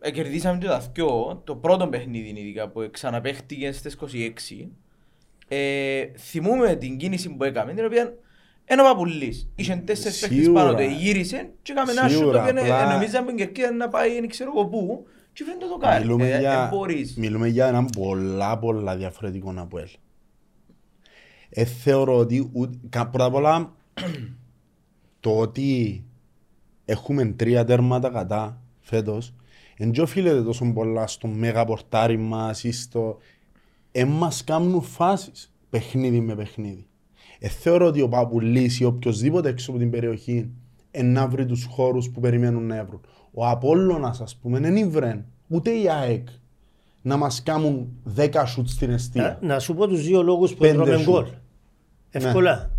ε, κερδίσαμε και τα δυο, το πρώτο παιχνίδι ειδικά που ξαναπαίχτηκε στις 26 ε, θυμούμε την κίνηση που έκαμε την οποία ένα παπουλής είχε τέσσερις παίχτες Σίγουρα. πάνω του γύρισε και έκαμε ένα σου το Σίγουρα, οποίο ε, απλά- νομίζαμε και εκεί να πάει δεν ξέρω εγώ πού και φαίνεται το κάνει. Μιλούμε, Ε, για, ε, μπορείς. μιλούμε για έναν πολλά πολλά διαφορετικό από ελ. Ε, θεωρώ ότι ούτε- κα- πρώτα απ' όλα [CLEARS THROAT] το ότι έχουμε τρία τέρματα κατά φέτος δεν και οφείλεται τόσο πολλά στο μέγα πορτάρι μας ή στο... Εν μας κάνουν φάσεις παιχνίδι με παιχνίδι. Ε, θεωρώ ότι ο Παπουλής ή οποιοδήποτε έξω από την περιοχή εν να βρει τους χώρους που περιμένουν να βρουν. Ο Απόλλωνας ας πούμε δεν ήβρεν ούτε η ΑΕΚ να μας κάνουν 10 σουτ στην Να, αιστεία. να σου πω τους δύο λόγους που Πέντε τρώμε σου. γκολ. Εύκολα.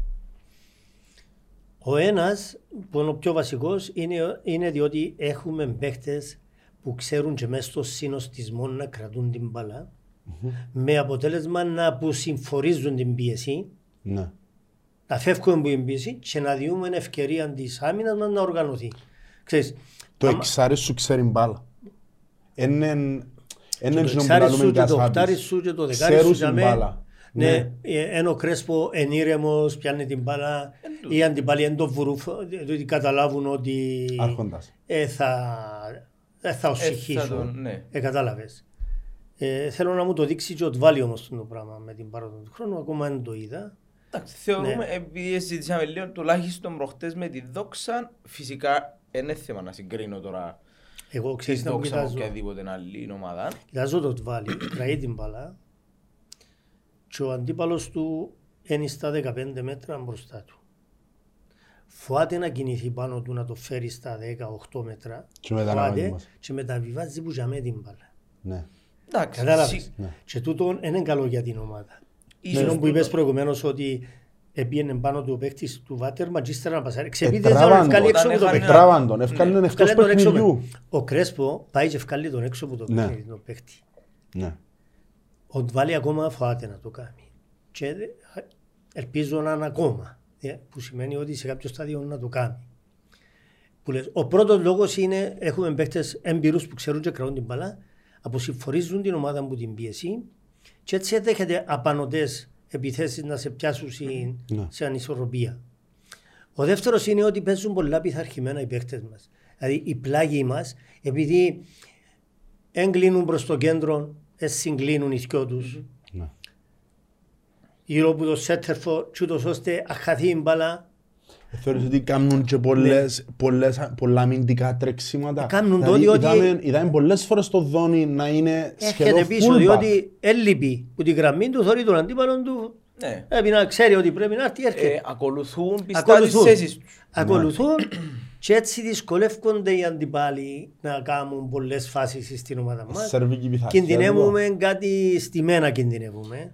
Ο ένας που είναι ο πιο βασικός είναι, είναι διότι έχουμε παίχτες που ξέρουν και μέσα στο συνοστισμό να κρατούν την μπάλα με αποτέλεσμα να αποσυμφορίζουν την πίεση Ναι. να φεύγουμε από την πίεση και να διούμε ευκαιρία της άμυνας μας να οργανωθεί. Ξέρεις, Το άμα- εξάρι σου ξέρει μπάλα. Είναι και είναι το εκείνο που εξάρι λαλούμε σου και για το σάπις. οχτάρις σου και το δεκάρις σου Ξέρουν για την μέ- μπάλα. Ναι, Ναι. ε, ενώ ο Κρέσπο εν ήρεμος, πιάνει την μπάλα, οι αντιπάλοι εν το βουρούφ, διότι καταλάβουν ότι Άρχοντας. ε, θα, ε, θα Ε, θα οσυχήσουν. τον- ναι. Ε, κατάλαβες. Ε, θέλω να μου το δείξει και ο Τβάλι όμως το πράγμα με την πάροδο του χρόνου, ακόμα δεν το είδα. Εντάξει, θεωρούμε, Ναι. επειδή συζητήσαμε λίγο, τουλάχιστον προχτές με τη δόξα, φυσικά είναι θέμα να συγκρίνω τώρα Εγώ τη ξέρεις να μου δόξα με κοιτάζω, οποιαδήποτε άλλη ομάδα. κοιτάζω το Τβάλι, [CLEARS THROAT] κραεί την μπάλα και ο αντίπαλος του είναι στα 15 μέτρα μπροστά του. Φοάται να κινηθεί πάνω του να το φέρει στα 18 μέτρα Και μετά να φοάται βάλει και μεταβιβάζει που για με την μπάλα. Ναι. Εντάξει, Κατάλαβες; σι- Ναι. Και τούτο είναι καλό για την ομάδα. ίσως Εκείνο που είπες τούτο- προηγουμένως ότι επίενε πάνω του ο παίκτης του Βάτερμαν και ύστερα να πασάρει. Ξεπίδε Ετράβαν να βγάλει τον. έξω από το Όταν παιχνίδι. έχανε- Τράβαν τον, έφκανε τον εκτός Βγάλε τον έξω παιχνιδιού. από- Ο Κρέσπο πάει και βγάλει τον έξω από το Ναι. παιχνίδι τον παίκτη. Ναι. Ο Ντβάλι ακόμα φοβάται να το κάνει. Και ελπίζω να είναι ακόμα. ε, Που σημαίνει ότι σε κάποιο στάδιο να το κάνει. Που λες, ο πρώτος λόγος είναι έχουμε παίκτες έμπειρους που ξέρουν και κρατούν την μπαλά, αποσυμφορίζουν την ομάδα από την πίεση και έτσι δέχεται απανοτές επιθέσεις να σε πιάσουν σε, Ναι. σε ανισορροπία. Ο δεύτερος είναι ότι παίζουν πολλά πειθαρχημένα οι παίκτες μας. Δηλαδή οι πλάγοι μας, επειδή έγκλίνουν προς το κέντρο, ε, συγκλίνουν οι δυο τους. Ναι. Γύρω από το σέτερφο, και ούτως ώστε να χαθεί η μπάλα. Θεωρείς ότι κάνουν και πολλές, πολλές, πολλά αμυντικά τρεξίματα. Ναι. Κάνουν το, δηλαδή, διότι- είδαμε, είδαμε πολλές φορές το δόνι να είναι Έρχεται σχεδόν πίσω, fullback. διότι έλειπη που την γραμμή του θωρεί τον αντίπαλο του. Ναι. Πρέπει να ξέρει ότι πρέπει να έρθει, έρχεται. Ε, ακολουθούν πιστά τις Ακολουθούν. θέσεις τους. Ακολουθούν και έτσι δυσκολεύονται οι αντιπάλοι να κάνουν πολλές φάσεις στην ομάδα μας. Σερβική πειθαρχία. Κινδυνεύουμε κάτι στημένα κινδυνεύουμε.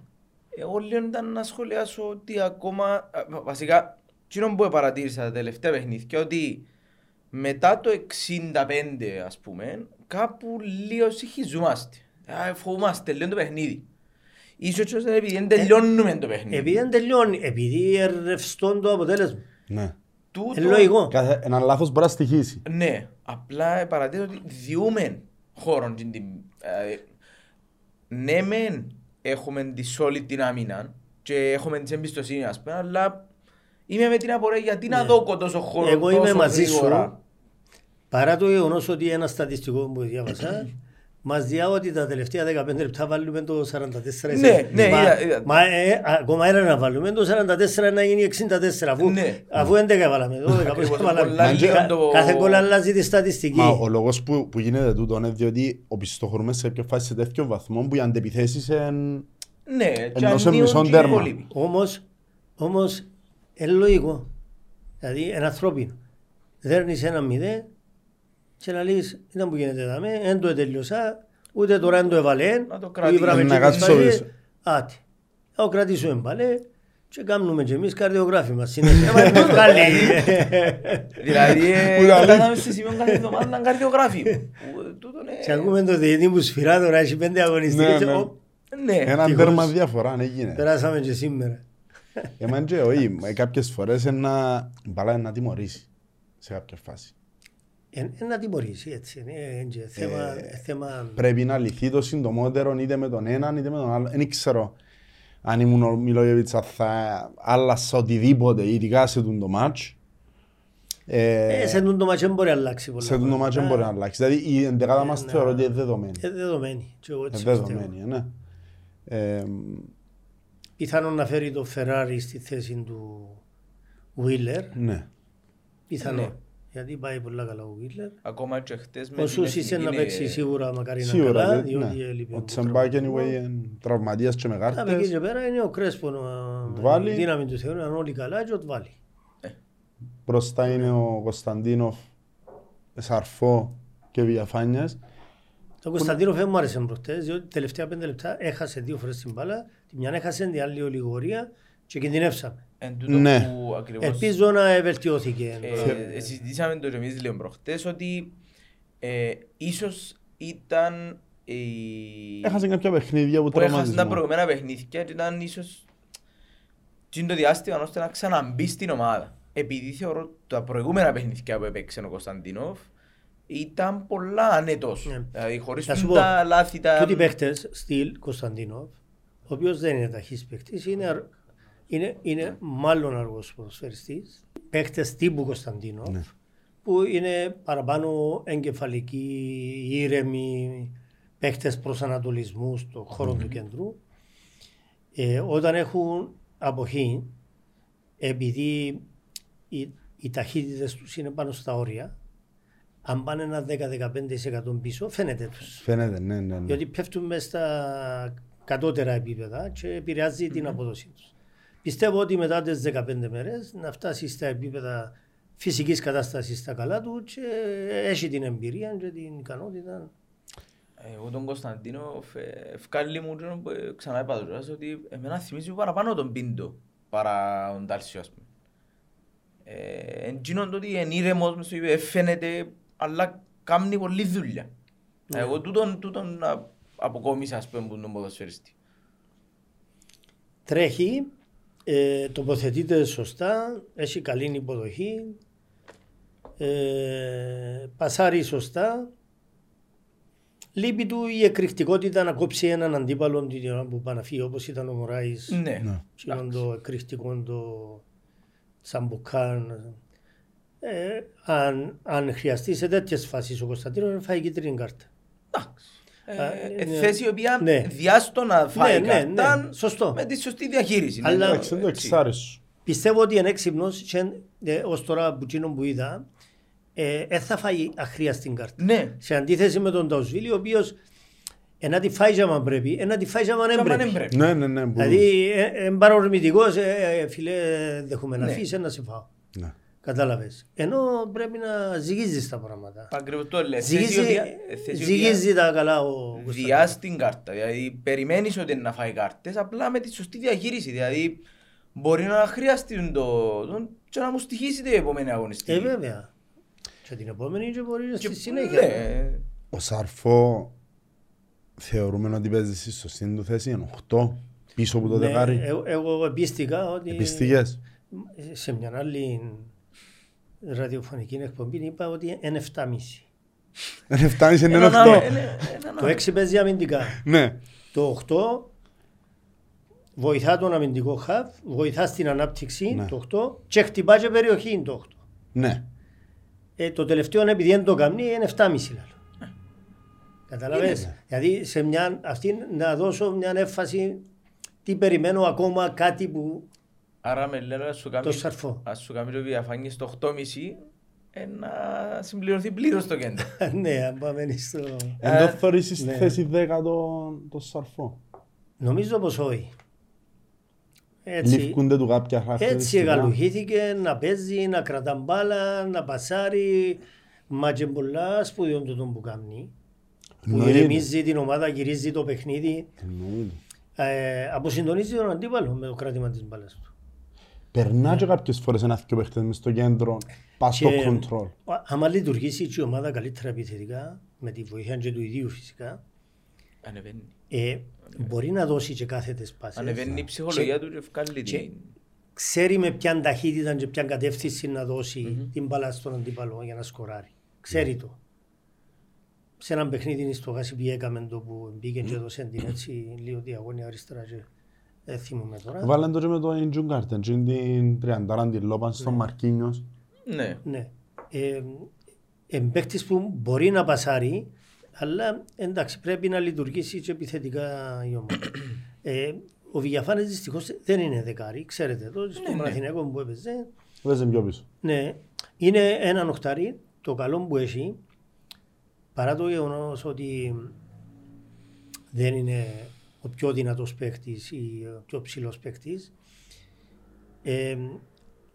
Εγώ λίγο ήταν να σχολιάσω ότι ακόμα, α, βα- βασικά, εκείνο που παρατήρησα τα τελευταία παιχνίδια, ότι μετά το 65 ας πούμε, κάπου λίγο συγχυζούμαστε. Α, Φοβούμαστε λίγο το παιχνίδι. Ίσως και επειδή δεν τελειώνουμε το παιχνίδι. Επειδή δεν τελειώνει, επειδή ρευστό το αποτέλεσμα. Ναι. Τούτο- Είναι λογικό. Κάθε, ένα λάθος μπορεί να στοιχήσει. Ναι, απλά παρατήρησα ότι διούμε χώρον. την- την- ε, ναι μεν έχουμε τη solid την άμυνα, και έχουμε τις εμπιστοσύνη ας πούμε, αλλά είμαι με την απορία γιατί να δω τόσο χρόνο Ναι. Εγώ είμαι τόσο μαζί σου. γρήγορα. Παρά το γεγονός ότι ένα στατιστικό που διάβασα, [CLEARS THROAT] μας διά ότι τα τελευταία 15 λεπτά βάλουμε το 44. Ναι, ναι, μα, είδα- είδα. μα ε, ακόμα ένα να βάλουμε το 44 να γίνει 64. Αφού, Ναι. αφού 11 βάλαμε. 12 πώς Ακριβώς, βάλαμε. πολλά λίγο Κα- το- Κάθε γκολ αλλάζει τη στατιστική. Μα ο λόγος που, που γίνεται τούτο είναι διότι οπισθοχωρούμε σε πιο φάση σε τέτοιο βαθμό που οι αντεπιθέσεις είναι... Ναι, και Ενώ σε ανοίγουν μισόν και οι τέρμα. υπόλοιποι. Όμως, όμως, είναι λογικό. Δηλαδή, είναι ανθρώπινο. Δέρνεις ένα μηδέ και να λες, ήταν που γίνεται δάμε, δεν το τελειώσα, ούτε τώρα δεν το έβαλε, Να το που κρατήσω. ήβραμε Να και κάτσω τις πίσω. παλιές. Άτε. Θα το κρατήσουμε πάλι και κάνουμε και εμείς καρδιογράφημα συνέχεια. Μα είναι [LAUGHS] καλή. Δηλαδή, ε, Που τα λέει. φτάσαμε σε σημείο κάθε εβδομάδα να καρδιογράφει. Που, τούτο είναι- Και ακούμε το διετή που σφυρά τώρα, έχει πέντε αγωνιστικές. Ναι, ναι. Ω, Ναι, Ένα Τυχώς. τέρμα διαφορά, αν έγινε. Περάσαμε και σήμερα. Εμάν και όχι, μα κάποιες φορές είναι να... η μπάλα είναι να τιμωρήσει σε κάποια φάση. Ε, ε, να τιμωρήσει έτσι. είναι, ε, και θέμα- θέμα Πρέπει να λυθεί το συντομότερο είτε με τον έναν είτε με τον άλλο. Δεν ξέρω αν ήμουν ο Μιλόγεβιτς αν θα άλλασα οτιδήποτε ειδικά σε τον το μάτς. Ε, Ε, σε τούτο το μάτσο δεν μπορεί να αλλάξει πολλά. σε τον το μάτς δεν μπορεί να αλλάξει. Δηλαδή η εντεκάδα μας ναι. θεωρώ ότι είναι δεδομένη. Ε, δεδομένη. Και εγώ Είναι έτσι πιστεύω. δεδομένη, ε, ναι. Ε, Πιθανόν να φέρει το Ferrari στη θέση του Wheeler. ναι. Πιθανόν. Ναι. Γιατί πάει πολλά καλά ο Wheeler. ακόμα και χτες με Ο την Σούσις εθνική να είναι- παίξει σίγουρα μακάρι να Σίγουρα, καλά, δε- διότι ναι. έλειπε Ο από Τσεμπάκ τραυματισμό. anyway είναι τραυματίας και με Από εκεί κάρτες. και πέρα είναι ο Κρέσπο, Του βάλει. η δύναμη του Θεού, είναι όλοι καλά και του βάλει. Μπροστά είναι ο Κωνσταντίνοφ, Σαρφό και Βιαφάνιας. Το Κωνσταντίνο Φέ μου άρεσε προχτές, διότι τελευταία πέντε λεπτά έχασε δύο φορές την μπάλα, τη μια έχασε, την άλλη ολιγορία και κινδυνεύσαμε. Εν τούτο Ναι. που ακριβώς Ελπίζω να βελτιώθηκε. ε, συζητήσαμε το και εμείς λίγο προχτές ότι ε, ίσως ήταν η... Έχασε κάποια παιχνίδια που που έχασαν τα τραυματισμό. προηγούμενα παιχνίδια και ήταν ίσως τι είναι το διάστημα ώστε να ξαναμπεί στην ομάδα. Επειδή θεωρώ τα προηγούμενα παιχνίδια που έπαιξε ο Κωνσταντινόφ ήταν πολλά ανέτος. Ναι. Δηλαδή χωρίς Θα σου τα πω, λάθη τα... Τούτοι παίχτες, στυλ Κωνσταντίνοφ, ο οποίος δεν είναι ταχύς παίχτης, είναι, αρ- είναι, είναι μάλλον αργός ποδοσφαιριστής. Παίχτες τύπου Κωνσταντίνοφ, Ναι. που είναι παραπάνω εγκεφαλικοί, ήρεμοι, παίχτες προσανατολισμού στο χώρο του κέντρου. Ε, όταν έχουν αποχή, επειδή οι, οι ταχύτητες τους είναι πάνω στα όρια, αν πάνε ένα 10-15% πίσω, φαίνεται τους. Φαίνεται, ναι, ναι. ναι. Διότι πέφτουν μέσα στα κατώτερα επίπεδα και επηρεάζει την απόδοσή τους. Πιστεύω ότι μετά τις 15 μέρες να φτάσει στα επίπεδα φυσικής κατάστασης στα καλά του και έχει την εμπειρία και την ικανότητα. Εγώ τον Κωνσταντίνο ευκάλλει μου τζόνο που ε, ξανά είπα το κιόλας, ότι εμένα θυμίζει παραπάνω τον Πίντο παρά τον Τάλσιο ας πούμε. Ε, Εν τζίνον το ότι είναι ήρεμος μες στο γήπεδο, ε, φαίνεται αλλά κάνει πολλή δουλειά. Εγώ τούτον, τούτον α- αποκόμισα ας πούμε που τον ποδοσφαιριστής. Τρέχει, ε, τοποθετείται σωστά, έχει καλή υποδοχή, ε, πασάρει σωστά. Λείπει του η εκρηκτικότητα να κόψει έναν αντίπαλο την ώρα που πάει να φύγει όπως ήταν ο Μωράης. Ναι. Ναι. Εκείνον το εκρηκτικό το τσαμπουκάν. Ε, αν, αν χρειαστεί σε τέτοιες φάσεις ο Κωνσταντίνος να φάει κίτρινη κάρτα. Εντάξει. Α, Ε, ε, ναι. θέση η οποία Ναι. διάστο να φάει ναι, ναι, καρτάν σωστό. με τη σωστή διαχείριση. Αλλά- Ναι, Εντάξει, είναι το έτσι. εξάρι σου. Πιστεύω ότι είναι έξυπνος και ε, ως τώρα που εκείνο που είδα ε, ε, θα φάει αχρίαστη κάρτα. Ναι. Σε αντίθεση με τον Ταουσβίλη ο οποίος ε, να τη φάει άμα πρέπει, ε, να τη φάει άμα δεν Άμα δεν πρέπει. πρέπει. Ναι, ναι, ναι. μπορούν. Δηλαδή, ε, ε, παρορμητικός, ε, ε, φίλε, δέχομαι να Ναι. αφήσει να σε φάω. Ναι. Κατάλαβες. Ενώ πρέπει να ζυγίζεις τα πράγματα. Ακριβώς το λέει. Θέση η Ζυγίζει, οποία- θέση η οποία ζυγίζει τα καλά ο Κωνσταντίνος. Διά την κάρτα. Δηλαδή περιμένεις ότι είναι να φάει κάρτες απλά με τη σωστή διαχείριση. Δηλαδή μπορεί να χρειαστεί το, τον, και να μου στοιχήσει την επόμενη αγωνιστική. Ε, βέβαια. Και την επόμενη και μπορεί Και- στη συνέχεια. Ναι. Ο Σαρφό θεωρούμε ότι παίζει στη σωστή του θέση, είναι 8 πίσω από το Ναι, δεκάρι. εγώ, εγώ επίστηκα ότι Επιστηγές. σε μια άλλη ραδιοφωνική εκπομπή είπα ότι είναι 7,5. Δεν φτάνει σε Έναν ένα άλλο- 8. ένα- έναν Το άλλο. 6 παίζει αμυντικά. Ναι. Το 8 βοηθά τον αμυντικό χαβ, βοηθά στην ανάπτυξη Ναι. το 8 και χτυπά και περιοχή το 8. Ναι. Ε, το τελευταίο επειδή δεν το κάνει είναι 7,5 λεπτό. Καταλαβες; Δηλαδή σε μια, αυτή να δώσω μια έμφαση τι περιμένω ακόμα κάτι που Άρα με λέω ας σου κάνει, το σαρφώ. ας σου κάνει το διαφάνει στο 8,5 ε, να συμπληρωθεί πλήρως το κέντρο. [LAUGHS] ναι, αν πάμε στο... Εν το θεωρήσεις στη ναι. θέση 10 το, το σαρφό; Νομίζω πως όχι. Έτσι, Λήφκονται του κάποια έτσι χαρακτηριστικά. εγκαλουχήθηκε να παίζει, να κρατά μπάλα, να πασάρει. Μα και πολλά σπουδαιόν το τον που κάνει. Που Εννοείται. ηρεμίζει την ομάδα, γυρίζει το παιχνίδι. Εννοείται. Ε, αποσυντονίζει τον αντίπαλο με το κράτημα της μπάλας του. Περνά και κάποιες φορές ένα δυο παίχτες μες στο κέντρο, πας στο Και, control. α- άμα λειτουργήσει και η ομάδα καλύτερα επιθετικά, με τη βοήθεια και του ιδίου φυσικά, Ανεβαίνει. ε, μπορεί να δώσει και κάθετες πάσες. Ανεβαίνει η ψυχολογία του και ευκάλλει και- την... Ξέρει με ποια ταχύτητα και ποια κατεύθυνση να δώσει την μπάλα στον αντίπαλο για να σκοράρει. Ξέρει το. Σε έναν παιχνίδι στο Γάσιπι έκαμε το που μπήκε και έδωσε την έτσι λίγο διαγώνια αριστερά και δεν θυμούμαι τώρα. Βάλαν το και με το Ίντζουν Κάρτεν, και την τριαντάρα την λόπαν στον Μαρκίνιος. Ναι. Ναι. Ε, εμπαίκτης που μπορεί να πασάρει, αλλά εντάξει πρέπει να λειτουργήσει και επιθετικά η ομάδα. ε, ο Βηγιαφάνης δυστυχώς δεν είναι δεκάρι, ξέρετε το, στο ναι. Παναθηναϊκό που έπαιζε. Βέζε πιο πίσω. Ναι, είναι ένα νοχτάρι, το καλό που έχει, παρά το γεγονός ότι δεν είναι ο πιο δυνατός παίκτης ή ο πιο ψηλός παίκτης, ε,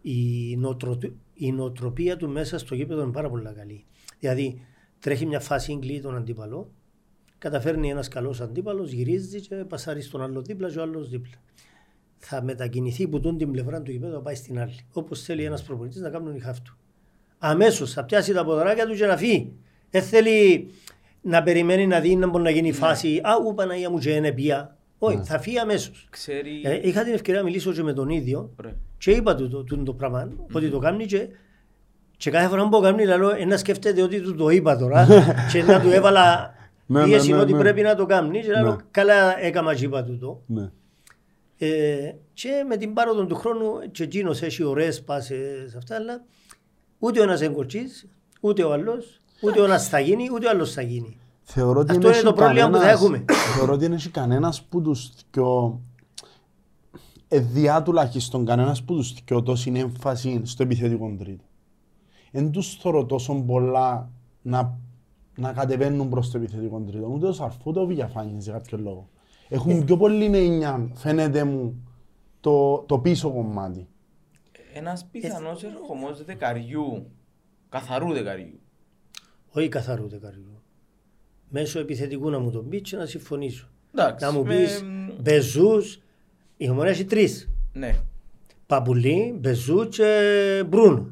η, νοοτρο- η νοοτροπία του μέσα στο γήπεδο είναι πάρα πολύ καλή. Δηλαδή τρέχει μια φάση εγκλή τον αντίπαλο, καταφέρνει ένας καλός αντίπαλος, γυρίζει και πασάρει στον άλλο δίπλα και ο άλλος δίπλα. Θα μετακινηθεί που τον την πλευρά του γηπέδου να πάει στην άλλη. Όπως θέλει ένας προπονητής να κάνουν οι χάφτου. Αμέσως θα πιάσει τα ποδαράκια του και να φύγει. Δεν θέλει να περιμένει να δει να μπορεί να γίνει φάση. Α, ου Παναγία μου και είναι πια. Όχι, θα φύγει αμέσως. Ξέρει... Ε, είχα την ευκαιρία να μιλήσω και με τον ίδιο Ωραία. και είπα του το, το, το πράγμα, ότι το κάνει και, και κάθε φορά που το κάνει, λέω, ε, να σκέφτεται ότι του το είπα τώρα [LAUGHS] και να του έβαλα Ναι, πίεση ναι, ναι, ότι ναι. πρέπει να το κάνει και λέω, Ναι. καλά έκαμα και είπα του το. Ναι. Ε, και με την πάροδο του χρόνου και εκείνος έχει ωραίες πάσες αυτά, αλλά ούτε ο ένας εγκορτσής, ούτε ο άλλος, ούτε ο ένας θα γίνει, ούτε ο άλλος θα γίνει. Θεωρώ ότι Αυτό δεν είναι το έχει πρόβλημα που θα κανένας- έχουμε. Θεωρώ ότι δεν έχει κανένας που τους δυο... Εδιά τουλάχιστον κανένας που τους δυο τόση έμφαση στο επιθετικό τρίτο. Εν τους θεωρώ τόσο πολλά να, να κατεβαίνουν προς το επιθετικό τρίτο. Ούτε ο Σαρφού, ούτε ο Βηγιαφάνης για κάποιο λόγο. Έχουν πιο πολύ νεϊνιά, φαίνεται μου, το, το πίσω κομμάτι. Ένας πιθανός ερχομός δεκαριού, καθαρού δεκαριού. Όχι καθαρού δεκαριού. Μέσω επιθετικού να μου τον πεις και να συμφωνήσω. Εντάξει, Να μου με- πεις Μπεζούς, η ομονία έχει τρεις. Ναι. Παπουλή, Μπεζού και Μπρούνο.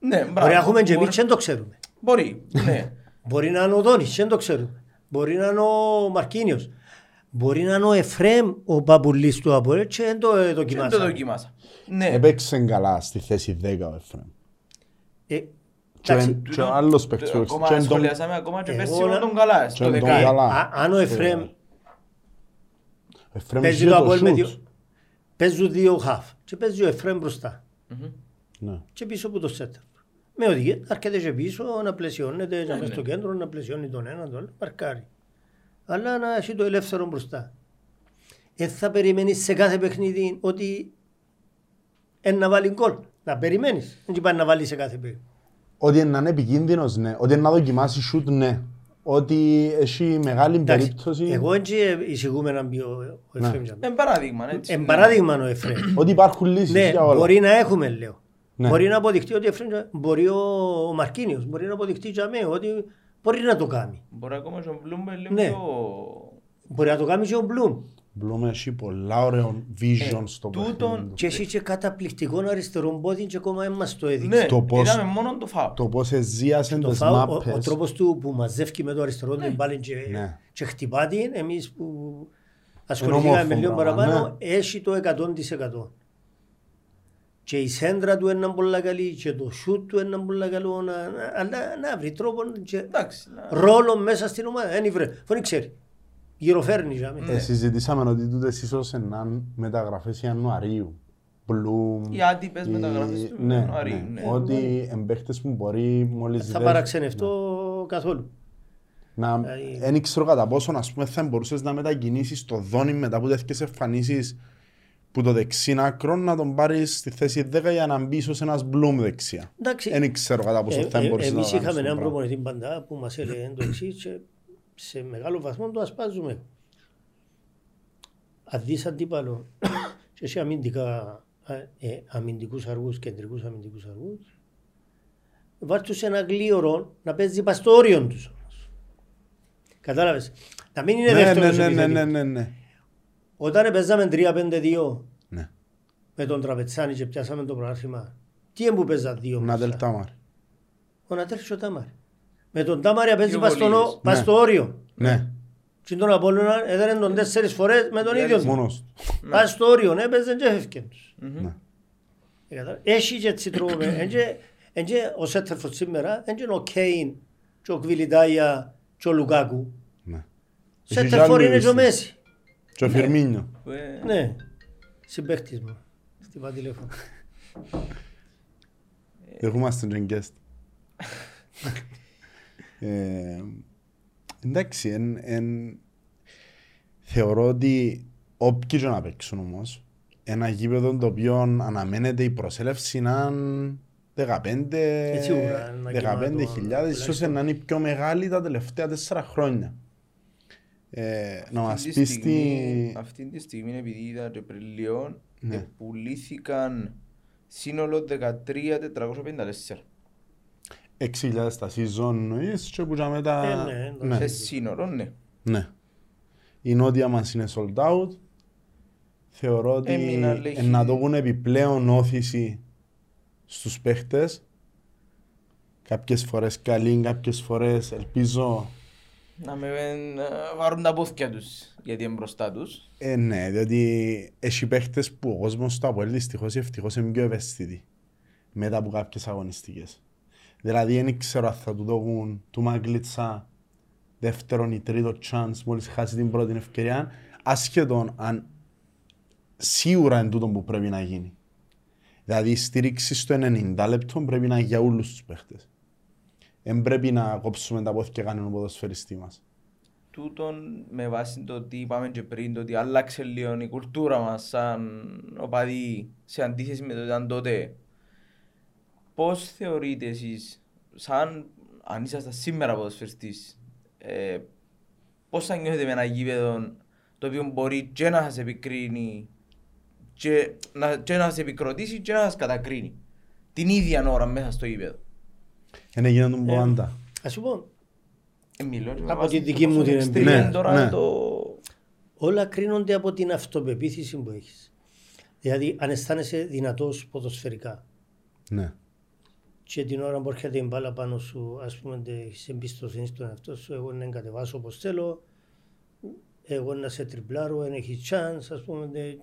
Ναι, μπράβο. Μπορεί να έχουμε και Μπορεί- εμείς και δεν το ξέρουμε. Μπορεί, ναι. [LAUGHS] Μπορεί να είναι ο Δόνης και δεν το ξέρουμε. Μπορεί να είναι ο Μαρκίνιος. Μπορεί να είναι ο Εφρέμ ο Παπουλής του Αποέλ και δεν το ε, Και δεν το δοκιμάσαμε. δοκιμάσα. Ναι. Έπαιξε καλά στη θέση 10 ο Εφραίμ. Ε, Και, εντάξει, και ο άλλος παίκτης. που Ακόμα και εν τον- σχολιάσαμε ακόμα και Εγώ πέρσι να- όλον τον καλά. και Στο εν τον δεκάρι. καλά. α- αν ο Εφρέμ Ο Εφραίμ παίζει είχε το το Αποέλ με shoot. δύο, παίζουν δύο χαφ και παίζει ο Εφρέμ μπροστά. Μμμ. Ναι. και πίσω από το σέτερ. Με οδηγεί, έρχεται και πίσω να πλαισιώνεται Ναι, να μέσα στο κέντρο, να πλαισιώνει τον ένα, τον άλλο, παρκάρει. Αλλά να έχει το ελεύθερο μπροστά. Δεν θα περιμένεις σε κάθε παιχνίδι ότι είναι να βάλει γκολ. Να περιμένεις. Δεν πάει να βάλει σε κάθε παιχνίδι. Ότι είναι να είναι επικίνδυνος, ναι. Ότι είναι να δοκιμάσει σουτ, ναι. Ότι έχει μεγάλη Εντάξει, περίπτωση. Εγώ έτσι εισηγούμε να μπει ο, ο Εφραίμ. για μένα. Εν παράδειγμα, έτσι. Εν ναι. παράδειγμα ο Εφραίμ. [CLEARS THROAT] Ότι υπάρχουν λύσεις ναι, για όλα. μπορεί να έχουμε λέω. Ναι. Μπορεί να αποδειχτεί ότι ο Εφραίμ, μπορεί ο, ο Μαρκίνιος, μπορεί να αποδειχτεί για μένα ότι μπορεί να το κάνει. Μπορεί ακόμα και ο Μπλουμ λίγο Ναι. πιο... Μπορεί να το κάνει και ο Μπλουμ. Μπλούμε έχει πολλά ωραίο vision Ε, στο τούτον παιχνίδι του. Και έχει και καταπληκτικός αριστερό πόδι και ακόμα δεν μας το έδειξε. Ναι, Το πώς- είδαμε μόνο το φάουλ. Το πώς εζίασαν Το τις φάου, ο, ο μάπες. τρόπος του που μαζεύει με το αριστερό την μπάλη και, Ναι. και χτυπά την, εμείς που ασχοληθήκαμε όμορφο με λίγο πράγμα, παραπάνω, ναι. έχει το 100%. Και η σέντρα του είναι πολύ καλή και το σούτ του είναι πολύ καλό, να, να- αλλά να βρει τρόπο και Εντάξει. να- ρόλο μέσα στην ομάδα. Δεν βρε, δεν ξέρει. Γυροφέρνει. για μένα. Ε, συζητήσαμε ότι τούτες ίσως είναι μεταγραφές Ιανουαρίου. Bloom. Οι άτυπες οι- μεταγραφές του ναι, Ιανουαρίου, ναι. ναι. Ότι εμπαίχτες που μπορεί μόλις Θα δες- παραξενευτώ καθόλου. Να, Δηλαδή- δεν ξέρω κατά πόσο ας πούμε, θα μπορούσες να μετακινήσεις το δόνι μετά από τέτοιες εμφανίσεις που το δεξί άκρο να τον πάρεις στη θέση 10 για να μπεις ίσως ένας Bloom δεξιά. Εντάξει, Δεν ξέρω κατά πόσο ε, θα ε, μπορούσες να εμείς το κάνεις είχαμε το έναν πράγμα. προπονητή παντά που μας έλεγε το εξής και σε μεγάλο βαθμό το ασπάζουμε. Αν δεις αντίπαλο [COUGHS] και εσύ αμυντικά, ε, αμυντικούς αργούς, κεντρικούς αμυντικούς αργούς, βάλ' τους σε ένα γλίωρο να παίζει πας στο όριο τους όμως. Κατάλαβες; Να μην είναι Ναι, ναι, δεύτερος ναι, ναι, επιθετικός. ναι, ναι, ναι. Όταν παίζαμε 3-5-2 Ναι. με τον Τραπετσάνη και πιάσαμε το πρωτάθλημα, τι είναι που παίζα δύο Να μέσα; δελτάμαρ. Ο Νατέρ και ο Τάμαρ. Με τον Τάμαρ παίζει Πιο πας στον πολύ. ο- πας Ναι. στο όριο. Ναι, Και τον Απόλλωνα έδερε τον τέσσερις φορές με τον Ναι, ίδιο του. μόνος του. Πας στο όριο, ναι, έπαιζε και έφευκε τους. Ναι. Ε, κατάλαβες. Έχει και έτσι τρόπο. [COUGHS] Εν και- εν και ο Σέτερφορτ σήμερα, εν και ο Κέιν, και ο Κβιλιτάια και ο Λουκάκου. Ναι. Σέτερφορτ είναι και ο άλλοι Μέση. Και ο Φιρμίνιο. Που, ε, Ναι, συμπαίχτης μου. Χτυπά τηλέφωνο. Δεχόμαστε τον guest. [LAUGHS] Ε, εντάξει, εν, εν, θεωρώ ότι όποιοι και να παίξουν όμως, ένα γήπεδο το οποίο αναμένεται η προσέλευση να είναι 15, Ε, σίγουρα, να 15 γεμάτο, χιλιάδες, ίσως τουλάχιστον. να είναι η πιο μεγάλη τα τελευταία τέσσερα χρόνια. Ε, να μας αυτή τη πεις στιγμή- στη... Αυτή τη στιγμή επειδή είδα και πριν λίγο, Ναι. ε, πουλήθηκαν σύνολο 13.454. 6.000 τα season νοείς και που για μετά... Ε, ναι, εντάξει. ναι. Σε σύνολο, ναι. Ναι. Η νότια μας είναι sold out. Θεωρώ ότι Έμεινα, λέει, ε, να δώσουν επιπλέον όθηση στους παίχτες. Κάποιες φορές καλή, κάποιες φορές ελπίζω... Να με ε, βάρουν τα πόθηκια τους, γιατί είναι μπροστά τους. Ε, ναι, διότι έχει παίχτες που ο κόσμος στο Αποέλ δυστυχώς ή ευτυχώς είναι πιο ευαίσθητοι μετά από κάποιες αγωνιστικές. Δηλαδή δεν ξέρω αν θα του δώσουν του Μάγκλητσα δεύτερον ή τρίτο chance μόλις χάσει την πρώτη ευκαιρία ασχετόν αν σίγουρα είναι τούτο που πρέπει να γίνει. Δηλαδή η στήριξη στο 90 λεπτό πρέπει να είναι για όλους τους παίχτες. Δεν πρέπει να κόψουμε τα πόθηκια κανέναν ποδοσφαιριστή μας. Τούτον με βάση το ότι είπαμε και πριν, το ότι άλλαξε λίγο η κουλτούρα μας σαν οπαδοί σε αντίθεση με το ότι ήταν τότε. Πώς θεωρείτε εσείς, σαν αν ήσασταν σήμερα ποδοσφαιριστής, ε, πώς θα νιώθετε με ένα γήπεδο το οποίο μπορεί και να σας επικρίνει και να, και να σας επικροτήσει και να σας κατακρίνει την ίδια ώρα μέσα στο γήπεδο; Δεν έγινε τον Μποάντα. Ας σου πω, Ε, μιλώ και με Από βάση τη το δική μου πόσο την extreme εμπειρία. είναι τώρα Ναι, το... όλα κρίνονται από την αυτοπεποίθηση που έχεις. Δηλαδή, αν αισθάνεσαι δυνατός ποδοσφαιρικά Ναι. Και την ώρα που έρχεται η μπάλα πάνω σου, ας πούμε, τε- έχεις εμπιστοσύνη στον εαυτό σου, εγώ να κατεβάσω όπως θέλω, εγώ να σε τριπλάρω, δεν έχει chance, ας πούμε, τε-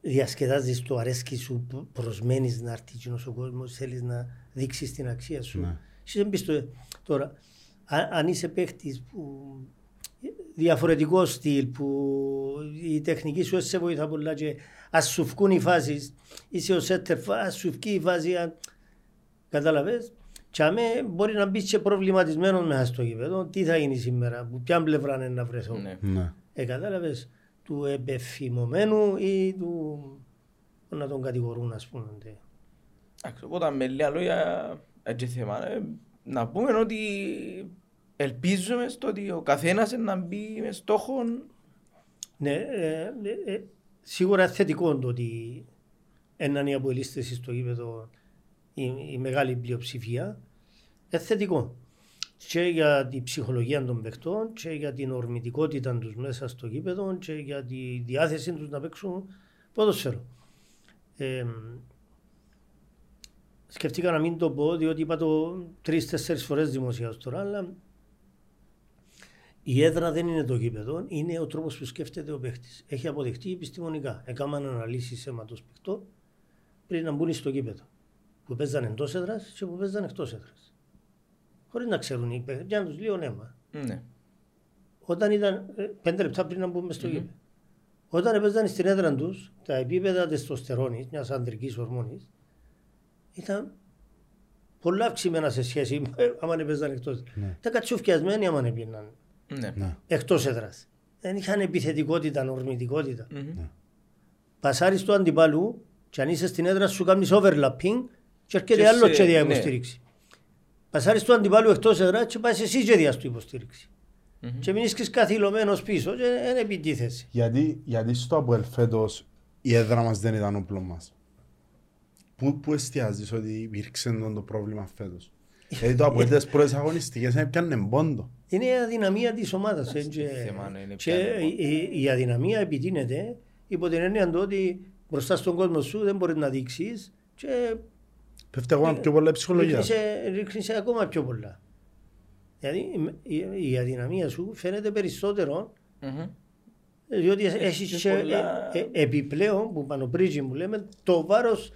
διασκεδάζεις το αρέσκι σου, που προσμένεις να έρθει κοινός ο κόσμος, θέλεις να δείξεις την αξία σου. Ναι. Είσαι εμπιστο... Τώρα, α- αν είσαι παίχτης που διαφορετικό στυλ που η τεχνική σου δεν σε βοηθά πολλά και ας σου βγουν οι φάσεις, είσαι ο σέτερ, ας σου βγει η φάση, αν... κατάλαβες. Και αμέ μπορεί να μπεις και προβληματισμένος μέσα στο γήπεδο. Τι θα γίνει σήμερα, που ποια πλευρά είναι να βρεθώ. Ναι. Ναι. Ε, κατάλαβες, του επεφημωμένου ή του να τον κατηγορούν, ας πούμε. τε. Εντάξει, οπότε με λίγα λόγια, έτσι θέμα, ε, να πούμε ότι ελπίζουμε στο ότι ο καθένας να μπει με στόχο Ναι, ε, ε, ε, σίγουρα θετικό το ότι έναν οι αποελίστες στο γήπεδο η, η μεγάλη πλειοψηφία. Ε, θετικό. Και για τη ψυχολογία των παιχτών και για την ορμητικότητα τους μέσα στο γήπεδο και για τη διάθεση τους να παίξουν ποδοσφαίρο. Ε, σκεφτήκα να μην το πω διότι είπα το τρεις-τέσσερις φορές δημοσία ως τώρα αλλά η έδρα δεν είναι το γήπεδο, είναι ο τρόπος που σκέφτεται ο παίχτης. Έχει αποδειχτεί επιστημονικά. Έκαναν αναλύσεις αίματος παιχτών πριν να μπουν στο γήπεδο. Που παίζαν εντός έδρας και που παίζαν εκτός έδρας. Χωρίς να ξέρουν οι παίχτες, για να τους λίγο αίμα. Ναι. όταν ήταν ε, πέντε λεπτά πριν να μπούμε στο γήπεδο. Όταν έπαιζαν στην έδρα τους, τα επίπεδα τεστοστερόνης, μιας ανδρικής ορμόνης, ήταν πολλά αυξημένα σε σχέση [LAUGHS] με άμα έπαιζαν εκτός. Ναι. Ήταν κατσουφιασμένοι άμα έπαιρναν Ναι. Ναι. εκτός έδρας. Δεν είχαν επιθετικότητα, ορμητικότητα. Μμμ. Πασάρι του αντιπάλου, και αν είσαι στην έδρα σου κάνεις overlapping, και έρχεται Και άλλο σε- και δια ναι. υποστήριξη. Πασάρι του αντιπάλου εκτός έδρας, και πάει εσύ και δια του υποστήριξη. Μμμ. Και μείνεις καθυλωμένος πίσω και δεν επιτίθεσαι. Γιατί, γιατί στο Αποέλ φέτος η έδρα μας δεν ήταν όπλο μας. Πού, πού εστιάζεις ότι υπήρξε το, το πρόβλημα φέτος; Γιατί [LAUGHS] το Αποέλ τις πρώτες αγωνιστικές έπιανε πόντο. Είναι η αδυναμία της ομάδας. ε, και θέμα, ναι, είναι και πια η, η- η αδυναμία επιτείνεται υπό την έννοια του ότι μπροστά στον κόσμο σου δεν μπορείς να δείξεις και Πέφτει ακόμα πιο πολλά η ψυχολογία. ρίχνεις, ρίχνεις ακόμα πιο πολλά. Δηλαδή η, η αδυναμία σου φαίνεται περισσότερο Μμμ. διότι Έχεις έχεις και και πολλά- ε, ε, επιπλέον που πάνω πρίτζι που λέμε το βάρος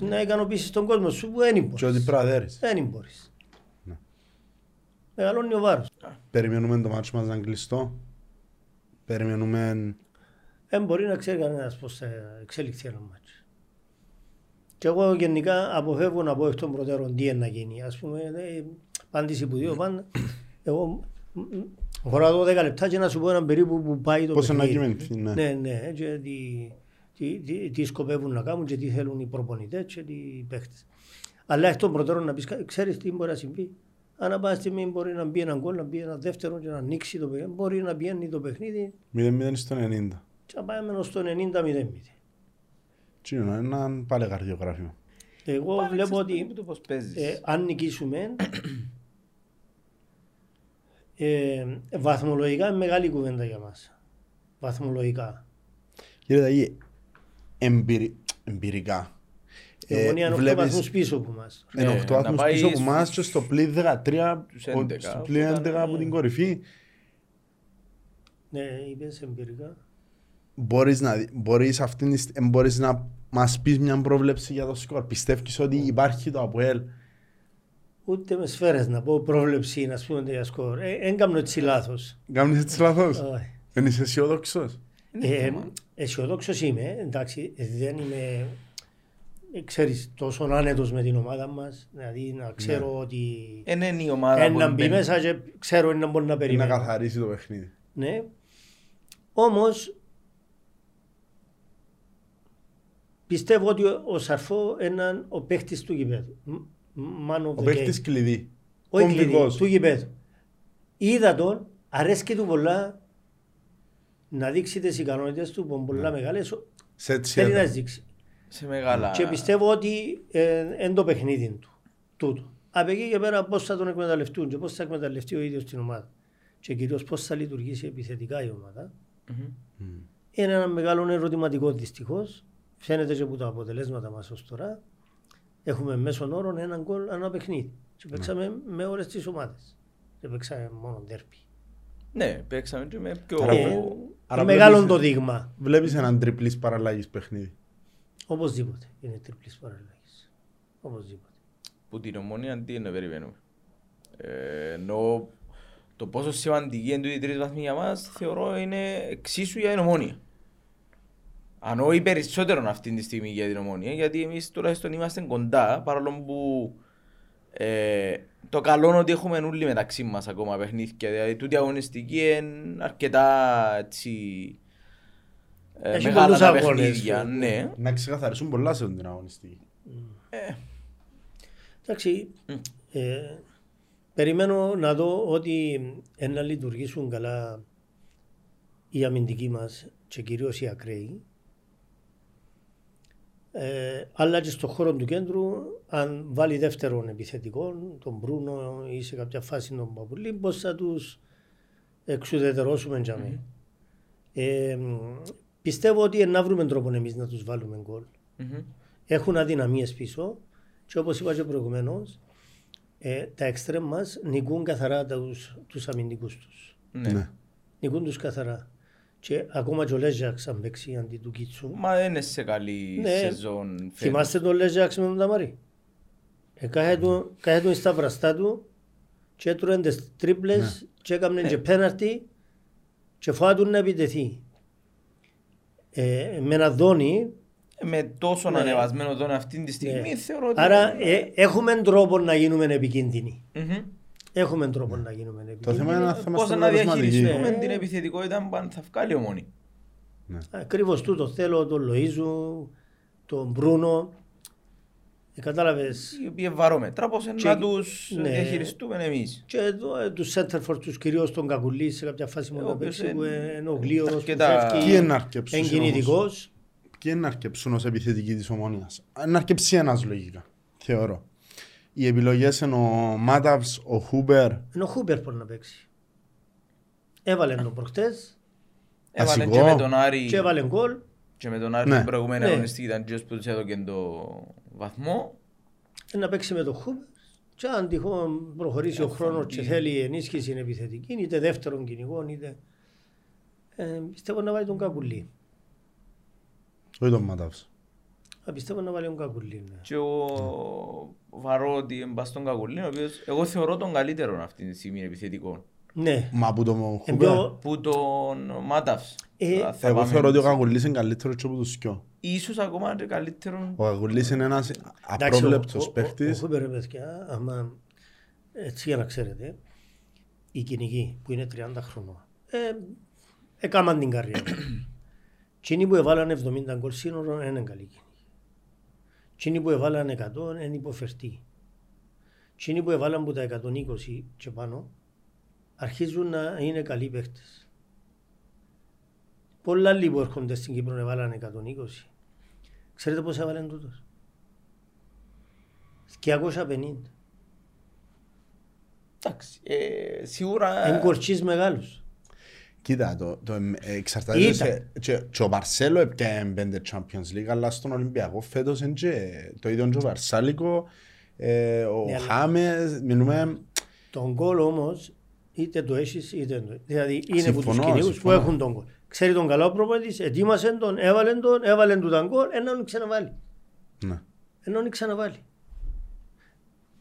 να ικανοποιήσεις τον κόσμο σου που δεν Και μπορείς. ότι πρέπει να δέρεις. Δεν μπορείς. Ναι. Μεγαλώνει ο βάρος. Περιμένουμε το μάτσο μας να είναι κλειστό. Περιμένουμε... Δεν μπορεί να ξέρει κανένας πώς θα εξελιχθεί ένα μάτσο. Και εγώ γενικά αποφεύγω να πω εκ των προτέρων τι είναι να γίνει. Α πούμε, ε, απάντηση που δύο πάντα. Εγώ μ, μ, χωρά 12 λεπτά και να σου πω έναν περίπου που πάει το Πώς να παιχνίδι. κειμενθεί, ναι. Ναι, ναι, και τι, τι, τι, τι σκοπεύουν να κάνουν και τι θέλουν οι προπονητές και οι παίχτε. Αλλά εκ των προτέρων να πεις, ξέρεις τι μπορεί να συμβεί; Ανά πάσα στιγμή μπορεί να μπει ένα γκολ, να μπει ένα δεύτερο και να ανοίξει το παιχνίδι. Μπορεί να πιένει το παιχνίδι 0-0 στο 90. και να πάμε ως το 90-0. Τι είναι ένα πάλι καρδιογράφημα. Εγώ Πάλι βλέπω ξέρεις ότι το πώς παίζεις. ε, αν νικήσουμε, ε, βαθμολογικά είναι μεγάλη κουβέντα για μας. Βαθμολογικά. Κύριε Ταγί, εμπειρι... εμπειρικά. Η Ομονία είναι 8 βλέπεις- βαθμούς πίσω από μας. Είναι Ναι, 8 να βαθμούς πάει πίσω από στους- εμάς και στο πλήν 13, τους ο- 11, στο πλήν οπότε 11 από την κορυφή. Ναι, είπες εμπειρικά. Μπορείς να, δει- μπορείς αυτήν τη στι- ε, μπορείς να μας πεις μια πρόβλεψη για το σκορ. Πιστεύεις ότι υπάρχει το ΑΠΟΕΛ. Ούτε με σφαίρες να πω πρόβλεψη να πούμε για σκορ. Ε, Εν κάνω έτσι λάθος. Κάνεις έτσι λάθος; Όχι. Δεν είσαι αισιόδοξος; Ε, αισιοδόξος είμαι, εντάξει, δεν είμαι, ε, ξέρεις, τόσο άνετος με την ομάδα μας, δηλαδή να ξέρω ότι Ε, ναι, είναι η ομάδα που ένα μπει μπαίνει. μέσα και ξέρω να μπορεί να Είναι να περιμένω. καθαρίσει το παιχνίδι. Ναι. Όμως πιστεύω ότι ο, ο Σαρφό είναι ο παίχτης του γηπέδου. Μ- Man of Ο the παίχτης game. κλειδί. Όχι κλειδί, Κομβικός. του γηπέδου. Είδα τον, αρέσκει του πολλά να δείξει τις ικανότητες του που είναι πολλά μεγάλες. Σε έτσι Θέλει να έδρα. τις δείξει. Σε μεγάλα... Και πιστεύω ότι είναι το παιχνίδι του. Τούτο. Από εκεί και πέρα πώς θα τον εκμεταλλευτούν και πώς θα εκμεταλλευτεί ο ίδιος την ομάδα. Και κυρίως πώς θα λειτουργήσει επιθετικά η ομάδα. Μμμ. Είναι ένα μεγάλο ερωτηματικό δυστυχώς. Φαίνεται και από τα αποτελέσματα μας ως τώρα. Έχουμε μέσον όρο έναν γκολ ανά παιχνίδι. Και παίξαμε με όλες τις ομάδες. Δεν παίξαμε μόνο ντέρπι. Ναι, παίξαμε και με πιο... Άρα Ε, βλέπω- άρα είναι μεγάλο βλέπεις- το δείγμα. Βλέπεις έναν τριπλής παραλλαγής παιχνίδι. Οπωσδήποτε είναι τριπλή παραλλαγής. Οπωσδήποτε. που την ομόνια τι είναι να περιμένουμε. Ε, ενώ το πόσο σημαντική είναι τούτη η τρίτη βαθμή για μας θεωρώ είναι εξίσου για την ομόνια. Αν όχι περισσότερο αυτή τη στιγμή για την ομόνια, γιατί εμείς τουλάχιστον είμαστε κοντά, παρόλο που ε, το καλό είναι ότι έχουμε όλοι μεταξύ μας ακόμα παιχνίδια. Δηλαδή τούτη αγωνιστική είναι αρκετά έτσι, ε, Έχει μεγάλα πολλούς τα αγώνες, παιχνίδια. ε. Ναι. Να ξεκαθαρίσουν πολλά σε την αγωνιστική. Εντάξει, ε, περιμένω να δω ότι ε, να λειτουργήσουν καλά οι αμυντικοί μας και κυρίως οι ακραίοι. Ε, αλλά και στον χώρο του κέντρου, αν βάλει δεύτερον επιθετικό, τον Μπρούνο ή σε κάποια φάση τον Παπουλή, πώς θα τους εξουδετερώσουμε για μένα. Ε, πιστεύω ότι να βρούμε τρόπο εμείς να τους βάλουμε γκολ Μμμ. έχουν αδυναμίες πίσω και όπως είπα και προηγουμένως ε, τα εξτρέμ μας νικούν καθαρά τους, τους αμυντικούς τους. Ναι. Ναι. Νικούν τους καθαρά. Και ακόμα και ο Λέζαξ αν παίξει αντί του Κίτσου. Μα δεν είναι σε καλή Ναι. σεζόν φέτος. Θυμάστε τον Λέζαξ με τον Ταμαρί. Ε, κάθε του, κάθε του στα βραστά του και έτρωε τις τρίπλες και έκαμε και πέναρτη και φοβάτουν να επιτεθεί. Ε, με ένα δόνι, Με τόσο Ναι. ανεβασμένο δόνι αυτή τη στιγμή Ναι. θεωρώ ότι... άρα ε, έχουμε τρόπο να γίνουμε επικίνδυνοι. Μμμ. Έχουμε τρόπο να γίνουμε Το επικίνδυνοι. θέμα είναι να θα Πώς είμαστε να αποτελεσματικοί. διαχειριστούμε Ναι. την επιθετικότητα που θα βγάλει ομόνη. Ακριβώς τούτο θέλω, τον Λοΐζου, τον Μπρούνο. Ε, κατάλαβες. Οι οποίοι βαρόμετρα πώς Και- να τους ναι. διαχειριστούμε εμείς. Και εδώ ε, τους center for τους κυρίως τον Κακουλή σε κάποια φάση Ο μόνο να οποίος παίξει που είναι- είναι ο Γλίωρος που αρκετά- Ποιοι φεύγει είναι να αρκεψούν εγκινητικός. Ποιοι είναι να αρκεψούν ως επιθετικοί της ομόνιας; Να αρκεψεί ένας λογικά, θεωρώ. Οι επιλογές είναι ο Μάταβς, ο Χούμπερ, Είναι ο Χούπερ μπορεί να παίξει. Έβαλε τον προχτές Έβαλε Βασικό. και με τον Άρη και έβαλε γκολ. Και με τον Άρη Ναι. την προηγούμενη Ναι. αγωνιστική ήταν και που τους έδωκε το βαθμό. Ε, να παίξει με τον Χούπερ. Και αν τυχόν προχωρήσει ο χρόνος και θέλει ενίσχυση επιθετική, είτε δεύτερον κυνηγών, είτε... Ε, πιστεύω να βάλει τον Κακουλή. όχι τον Μάταβς. Α, πιστεύω να βάλει τον Κακουλή. Ναι. Και ο Βαρότη εμπάς στον Κακουλή, ο οποίος εγώ θεωρώ τον καλύτερο αυτή τη στιγμή επιθετικό. Ναι. Μα από τον Εν Χούμπερ. πιο- Που τον Μάταυς. Ε, Θα- θα Εγώ πάμε θεωρώ ότι ο έτσι. Κακουλής είναι καλύτερος και από τους δυο. Ίσως ακόμα και καλύτερο. Ο Κακουλής είναι ένας Εντάξει, απρόβλεπτος ο- ο- Ο παίχτης. Χούπερ, ρε παιδιά, άμα, έτσι για να ξέρετε, οι κυνηγοί που είναι 30 χρονών, ε, έκαναν την καριέρα. [COUGHS] Εκείνοι που έβαλαν 70 γκολ σύνορο δεν είναι καλοί κυνηγοί. Εκείνοι που έβαλαν 100 είναι υποφερτοί. Εκείνοι που έβαλαν από τα 120 και πάνω αρχίζουν να είναι καλοί παίχτες. Πολλά άλλοι που έρχονται στην Κύπρο έβαλαν 120. Ξέρετε πώς έβαλαν τούτος; 250. Εντάξει, ε, σίγουρα Είναι κορτσίς μεγάλους. Κοίτα, το, το εμ- ε, εξαρτάται Ήταν. σε, και, και ο Μπαρσέλο έπιανε πέντε Champions League, αλλά στον Ολυμπιακό φέτος είναι και το ίδιο και ο Βαρσάλικο, ε, ο Ναι, αλλά- Χάμες, μιλούμε, Τον γκολ όμως είτε το έχεις είτε δεν το Δηλαδή είναι από τους Συμφωνώ, κυνηγούς που συμφωνώ. έχουν τον γκολ. Ξέρει τον καλό προπονητής, ετοίμασε τον, έβαλε τον, έβαλε του τον γκολ, έναν τον ξαναβάλει. ναι. Έναν τον ξαναβάλει.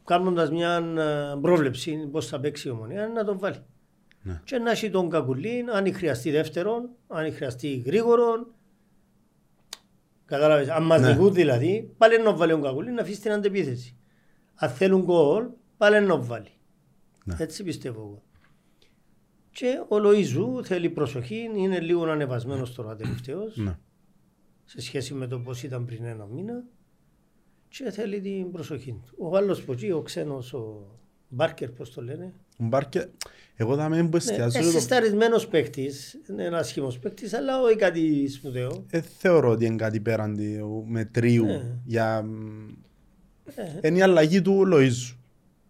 Κάνοντας μια ε, πρόβλεψη πώς θα παίξει η ομονία, να τον βάλει. Ναι. Και να έχει τον κακουλή, αν χρειαστεί δεύτερον, αν χρειαστεί γρήγορον. Κατάλαβες, αν μας Ναι. δικούν δηλαδή, πάλι να βάλει τον κακουλή να αφήσει την αντεπίθεση. Αν θέλουν γκολ, πάλι να βάλει. Ναι. Έτσι πιστεύω εγώ. Και ο Λοΐζου θέλει προσοχή, είναι λίγο ανεβασμένος τώρα τελευταίος ναι. σε σχέση με το πώς ήταν πριν ένα μήνα και θέλει την προσοχή του. Ο άλλος που εκεί, ο ξένος, ο Μπάρκερ, πώς το λένε, Ο Μπάρκε, εγώ θα με που ναι, εστιάζω, είναι το, συσταρισμένος παίκτης, είναι ένας άσχημος παίκτης, αλλά όχι κάτι σπουδαίο. ε, θεωρώ ότι είναι κάτι πέραν του μετρίου Ναι. για... μ, Είναι η αλλαγή του Λοΐζου,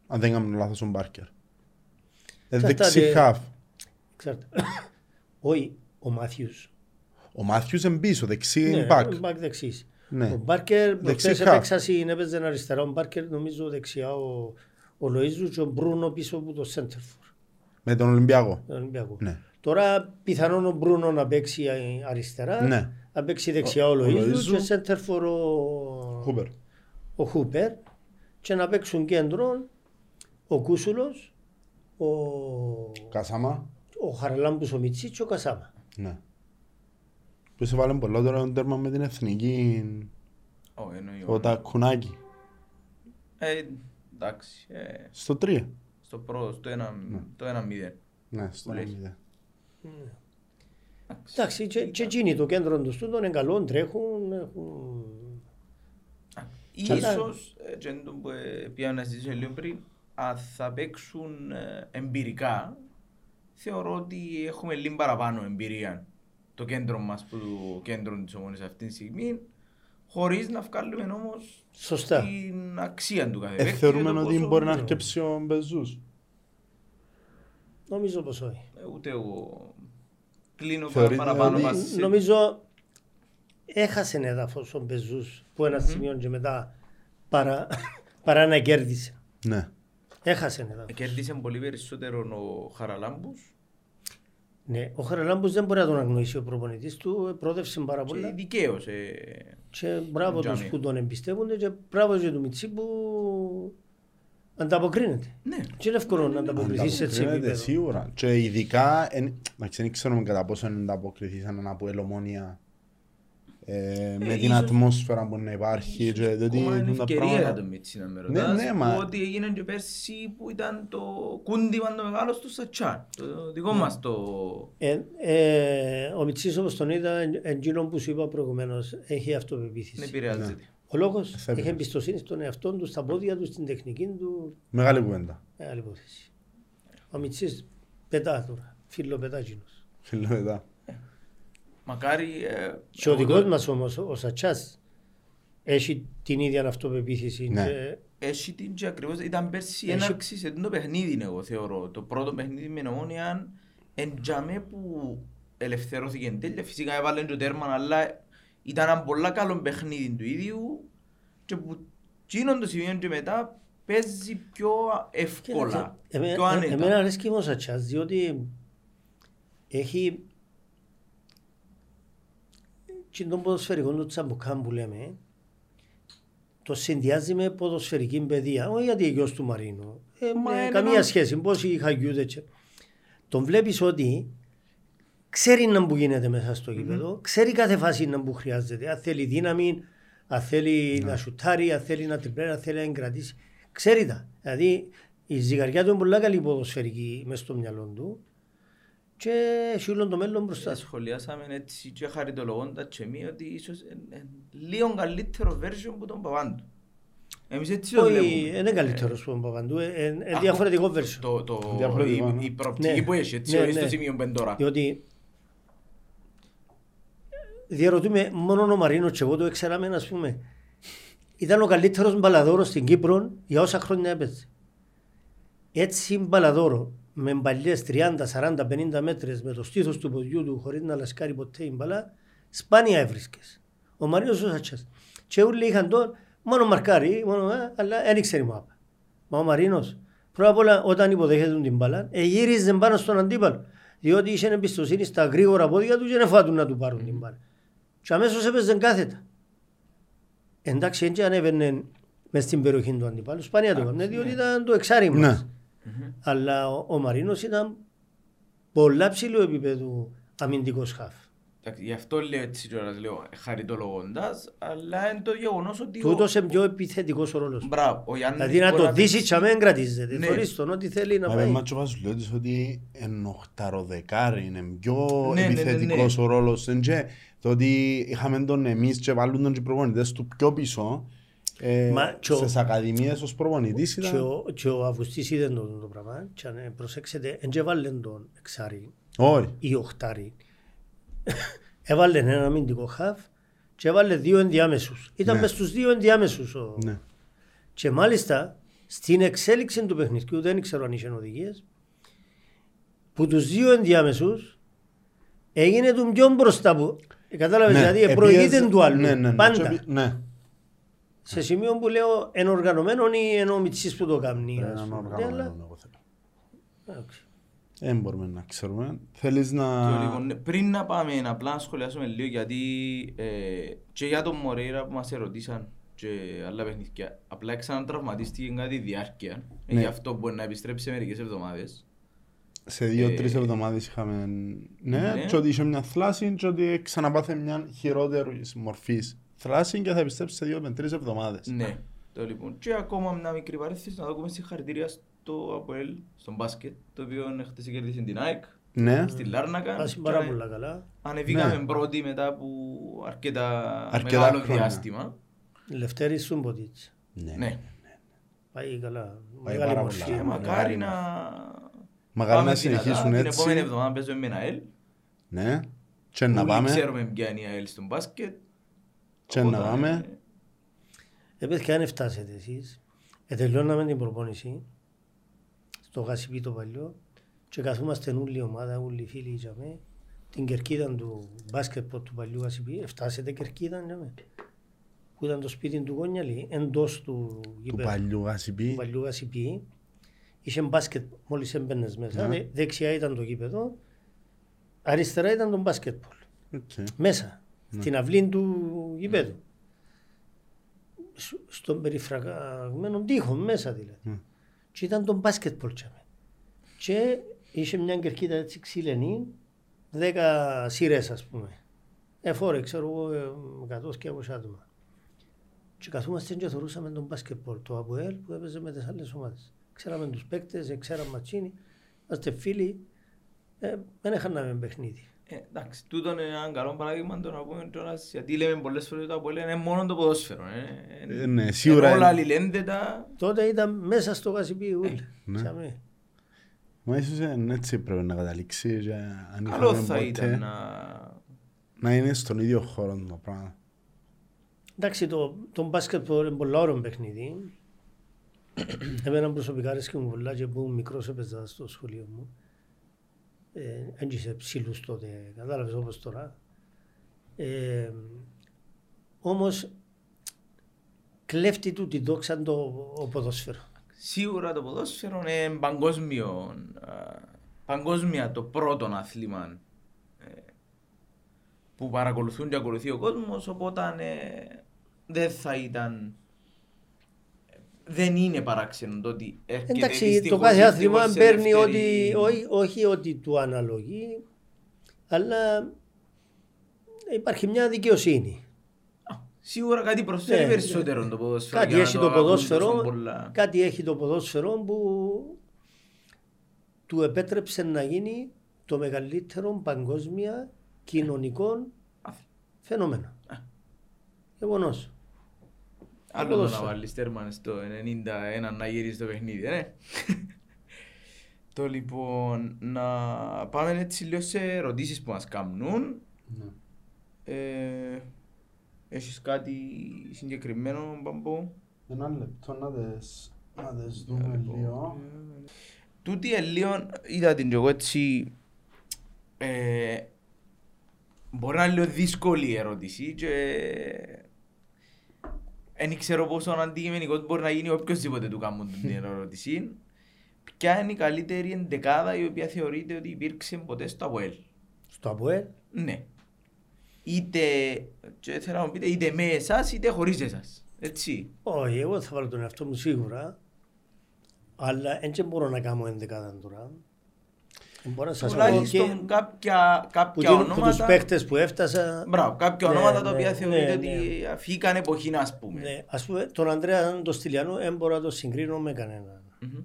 αν δεν κάνω λάθος ο Μπάρκερ. Ε, Εξαρτάται- δεξί χαφ. Ξέρετε. [COUGHS] όχι, ο Μάθιους. Ο Μάθιους είναι πίσω, δεξί Ναι, μπακ. ο Μπακ δεξής. Ναι. Ο Μπάρκερ, προχτές Δεξί χαφ. έπαιξα στην έπαιζε αριστερά, ο Μπάρκερ νομίζω δεξιά ο, ο Λοΐζου και ο Μπρούνο πίσω από το Σέντερφορ. Με τον Ολυμπιακό. τον Ολυμπιακό. Ναι. Τώρα πιθανόν ο Μπρούνο να παίξει αριστερά, Ναι. να παίξει δεξιά ο, Ο- ο Λοΐζου Λοΐζου. και Σέντερφορ ο, Χούπερ. ο Χούπερ και να παίξουν κέντρο ο Κούσουλος, ο, Κασάμα. Ο Χαραλάμπους ο Μιτσί και ο Κασάμα. Ναι. Που σε βάλουν πολλά τώρα ένα τέρμα με την εθνική, Ω, εννοεί ο ο- Τακουνάκη. Ε, εντάξει, ε, Στο 3. στο πρώτο, στο ένα- το 1-0. Ναι, στο Που λες. 1-0. Εντάξει, και, και εκείνοι το κέντρο τους τούτο είναι καλό, τρέχουν, έχουν... Ίσως, ε, και είναι το που ε, πήγαμε να συζητήσω λίγο πριν, αν θα παίξουν ε, εμπειρικά, θεωρώ ότι έχουμε λίγο παραπάνω εμπειρία το κέντρο μας που το κέντρο της ομόνης αυτή τη στιγμή, χωρίς να βγάλουμε όμως Σωστά. την αξία του κάθε Ε, παίκτη θεωρούμε και το ότι πόσο- μπορεί να αρκεψει ο Μπεζούς. Νομίζω πως όχι. Ε, Ούτε εγώ κλείνω Θεωρείτε παραπάνω ότι- μας σε- Νομίζω έχασε έδαφος ο Μπεζούς που ένα σημείο και μετά παρά, παρά να κέρδισε. Ναι. Έχασε έδαφος. Κέρδισε πολύ περισσότερο ο Χαραλάμπους Ναι, ο Χαραλάμπους δεν μπορεί να τον αγνοήσει ο προπονητής του, πρόδευσε πάρα και πολλά. δικαίως. ε, Και μπράβο Τζάμι. τους που τον εμπιστεύονται και μπράβο και του Μιτσί που ανταποκρίνεται. Ναι. Και είναι εύκολο να ανταποκριθείς σε έτσι Ανταποκρίνεται επίπεδο. σίγουρα. Και ειδικά, εν- εντάξει, δεν ξέρουμε κατά πόσο είναι ανταποκριθεί σαν ένα από ελομόνια ε, με την ίσως- ατμόσφαιρα που να υπάρχει. Και, διότι Ακόμα είναι τούν τα ευκαιρία πράγματα- για τον Μίτσι να με Ναι, ρωτάς, ναι, μα- Ότι έγινε και πέρσι που ήταν το κούντιμα το μεγάλο στο Σατσάν. Το δικό μας το... Ε, ε, ο Μιτσής όπως τον είδα, εκείνο που σου είπα προηγουμένως, έχει Δεν αυτοπεποίθηση. επηρεάζεται. Ο λόγος Θα έχει επηρεάσει. εμπιστοσύνη στον εαυτό του, στα πόδια του, στην τεχνική του. Μεγάλη κουβέντα. Μεγάλη υπόθεση. Ο Μιτσής πετά τώρα, φίλο πετάκινος. Φίλε, μετά. Μακάρι... ε, Και ο εγώ δικός το- μας όμως, ο Σατσάς, έχει την ίδια αυτοπεποίθηση. Ναι. και Έχει την και ακριβώς ήταν πέρσι Έχει- έναρξη σε το παιχνίδι εγώ θεωρώ. Το πρώτο παιχνίδι με νομόνια εν τζαμέ που ελευθερώθηκε εν τέλεια. Φυσικά έβαλε το τέρμα αλλά ήταν ένα πολλά καλό παιχνίδι του ίδιου και που εκείνον το σημείο και μετά παίζει πιο εύκολα, Εμέ- πιο ε- άνετα. Εμένα αρέσει και ο Σατσάς, διότι έχει και τον ποδοσφαιρικό του τσαμπουκάν που λέμε, το συνδυάζει με ποδοσφαιρική παιδεία. Όχι γιατί είναι γιος του Μαρίνου. Ε, Μα με είναι καμία ένα- σχέση. Πώς οι Χαγιούδες. και- Τον βλέπεις ότι ξέρει να που γίνεται μέσα στο γήπεδο, ξέρει κάθε φάση να που χρειάζεται. Αν θέλει δύναμη, αν θέλει Ναι. να σουτάρει, αν θέλει να τριπλέρει, αν θέλει να εγκρατήσει. Ξέρει τα. Δηλαδή η ζυγαριά του είναι πολλά καλή ποδοσφαιρική μέσα στο μυαλό του και έχει όλο το μέλλον μπροστά Ε, σου. Σχολιάσαμε έτσι και χαριτολογώντας και εμείς ότι ίσως είναι λίγο καλύτερο version που τον Παπάντου. Εμείς έτσι το Όχι, βλέπουμε. είναι καλύτερος που ο Παπαντού, είναι είναι Ακόμα- διαφορετικό version. Το, το, Διαφορετικό, η, ναι. η προοπτική Ναι. που έχει, έτσι, Ναι, όχι στο ναι. σημείο που είναι τώρα. Διότι διαρωτούμε μόνο ο Μαρίνος και εγώ το ξέραμε ας πούμε ήταν ο καλύτερος μπαλαδόρος στην Κύπρο για όσα χρόνια έπαιζε; Έτσι μπαλαδόρο με μπαλιές 30, 40, 50 μέτρες με το στήθος του ποδιού του χωρίς να λασκάρει ποτέ η μπαλά σπάνια έβρισκες. Ο Μαρίνος ο Σατσάς. Και όλοι είχαν τον μόνο μαρκάρι, μόνο, ε, αλλά δεν ήξερε μάπα. Μα ο Μαρίνος πρώτα απ' όλα όταν υποδέχεται την μπαλά εγύριζε πάνω στον αντίπαλο. Διότι είχε εμπιστοσύνη στα γρήγορα πόδια του και δεν φάτουν να του πάρουν την μπάλα. Και αμέσως έπαιζε κάθετα. Εντάξει, έτσι ανέβαινε μες στην περιοχή του αντιπάλου. Σπάνια το έκαμε, διότι ήταν το εξάρι Ναι. Μας. Αλλά ο, ο Μαρίνος ήταν πολλά ψηλό επίπεδο αμυντικός χαφ. Εντάξει, Γι' αυτό λέω έτσι κιόλας, λέω χαριτολογώντας, αλλά είναι το γεγονός ότι... ο- Τούτος είναι πιο επιθετικός ο ρόλος. του. Μπράβο, ο Γιάννης Δηλαδή να μπορεί το δύσεις παίξει- και αμέ κρατίζεται. Ναι. Θωρείς τον ό,τι θέλει να Μα πάει. με μάτσο Βασιλιώτης ότι είναι οχταροδεκάρι, είναι πιο Ναι, ναι, ναι, ναι. επιθετικός ο ρόλος. Εν και Το ότι είχαμε τον εμείς και βάλουν τον και οι προπονητές του πιο πίσω ε, Μα και ο- στις ακαδημίες ως προπονητής Και ήταν... ο, και ο Αυγουστής είδε το, το πράγμα και αν ε, προσέξετε, δεν έβαλε τον εξάρι Όχι. ή οχτάρι. έβαλε ένα αμυντικό χαφ και έβαλε δύο ενδιάμεσους. Ήταν Ναι. μες στους δύο ενδιάμεσους. Ο... Ναι. Και μάλιστα στην εξέλιξη του παιχνιδιού, δεν ξέρω αν είχε οδηγίες, που τους δύο ενδιάμεσους έγινε του πιο μπροστά που. Ε, Κατάλαβες, δηλαδή επίεζε- προηγείται του άλλου. Ναι, ναι, ναι. Πάντα. Και επί- Ναι. Σε σημείο που λέω ενοργανωμένο ή ενώ ο Μιτσής που το κάνει. ας Έναν πούμε. οργανωμένο, Αλλά, εγώ θέλω. εντάξει. Δεν μπορούμε να ξέρουμε. Θέλεις Και να... λοιπόν, ναι, πριν να πάμε, απλά να σχολιάσουμε λίγο γιατί ε, και για τον Μορέιρα που μας ερωτήσαν και άλλα παιχνίδια, απλά ξανατραυματίστηκε κατά τη διάρκεια. Ε, Ναι. Γι' αυτό μπορεί να επιστρέψει σε μερικές εβδομάδες. Σε δύο-τρεις Ε, εβδομάδες είχαμε... Ναι, ναι. και ότι είχε μια θλάση και ότι ξαναπάθε μια χειρότερης μορφής θλάση και θα επιστρέψει σε δύο με τρεις εβδομάδες. Ναι. Το λοιπόν. Και ακόμα μια μικρή παρέθεση να δούμε συγχαρητήρια στο ΑΠΟΕΛ, στον μπάσκετ, το οποίο χτες κέρδισε την ΑΕΚ Ναι. στη Λάρνακα. Πάσει Και πάρα ανε- πολλά καλά. Ανεβήκαμε Ναι. πρώτοι μετά από αρκετά, Αρκετά μεγάλο χρόνια. διάστημα. Λευτέρη Σούμποτιτς. Ναι. Ναι. Πάει καλά. Πάει Μεγάλη πάρα μορφή. πολλά. Και Μεγάλη μακάρι να... Μακάρι πάμε να δυνατά. συνεχίσουν Την έτσι. επόμενη εβδομάδα παίζουμε με ΑΕΛ. Ναι. Και να Όλοι πάμε. ξέρουμε ποια είναι η ΑΕΛ στον μπάσκετ. Και να Οπότε, πάμε. Ε, παιδιά, αν φτάσετε εσείς, ε, τελειώναμε την προπόνηση στο ΓΣΠ το παλιό και καθόμαστε όλη η ομάδα, όλοι οι φίλοι είχαμε την κερκίδα του μπάσκετ του παλιού ΓΣΠ, ε, φτάσετε κερκίδα είχαμε. που ήταν το σπίτι του Κόνιαλη, εντός του Του γηπέδου. παλιού του ΓΣΠ. παλιού ΓΣΠ. Είχε μπάσκετ μόλις έμπαινες μέσα, Ναι. Δε- δεξιά ήταν το γήπεδο, αριστερά ήταν το μπάσκετμπολ. Οκ. Μέσα, Ναι. Στην αυλή του γηπέδου. Σ- Στον περιφραγμένο τοίχο, μέσα δηλαδή. Ναι. και ήταν το μπάσκετ τσάμε. Και είχε μια κερκίδα έτσι ξύλινη, δέκα σειρές ας πούμε. Εφόρε, ξέρω εγώ, ε, εκατός και από άτομα. Και καθόμαστε και θεωρούσαμε τον μπάσκετ το ΑΠΟΕΛ που έπαιζε με τις άλλες ομάδες. Ξέραμε τους παίκτες, ξέραμε ματσίνοι, είμαστε φίλοι, ε, δεν έχαναμε παιχνίδι. Ε, εντάξει, τούτο είναι ένα καλό παράδειγμα το να πούμε τώρα, γιατί λέμε πολλές φορές το ΑΠΟΕΛ είναι μόνο το ποδόσφαιρο. Ε, Ε, ναι, σίγουρα Όλα είναι. αλληλένδετα. Τότε ήταν μέσα στο Κασιπί ούλ. ναι. Ξαμε. Μα ίσως ε, έτσι πρέπει να καταλήξει και αν Καλό είχαμε θα ποτέ, ήταν να... να είναι στον ίδιο χώρο το πράγμα. Εντάξει, το, το μπάσκετ είναι πολύ ωραίο παιχνίδι. [COUGHS] Εμένα προσωπικά αρέσκει μου πολλά και που μικρός έπαιζα στο σχολείο μου. Δεν είσαι ψηλούς τότε, κατάλαβες όπως τώρα. Ε, όμως κλέφτει του τη δόξα το ο ποδόσφαιρο. Σίγουρα το ποδόσφαιρο είναι παγκόσμιο, α, παγκόσμια το πρώτο άθλημα ε, που παρακολουθούν και ακολουθεί ο κόσμος, οπότε ε, δεν θα ήταν... Δεν είναι παράξενο το ότι έρχεται Εντάξει, το δυστυχώς, κάθε άθλημα δυστυχώς σε παίρνει δεύτερη- ότι, όχι, όχι ότι του αναλογεί, αλλά υπάρχει μια δικαιοσύνη. Α, Σίγουρα κάτι προσφέρει Ναι, περισσότερο το ποδόσφαιρο. Κάτι για να έχει το αγαπούν ποδόσφαιρο, τόσο πολλά. κάτι έχει το ποδόσφαιρο που του επέτρεψε να γίνει το μεγαλύτερο παγκόσμια κοινωνικό Άθλημα. φαινόμενο. Α. Γεγονός. Άλλο το να ποδόσφαιρο. βάλεις τέρμα στο 91 να γυρίσεις το παιχνίδι, ναι. [LAUGHS] το λοιπόν, να πάμε έτσι λίγο σε ερωτήσεις που μας κάνουν. Ε, έχεις κάτι συγκεκριμένο, Μπαμπό; Ένα λεπτό να τις, να τις δούμε λίγο. Τούτη είναι λίγο, είδα την και εγώ έτσι, ε, μπορεί να είναι λίγο δύσκολη η ερώτηση και δεν ξέρω πόσο αντικειμενικός μπορεί να γίνει οποιοςδήποτε του κάνουν την ερώτηση. Ποια είναι η καλύτερη εντεκάδα η οποία θεωρείται ότι υπήρξε ποτέ στο ΑΠΟΕΛ. Στο ΑΠΟΕΛ, Ναι. Είτε, και θέλω να μου πείτε, είτε με εσάς είτε χωρίς εσάς. Έτσι. όχι, εγώ θα βάλω τον εαυτό μου σίγουρα, αλλά δεν μπορώ να κάνω ενδεκάδα τώρα. Δεν Μπορώ να σας πω και Τουλάχιστον κάποια, που, κάποια την- που τους ονόματα. παίχτες που έφτασα, Μπράβο, κάποια Ναι, ονόματα τα ναι, οποία ναι, θεωρείται ναι. ότι φύγαν εποχή, ας πούμε. ναι, ας πούμε, τον Ανδρέα τον Στυλιανό δεν μπορώ να το συγκρίνω με κανέναν. Μμμ.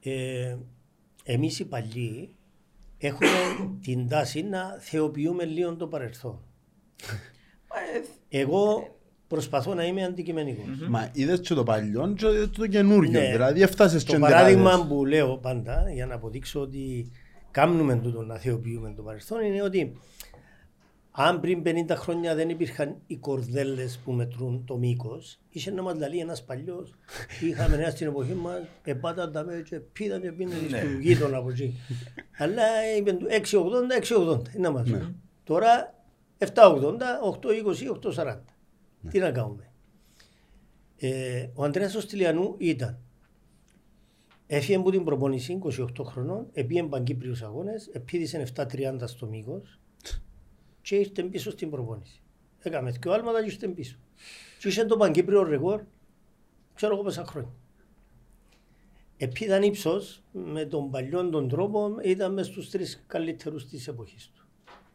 Ε, εμείς οι παλιοί έχουμε [COUGHS] την τάση να θεοποιούμε λίγο το παρελθόν. Ε, Εγώ προσπαθώ να είμαι αντικειμενικός. Μα είδες και το παλιό και είδες το καινούργιο. Ναι. Δηλαδή έφτασες και Το εντεκάδες. παράδειγμα που λέω πάντα για να αποδείξω ότι κάνουμε τούτο να θεοποιούμε το παρελθόν είναι ότι αν πριν 50 χρόνια δεν υπήρχαν οι κορδέλες που μετρούν το μήκος, είχε να μας λέει ένας παλιός, είχαμε ένα στην εποχή μας, επάταν τα μέτρα και πήταν και πίναν Ναι. του γείτονα από εκεί. Αλλά είπαν του 680, 680, είναι να μας Ναι. πει. Τώρα 780, 820, 840. Τι να κάνουμε. Ε, ο Αντρέας ο Στυλιανού ήταν Έφυγε από την προπόνηση 28 χρονών, επήγε Παγκύπριους αγώνες, επίδησε 7.30 στο μήκος και ήρθε πίσω στην προπόνηση. Έκαμε και άλματα και ήρθε πίσω. Και είχε το Παγκύπριο ρεκόρ, ξέρω εγώ πόσα χρόνια. Επίδαν ύψος, με τον παλιόν τον τρόπο, ήταν μες στους τρεις καλύτερους της εποχής του.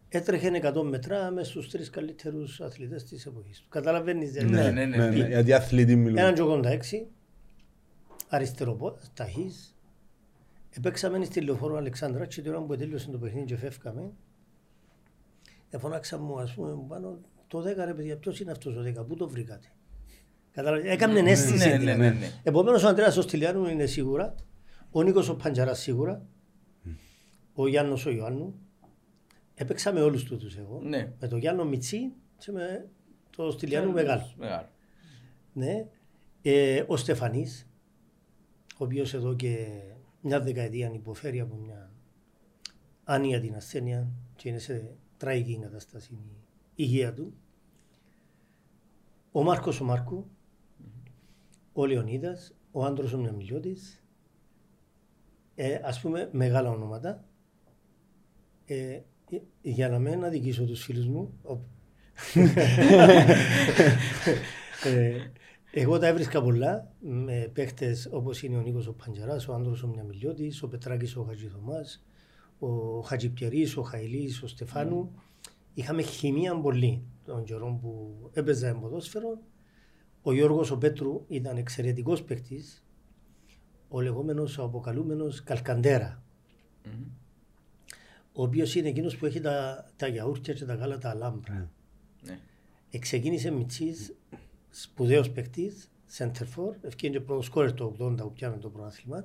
Έτρεχε 100 μετρά μες στους τρεις καλύτερους αθλητές της εποχής του. Καταλαβαίνεις δηλαδή. Ναι, ναι, ναι. Γιατί αθλητή μιλούμε. Έναν τζογόντα έξι, αριστεροπόδας, ταχύς. Επέξαμε στη λεωφόρο Αλεξάνδρα και την ώρα που τέλειωσε το παιχνίδι και φεύγαμε. Εφωνάξα μου, ας πούμε, μου πάνω, το 10 ρε παιδιά, ποιος είναι αυτός ο 10, πού το βρήκατε; Κατάλαβε, έκαμε αίσθηση. Ναι, ναι, δηλαδή. ναι, ναι. Επομένως ο Ανδρέας ο Στυλιάνου είναι σίγουρα, ο Νίκος ο Παντζαράς σίγουρα, ο Γιάννος ο Ιωάννου. Έπαιξαμε όλους τούτους εγώ. Ναι. Με τον Γιάννο Μιτσί και με το Στυλιάνου μεγάλο. Μεγάλο. Ναι. Ε, ο Στεφανής, ο οποίος εδώ και μια δεκαετία υποφέρει από μια άνοια την ασθένεια και είναι σε τραγική κατάσταση η υγεία του. Ο Μάρκος ο Μάρκου, ο Λεωνίδας, ο Άντρος ο Μιαμιλιώτης, ε, ας πούμε μεγάλα ονόματα. Ε, ε, για να μην αδικήσω τους φίλους μου, ο- [LAUGHS] ε, Εγώ τα έβρισκα πολλά με παίχτες όπως είναι ο Νίκος ο Παντζαράς, ο Άντρος ο Μιαμιλιώτης, ο Πετράκης ο Χατζηθωμάς, ο Χατζιπτιερής, ο Χαϊλής, ο Στεφάνου. Είχαμε χημία πολύ τον καιρό που έπαιζα ποδόσφαιρο. Ο Γιώργος ο Πέτρου ήταν εξαιρετικός παίχτης, ο λεγόμενος, ο αποκαλούμενος Καλκαντέρα, Μμμ. Ο οποίος είναι εκείνος που έχει τα, τα γιαούρτια και τα γάλατα αλάμπρα. Ναι. Εξεκίνησε μητσής, σπουδαίος παίκτης, center for, ευκαιρία και πρώτος σκόρερ το 80 που πιάμε το πρωτάθλημα,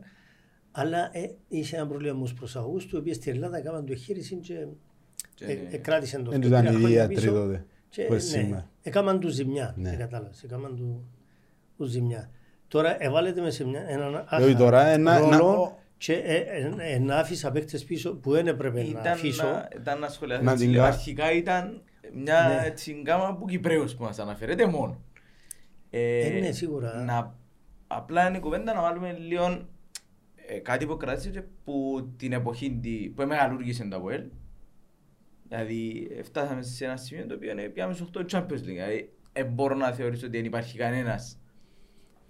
αλλά ε, είχε ένα πρόβλημα με τους προσαγωγούς του, οι οποίοι στην Ελλάδα έκαναν το εγχείρηση και Και, ε, ναι. ε, κράτησαν το Δεν αυτό ήταν τρία η χρόνια ιατρή πίσω τότε. και, που είναι ναι, σήμερα. έκαναν του ζημιά, Ναι. ναι. κατάλαβες, έκαναν του, του ζημιά. Τώρα εβάλλεται με σε μια, έναν Δηλαδή άχα τώρα, ε, να- να- ρόλο και ε, ε, ε, να άφησα παίκτες πίσω που δεν έπρεπε να Ήταν αφήσω. να, ήταν να σχολιάσω. Να έτσι, την λέω, κα- Αρχικά ήταν μια Ναι. έτσι γκάμα από Κυπρέους που μας αναφέρεται μόνο. Ε, ναι, σίγουρα. Να, απλά είναι η κουβέντα να βάλουμε λίγο ε, κάτι που κράτησε που την εποχή τη- που μεγαλούργησε το ΑΠΟΕΛ. Δηλαδή φτάσαμε σε ένα σημείο το οποίο είναι πιάμε στους 8 Champions League. Δηλαδή δεν μπορώ να θεωρήσω ότι δεν υπάρχει κανένας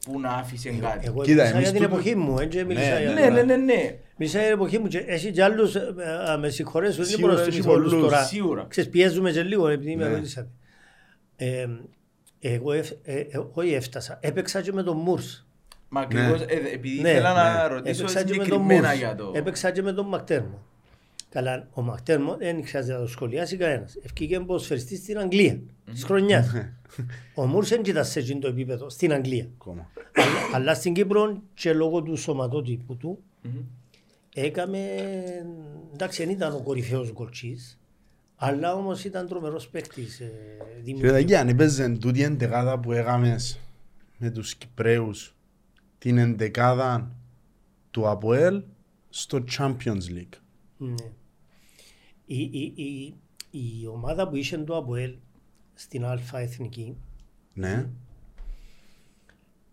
που να άφησε κάτι. Εγώ Κοίτα, μίλησα εμείς για την τούτο- εποχή μου, έτσι μίλησα Ναι, για Ναι, ναι, ναι, ναι. Μίλησα για την εποχή μου και εσύ και άλλους, ε, ε, με συγχωρέσω, δεν Σίγουρα μπορώ να έχει στείλω όλους πολλούς, τώρα. σίγουρα. Ξέρεις, πιέζουμε και λίγο επειδή με Ναι. ρωτήσατε. Ε, εγώ, εφ- ε, ε, όχι έφτασα, έπαιξα και με τον Μούρς. Μα ακριβώς, Ναι. ε, επειδή Ναι, ήθελα να ναι. ρωτήσω Έπαιξα και με τον συγκεκριμένα Μούρς. για το... Έπαιξα και με τον Μακτέρμο. Καλά, ο Μακτέρμο δεν χρειάζεται να το σχολιάσει κανένας. Ευκήγε ποδοσφαιριστής στην Αγγλία, της χρονιάς. Ο Μούρς δεν ήταν σε εκείνο το επίπεδο, στην Αγγλία. Ακόμα. αλλά, αλλά στην Κύπρο και λόγω του σωματότυπου του Μμμ. έκαμε, εντάξει δεν ήταν ο κορυφαίος γκολτσής, αλλά όμως ήταν τρομερός παίκτης. Ε, Κύριε δημιουργικός. Δαγγί, αν έπαιζε τούτη η εντεκάδα που έκαμες με τους Κυπρέους την εντεκάδα του ΑΠΟΕΛ στο Champions League. Ναι. Η, η, η, η ομάδα που είχε το ΑΠΟΕΛ στην Α Εθνική Ναι.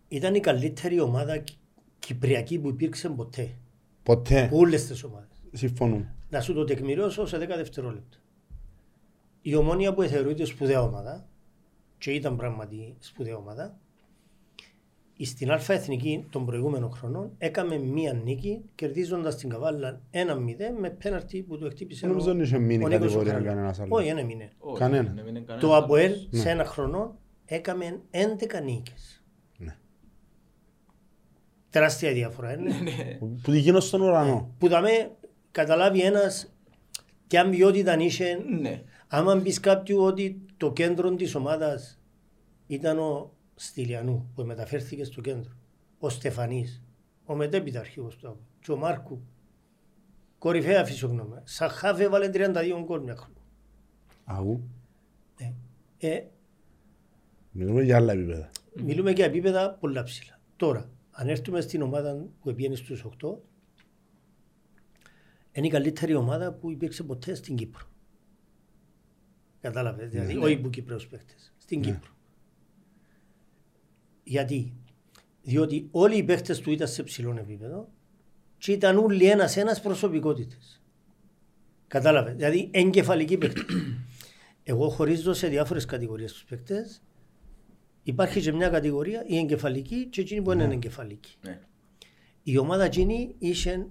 ήταν η καλύτερη ομάδα κι- κυπριακή που υπήρξε ποτέ. Ποτέ. Από όλες τις ομάδες. Συμφωνούμε. Να σου το τεκμηριώσω σε 10 δευτερόλεπτα. Η ομόνια που θεωρείται σπουδαία ομάδα και ήταν πράγματι σπουδαία ομάδα στην Α Εθνική των προηγούμενων χρονών έκαμε μία νίκη κερδίζοντας την Καβάλα 1-0 με πέναρτι που του εκτύπησε Νομίζω ο- δεν είχε μείνει ο Νίκος κατηγορία Οχαρλή. κανένας άλλος. Όχι, δεν έμεινε. Όχι, Κανένα. δεν έμεινε κανένας Το ΑΠΟΕΛ άλλος. σε ένα χρόνο έκαμε 11 νίκες. Ναι. Τεράστια διαφορά, είναι. Που τη γίνω στον ουρανό. που θα με καταλάβει ένας τι αν ποιότητα είχε Ναι. άμα πεις κάποιου ότι το κέντρο της ομάδας ήταν ο Στυλιανού που μεταφέρθηκε στο κέντρο ο Στεφανής ο μετέπειτα αρχηγός του Άπου, και ο Μάρκου κορυφαία φυσιογνώμη Σαχάφ έβαλε 32 γκολ μια χρόνο Αγού. ε, ε, Μιλούμε για άλλα επίπεδα. μιλούμε για επίπεδα πολλά ψηλά τώρα αν έρθουμε στην ομάδα που πήγαινε στους 8 είναι η καλύτερη ομάδα που υπήρξε ποτέ στην Κύπρο. Κατάλαβες, δηλαδή όχι που Κύπρος παίχτες, στην Ναι. Κύπρο. Γιατί, διότι όλοι οι παίχτες του ήταν σε ψηλό επίπεδο και ήταν όλοι ένας ένας προσωπικότητες. Κατάλαβες, δηλαδή εγκεφαλικοί παίχτες. [CLEARS THROAT] Εγώ χωρίζω σε διάφορες κατηγορίες τους παίχτες. Υπάρχει και μια κατηγορία, η εγκεφαλική και εκείνη που είναι εγκεφαλική. Ναι. Η ομάδα εκείνη είχε,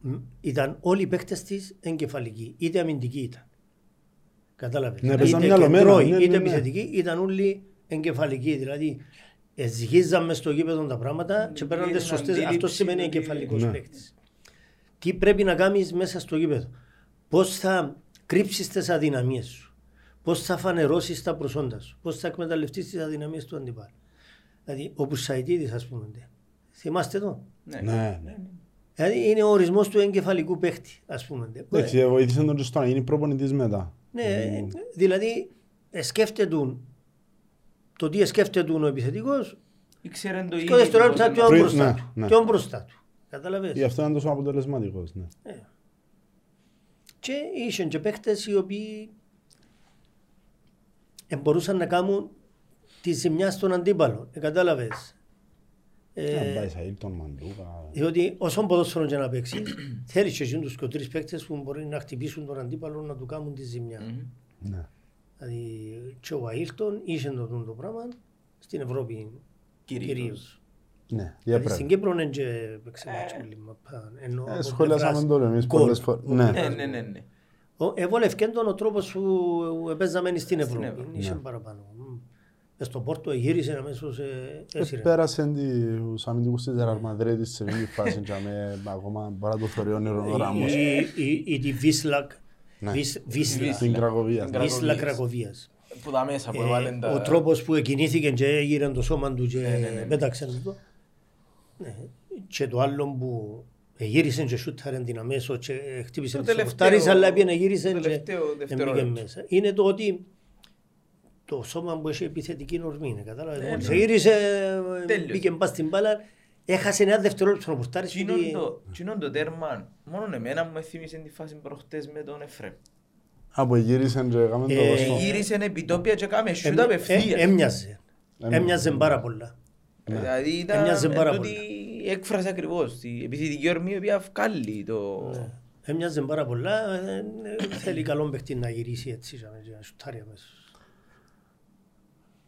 μ, ήταν όλοι οι παίκτες της εγκεφαλικοί, είτε αμυντικοί ήταν. Κατάλαβες; Ναι, παίζαν είτε μυαλωμένα, κεντρώοι, ναι, ναι, είτε ναι. επιθετικοί, ήταν όλοι εγκεφαλικοί. Δηλαδή, εσγίζαμε στο γήπεδο τα πράγματα και παίρναν τις Την σωστές. αντίληψη Αυτό σημαίνει ότι- εγκεφαλικός Ναι. παίκτης. Τι πρέπει να κάνεις μέσα στο γήπεδο; Πώς θα κρύψεις τις αδυναμίες σου; Πώς θα φανερώσεις τα προσόντα σου; Πώς θα εκμεταλλευτείς τις αδυναμίες του αντιπάλου; Δηλαδή, ο Πουσαϊτίδης, ας πούμε. ντε. Θυμάστε εδώ. Ναι. Ναι, ναι. Δηλαδή είναι ο ορισμός του εγκεφαλικού παίχτη, ας πούμε. ντε. Εντάξει, ε, βοήθησε τον και στο να γίνει προπονητής μετά. Ναι, δηλαδή ε, σκέφτεται το τι σκέφτεται ο επιθετικός Ήξερε το και ο δευτερόλεπτο πώς του να- Πριν- μπροστά ναι, του. ναι. Ποιον μπροστά του. Καταλαβες; Γι' αυτό ήταν τόσο αποτελεσματικός. Ναι. Και ήσαν και παίχτες οι οποίοι ε, μπορούσαν να κάνουν τη ζημιά στον αντίπαλο. Ε, κατάλαβες. Ε, Να πάει σε Αίλτον, Μαντούκα. διότι όσο ποδόσφαιρο και να παίξεις, θέλεις και εσύ τους και ο τρεις παίκτες που μπορεί να χτυπήσουν τον αντίπαλο να του κάνουν τη ζημιά. Μμμ. Ναι. Δηλαδή και ο Αίλτον είχε το, το πράγμα στην Ευρώπη Κυρίως. κυρίως. Ναι, Δηλαδή στην διαπρέπει. Κύπρο δεν και παίξε μάτσο πολύ μαπά. Ενώ Ε, από σχολιάσαμε πλευράς το εμείς γκολ. πολλές φορές. Ναι. Ναι, ναι, ναι, ναι. Ο- Εβόλευκε τον ο τρόπος που παίζαμε στην Ευρώπη. Ευρώπη, Είχε ναι. παραπάνω. Μμ. Μες στο Πόρτο γύρισε αμέσως ε, Ε, έσυρε. Πέρασε τους αμυντικούς της Ρεάλ Μαδρίτης σε μια φάση και με ακόμα μπορεί να το θεωρεί όνειρο ο Ράμος. Ή- ή- Ή τη Βίσλακ. Ναι. Βίσ- Βίσλα. Στην Κρακοβίας. Στην Βίσλα Κρακοβίας. Κρακοβίας. Που τα μέσα που Ε, έβαλαν τα... Ο τρόπος που εκινήθηκε και έγειρε το σώμα του και Ναι, ναι, ναι. πέταξε το. Ναι. Και το άλλο που γύρισε και σούταρε την αμέσως και χτύπησε Το τις τελευταίο- οχτάρις αλλά πήγαινε γύρισε το και τελευταίο δεν μπήκε δευτερόλεπτο. μέσα. Είναι το ότι το σώμα που έχει επιθετική ορμή, είναι, κατάλαβες; Ναι, Μόλις ναι. γύρισε, Τέλειος. μπήκε μπας στην μπάλα, έχασε ένα δευτερόλεπτο να πορτάρεις σου Τσινόν ότι- το- τσινόν το τέρμα, μόνο εμένα μου θύμισε τη φάση προχτές με τον Εφρέμ. Από γύρισαν και έκαμε το Ε, δώσο. Γύρισε επιτόπια και κάμε σιούτ Έμ- ε- απευθείας. Έμοιαζε. Έμοιαζε. Έμοιαζε πάρα πολλά. Δηλαδή ήταν Έμοιαζε πάρα εν τούτη πολλά. η έκφραση ακριβώς. Η επιθετική ορμή η οποία βγάλει το... Έμοιαζε πάρα πολλά. ε, ε, Θέλει καλό παίχτη να γυρίσει έτσι, για να σουτάρει αμέσως.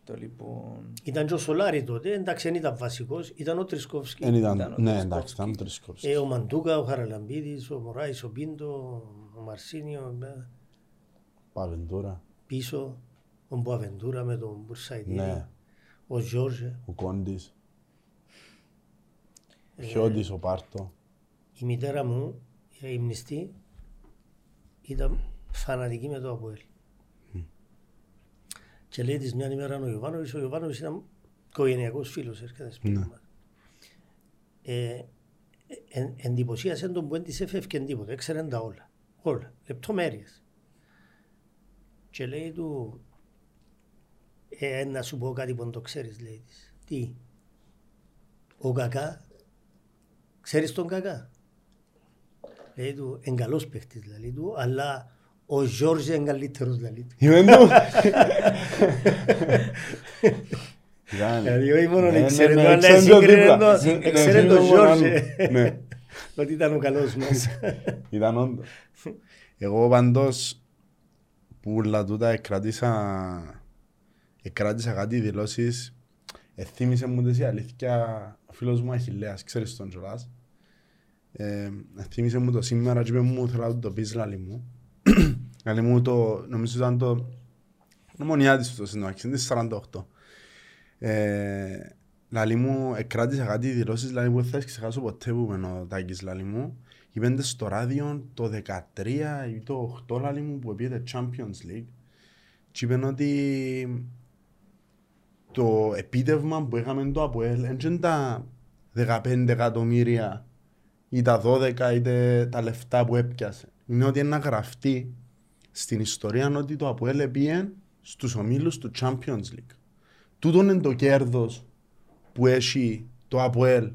Το λοιπόν... Ήταν και ο Σολάρη τότε, εντάξει δεν ήταν βασικός, ήταν ο Τρισκόφσκι. Εν ήταν, Ήταν ο ναι, Τρισκόφσκι. εντάξει, ήταν ο Τρισκόφσκι. Ε, ο Μαντούκα, ο Χαραλαμπίδης, ο Μωράης, ο Πίντο, ο Μαρσίνιο, ε, Παβεντούρα, πίσω, ο Μποαβεντούρα με τον Μπουρσαϊδίδη, Ναι. ο Ζόρζε. ο Κόντις, Ε, Χιώτης, ο Πάρτο. Η μητέρα μου, η υμνηστή, ήταν φανατική με το Αποέλ. Και λέει της μιας ημέρας ο Ιωβάνοβης, ο Ιωβάνοβης ήταν οικογενειακός φίλος, έρχεται σπίτι Ναι. μας. Ε, εν, εντυπωσίασε τον που δεν της έφευκε τίποτα, έξερε τα όλα. Όλα, λεπτομέρειες. Και λέει του, ε, να σου πω κάτι που δεν το ξέρεις, λέει της. Τι, ο Κακά, ξέρεις τον Κακά; Λέει του, είναι καλός παίχτης, λέει του, αλλά ο Ζόρζε είναι καλύτερος, λέει του. Είμαι του. Ήταν- Δηλαδή, όχι μόνο Ναι, ήξερε ναι, το, ναι, αλλά ήξερε το σύγκρινε δίπλα. το- Σύγκρινε ήξερε το τον μόνο Ζόρζε. άλλο. Ναι. Ότι ήταν ο καλός μας. Ήταν όντως. Εγώ πάντως που όλα τούτα εκράτησα, εκράτησα κάτι δηλώσεις εθύμισε μου τις η αλήθεια ο φίλος μου Αχιλέας, ξέρεις τον Τζολάς. Ε, εθύμισε μου το σήμερα και είπε μου θέλω να το πεις λαλή μου. [CLEARS THROAT] Λαλή μου το, νομίζω ήταν το νομονιά της το συνόχιση, είναι 48. Ε, λαλή μου εκράτησα κάτι δηλώσεις λαλή μου δεν θα τις ξεχάσω ποτέ που είμαι ο Τάκης λαλή μου. Είπεντε στο ράδιο το 13 ή το 8 λαλή μου που πήγε Champions League και είπεν ότι το επίτευγμα που έκαμε το ΑΠΟΕΛ δεν είναι τα 15 εκατομμύρια ή τα 12 είτε τα λεφτά που έπιασε. Είναι ότι είναι να γραφτεί στην ιστορία ότι το ΑΠΟΕΛ πήγε στους ομίλους του Champions League. Τούτο είναι το κέρδος που έχει το ΑΠΟΕΛ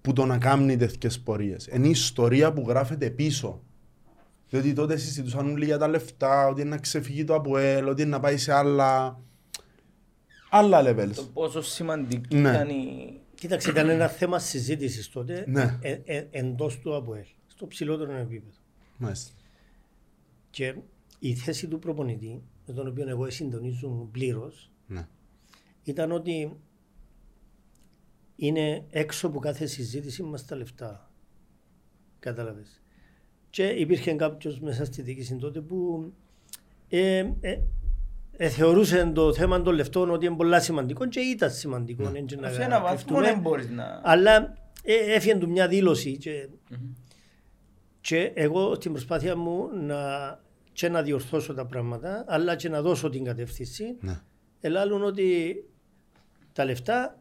που το να κάνει τέτοιες πορείες. Είναι η ιστορία που γράφεται πίσω. Διότι τότε συζητούσαν όλοι για τα λεφτά, ότι είναι να ξεφύγει το ΑΠΟΕΛ, ότι είναι να πάει σε άλλα, άλλα levels. Το πόσο σημαντική Ναι. ήταν η... Κοίταξε, ήταν ένα θέμα συζήτησης τότε Ναι. ε, ε, εντός του ΑΠΟΕΛ, στο ψηλότερο επίπεδο. Μάλιστα. Και η θέση του προπονητή, με τον οποίο εγώ συντονίζω πλήρως, Ναι. ήταν ότι είναι έξω από κάθε συζήτηση μας τα λεφτά. Κατάλαβες. Και υπήρχε κάποιος μέσα στη διοίκηση τότε που ε, ε, ε, θεωρούσε το θέμα των λεφτών ότι είναι πολλά σημαντικό και ήταν σημαντικό. Ναι. έτσι να Σε ένα βαθμό κρυφτούμε. δεν μπορείς να... Αλλά ε, έφυγε του μια δήλωση και, και εγώ στην προσπάθεια μου να, και να διορθώσω τα πράγματα αλλά και να δώσω την κατεύθυνση Ναι. ελάλουν ότι τα λεφτά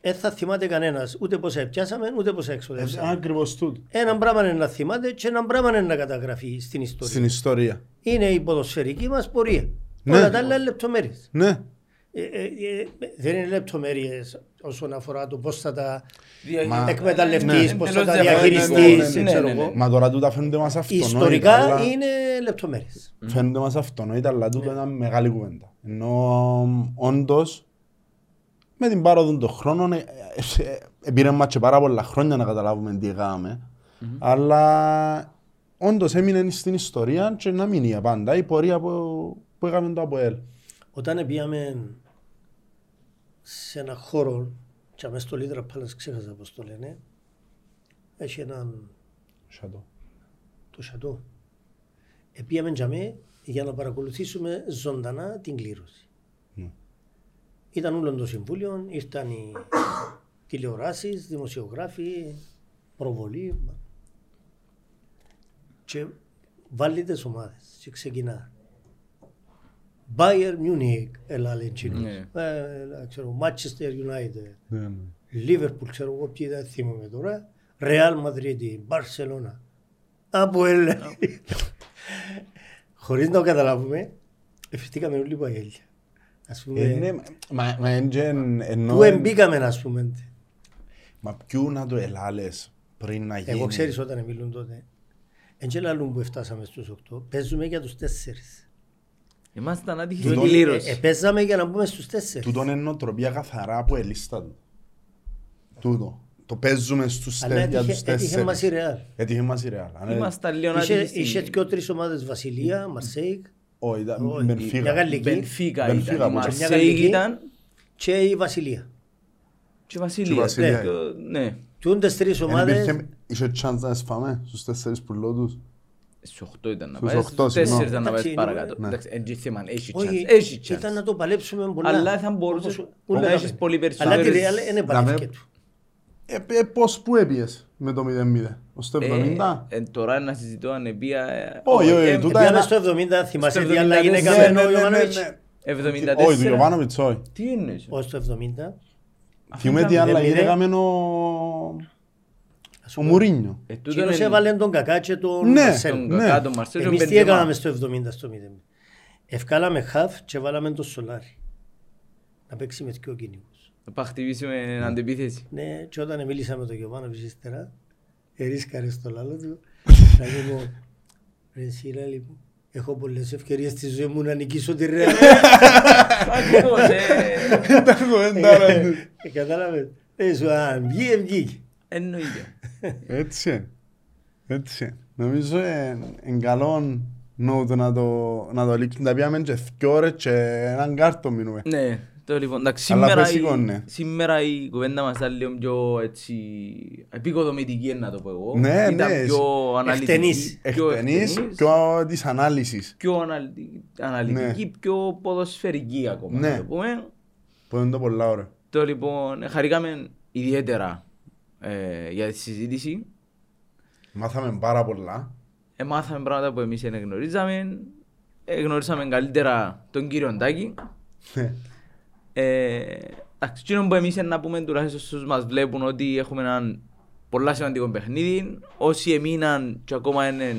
δεν θα θυμάται κανένας ούτε πόσα επιάσαμε ούτε πόσα Ε, εξοδεύσαμε. Ακριβώς τούτο. Ένα πράγμα είναι να θυμάται και ένα πράγμα είναι να καταγραφεί στην ιστορία. Στην ιστορία. Είναι η ποδοσφαιρική μας πορεία. Ναι. Όλα τα άλλα είναι λεπτομέρειες. Ναι. Ε, ε, ε, δεν είναι λεπτομέρειες όσον αφορά το πώς θα τα Δια- Μα- εκμεταλλευτείς, Ναι, πώς θα εντελώς τα διαφορετικό. διαχειριστείς, Ναι, ναι, ξέρω ναι, ναι. εγώ. Μα τώρα τούτα φαίνονται μας αυτονόητα. Ιστορικά αλλά- είναι λεπτομέρειες. Φαίνονται μας αυτονόητα, αλλά τούτο ήταν μεγάλη κουβέντα. Ενώ όντως, με την πάροδο των χρόνων, ε, ε, ε, επήρε μας και πάρα πολλά χρόνια να καταλάβουμε τι έκαναμε. Αλλά όντως έμεινε στην ιστορία και να μείνει για πάντα η πορεία που, που έκαμε το ΑΠΟΕΛ. Όταν πήγαμε σε ένα χώρο και αμέσως στο Λίτρα Πάλας ξέχασα πώς το λένε έχει έναν Σατό. το σατό. Επίαμε τζαμέ για να παρακολουθήσουμε ζωντανά την κλήρωση. Ναι. Ήταν όλο το συμβούλιο, ήρθαν οι [COUGHS] τηλεοράσεις, δημοσιογράφοι, προβολή και βάλει τις ομάδες και ξεκινά. Bayern Munich, έλα λέει εκείνος. Ναι. Ε, έλα, ξέρω, Manchester United, Ναι, ναι. Liverpool, ξέρω εγώ ποιοι δεν θυμάμαι τώρα, Real Madrid, Barcelona. Από έλα. [LAUGHS] Χωρίς να το καταλάβουμε, ευθύτηκαμε όλοι παγέλια. Ας Ε, πούμε, ναι, μα- μα εν και εν- ενώ πού εν- εμπήκαμε ας πούμε. Μα ποιου να το ελάλες πριν να γίνει; Εγώ ξέρεις όταν μιλούν τότε. Εν και λαλούν που φτάσαμε στους 8, παίζουμε για τους τέσσερις. Ήμασταν άτυχοι Τούτο- στην Ε, κλήρωση. ε, παίζαμε για να μπούμε στους τέσσερις. Τούτον είναι νοοτροπία καθαρά από ελίστα του. Τούτο. Το παίζουμε στους Αλλά τε- για έτυχε, τους έτυχε μας η τέσσερις. Ρεάλ. Έτυχε μας η Ρεάλ. Αν είναι- Ήμασταν λίγο Είχε, άτυχοι είχε στην... και τρεις ομάδες Βασιλεία, Μαρσέικ Όχι, ήταν Όχι, Μπενφίκα. μια Γαλλική. Μπενφίκα Μπενφίκα, ήταν, η που ήταν. Μια Μαρσέικ Γαλλική. ήταν και η Βασιλεία. και η Βασιλεία. Βασιλεία. Ναι. Ναι. Τούντες τρεις Εν ομάδες, υπήρχε- Είχε chance να σφάμε στους τέσσερις πουλότους. Στους 8 ήταν να Στους πάει, οχτώ, στους 4 συγγνώμη. ήταν να πάει Εντάξει, παρακάτω. ναι. Εντάξει, εν και θέμα, έχει chance. όχι, Έχει ήταν να chance. το παλέψουμε πολλά. Αλλά θα μπορούσες Όπως να όλα έχεις τα πολύ παιδιά. Αλλά τη περισσότερες- Ρεάλ είναι Δαμε- παλεύκε του. Ε, ε, πώς που έπιες με το 0-0, ως το 70. Ε, ε, Τώρα να συζητώ αν επία... ε, Όχι, όχι, ε, τούτα Πήγαμε είναι- στο 70, θυμάσαι στο τι άλλα 74. γυναίκα Ναι, με ναι, ο ναι, ναι, Ιωβάνοβιτς. ναι. 74. Όχι, του Ιωβάνοβιτς, όχι. Τι εννοείς. Όχι στο 70. Θυμούμε τι άλλα 0-0. γυναίκα με ο... Ας ο πούμε, Μουρίνιο. Ε, τούτο Εκείνος είναι- έβαλε τον Κακά και τον Ναι, Μαρσέλ. Τον ναι. Κακά, τον Μαρσέλ, τον Εμείς τι Μπεντζεμά. έκαναμε στο 70 στο 0. Ευκάλαμε χαφ και βάλαμε τον Σολάρι. Να παίξει με δυο κυνηγούς. Να πάει χτυπήσει με αντεπίθεση. Ναι, και όταν μίλησα με τον Γιωβάνοβιτς ύστερα, ερίσκαρε στο λάλο του, [LAUGHS] να μου πω, ρε εσύ λέει μου, έχω πολλές ευκαιρίες στη ζωή μου να νικήσω τη Ρεάλ. Ακριβώς, ε, [LAUGHS] Τα κουβέντα, ρε. Ε, Κατάλαβες. Ε, σου αν βγήκε, βγήκε. Εννοείται. [LAUGHS] Έτσι είναι. Έτσι είναι. Νομίζω είναι καλό νου να το, να το λήξουμε. Τα πιάμε και δυο ώρες και έναν κάρτο μείνουμε. Ναι, το λοιπόν, εντάξει, Αλλά σήμερα, φυσικό, η, ναι. σήμερα η κουβέντα μας ήταν λίγο πιο έτσι, επικοδομητική να το πω εγώ. Ναι, Ήταν ναι, πιο αναλυτική. εκτενής. πιο Εκτενής εκτενής, και της ανάλυσης. πιο αναλυ- αναλυτική, πιο ποδοσφαιρική ακόμα Ναι. να το πούμε. Που είναι το πολλά ωραία. Το λοιπόν, χαρήκαμε ιδιαίτερα ε, για τη συζήτηση. Μάθαμε πάρα πολλά. Ε, μάθαμε πράγματα που εμείς δεν γνωρίζαμε. Ε, γνωρίσαμε καλύτερα τον κύριο Ντάκη. Ε, Εντάξει, εκείνο που εμείς είναι να πούμε τουλάχιστον στους μας βλέπουν ότι έχουμε έναν πολλά σημαντικό παιχνίδι. Όσοι εμείναν και ακόμα είναι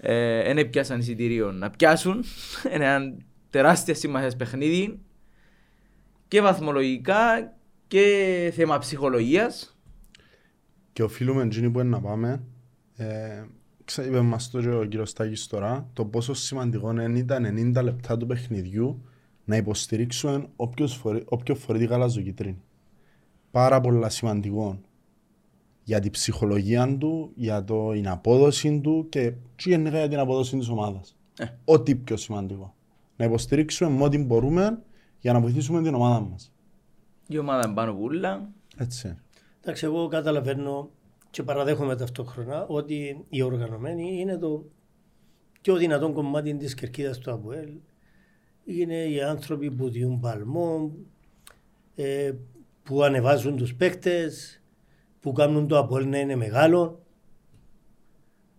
ε, δεν πιάσαν εισιτήριο να πιάσουν. [LAUGHS] Είναι ένα τεράστια σημασία παιχνίδι και βαθμολογικά και θέμα ψυχολογίας. Και οφείλουμε εκείνοι που είναι να πάμε. Ε, ξα- είπε μας το και ο κύριος Στάκης τώρα, το πόσο σημαντικό είναι τα 90 λεπτά του παιχνιδιού να υποστηρίξουμε όποιος φορεί, όποιο φορεί τη γαλαζοκίτρινη. Πάρα πολλά σημαντικό για την ψυχολογία του, για το, την απόδοση του και, και γενικά για την απόδοση της ομάδας. Ε. Ό,τι πιο σημαντικό. Να υποστηρίξουμε με ό,τι μπορούμε για να βοηθήσουμε την ομάδα μας. Η ομάδα είναι πάνω πουλά. Έτσι. Εντάξει, εγώ καταλαβαίνω και παραδέχομαι ταυτόχρονα ότι οι οργανωμένοι είναι το πιο δυνατό κομμάτι της κερκίδας του ΑΠΟΕΛ. Είναι οι άνθρωποι που διούν παλμό, ε, που ανεβάζουν τους παίκτες, που κάνουν το ΑΠΟΕΛ να είναι μεγάλο,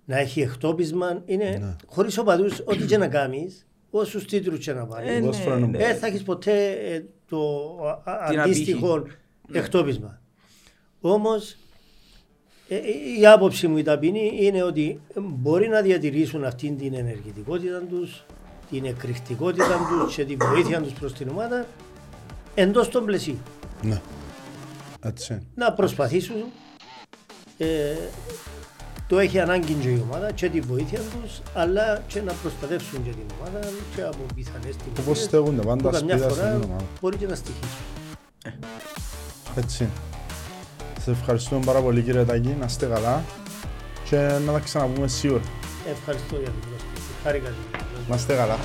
να έχει εκτόπισμα. Είναι Ναι. χωρίς οπαδούς, ό,τι και να κάνεις, όσους τίτλους και να πάρεις. Ε, Ποδόσφαιρο ναι, είναι ναι. Δεν θα έχεις ποτέ ε, το α- α- Την αντίστοιχο εκτόπισμα. Όμως ε, ε, η άποψη μου η ταπεινή είναι ότι μπορεί να διατηρήσουν αυτή την ενεργητικότητα τους, την εκρηκτικότητα τους και τη βοήθεια τους προς την ομάδα εντός των πλαισίων. Ναι. Έτσι. Να προσπαθήσουν ε, το έχει ανάγκη και η ομάδα και τη βοήθεια τους αλλά και να προστατεύσουν και την ομάδα και από πιθανές τιμές Όπως στέγονται πάντα που καμιά σπίδα στην φορά ομάδα. μπορεί και να στοιχήσουν. Έτσι. Σας ευχαριστούμε πάρα πολύ κύριε Τάκη, να είστε καλά και να τα ξαναπούμε σίγουρα. Ευχαριστώ για την πρόσκληση. Χάρηκα. Να είστε καλά.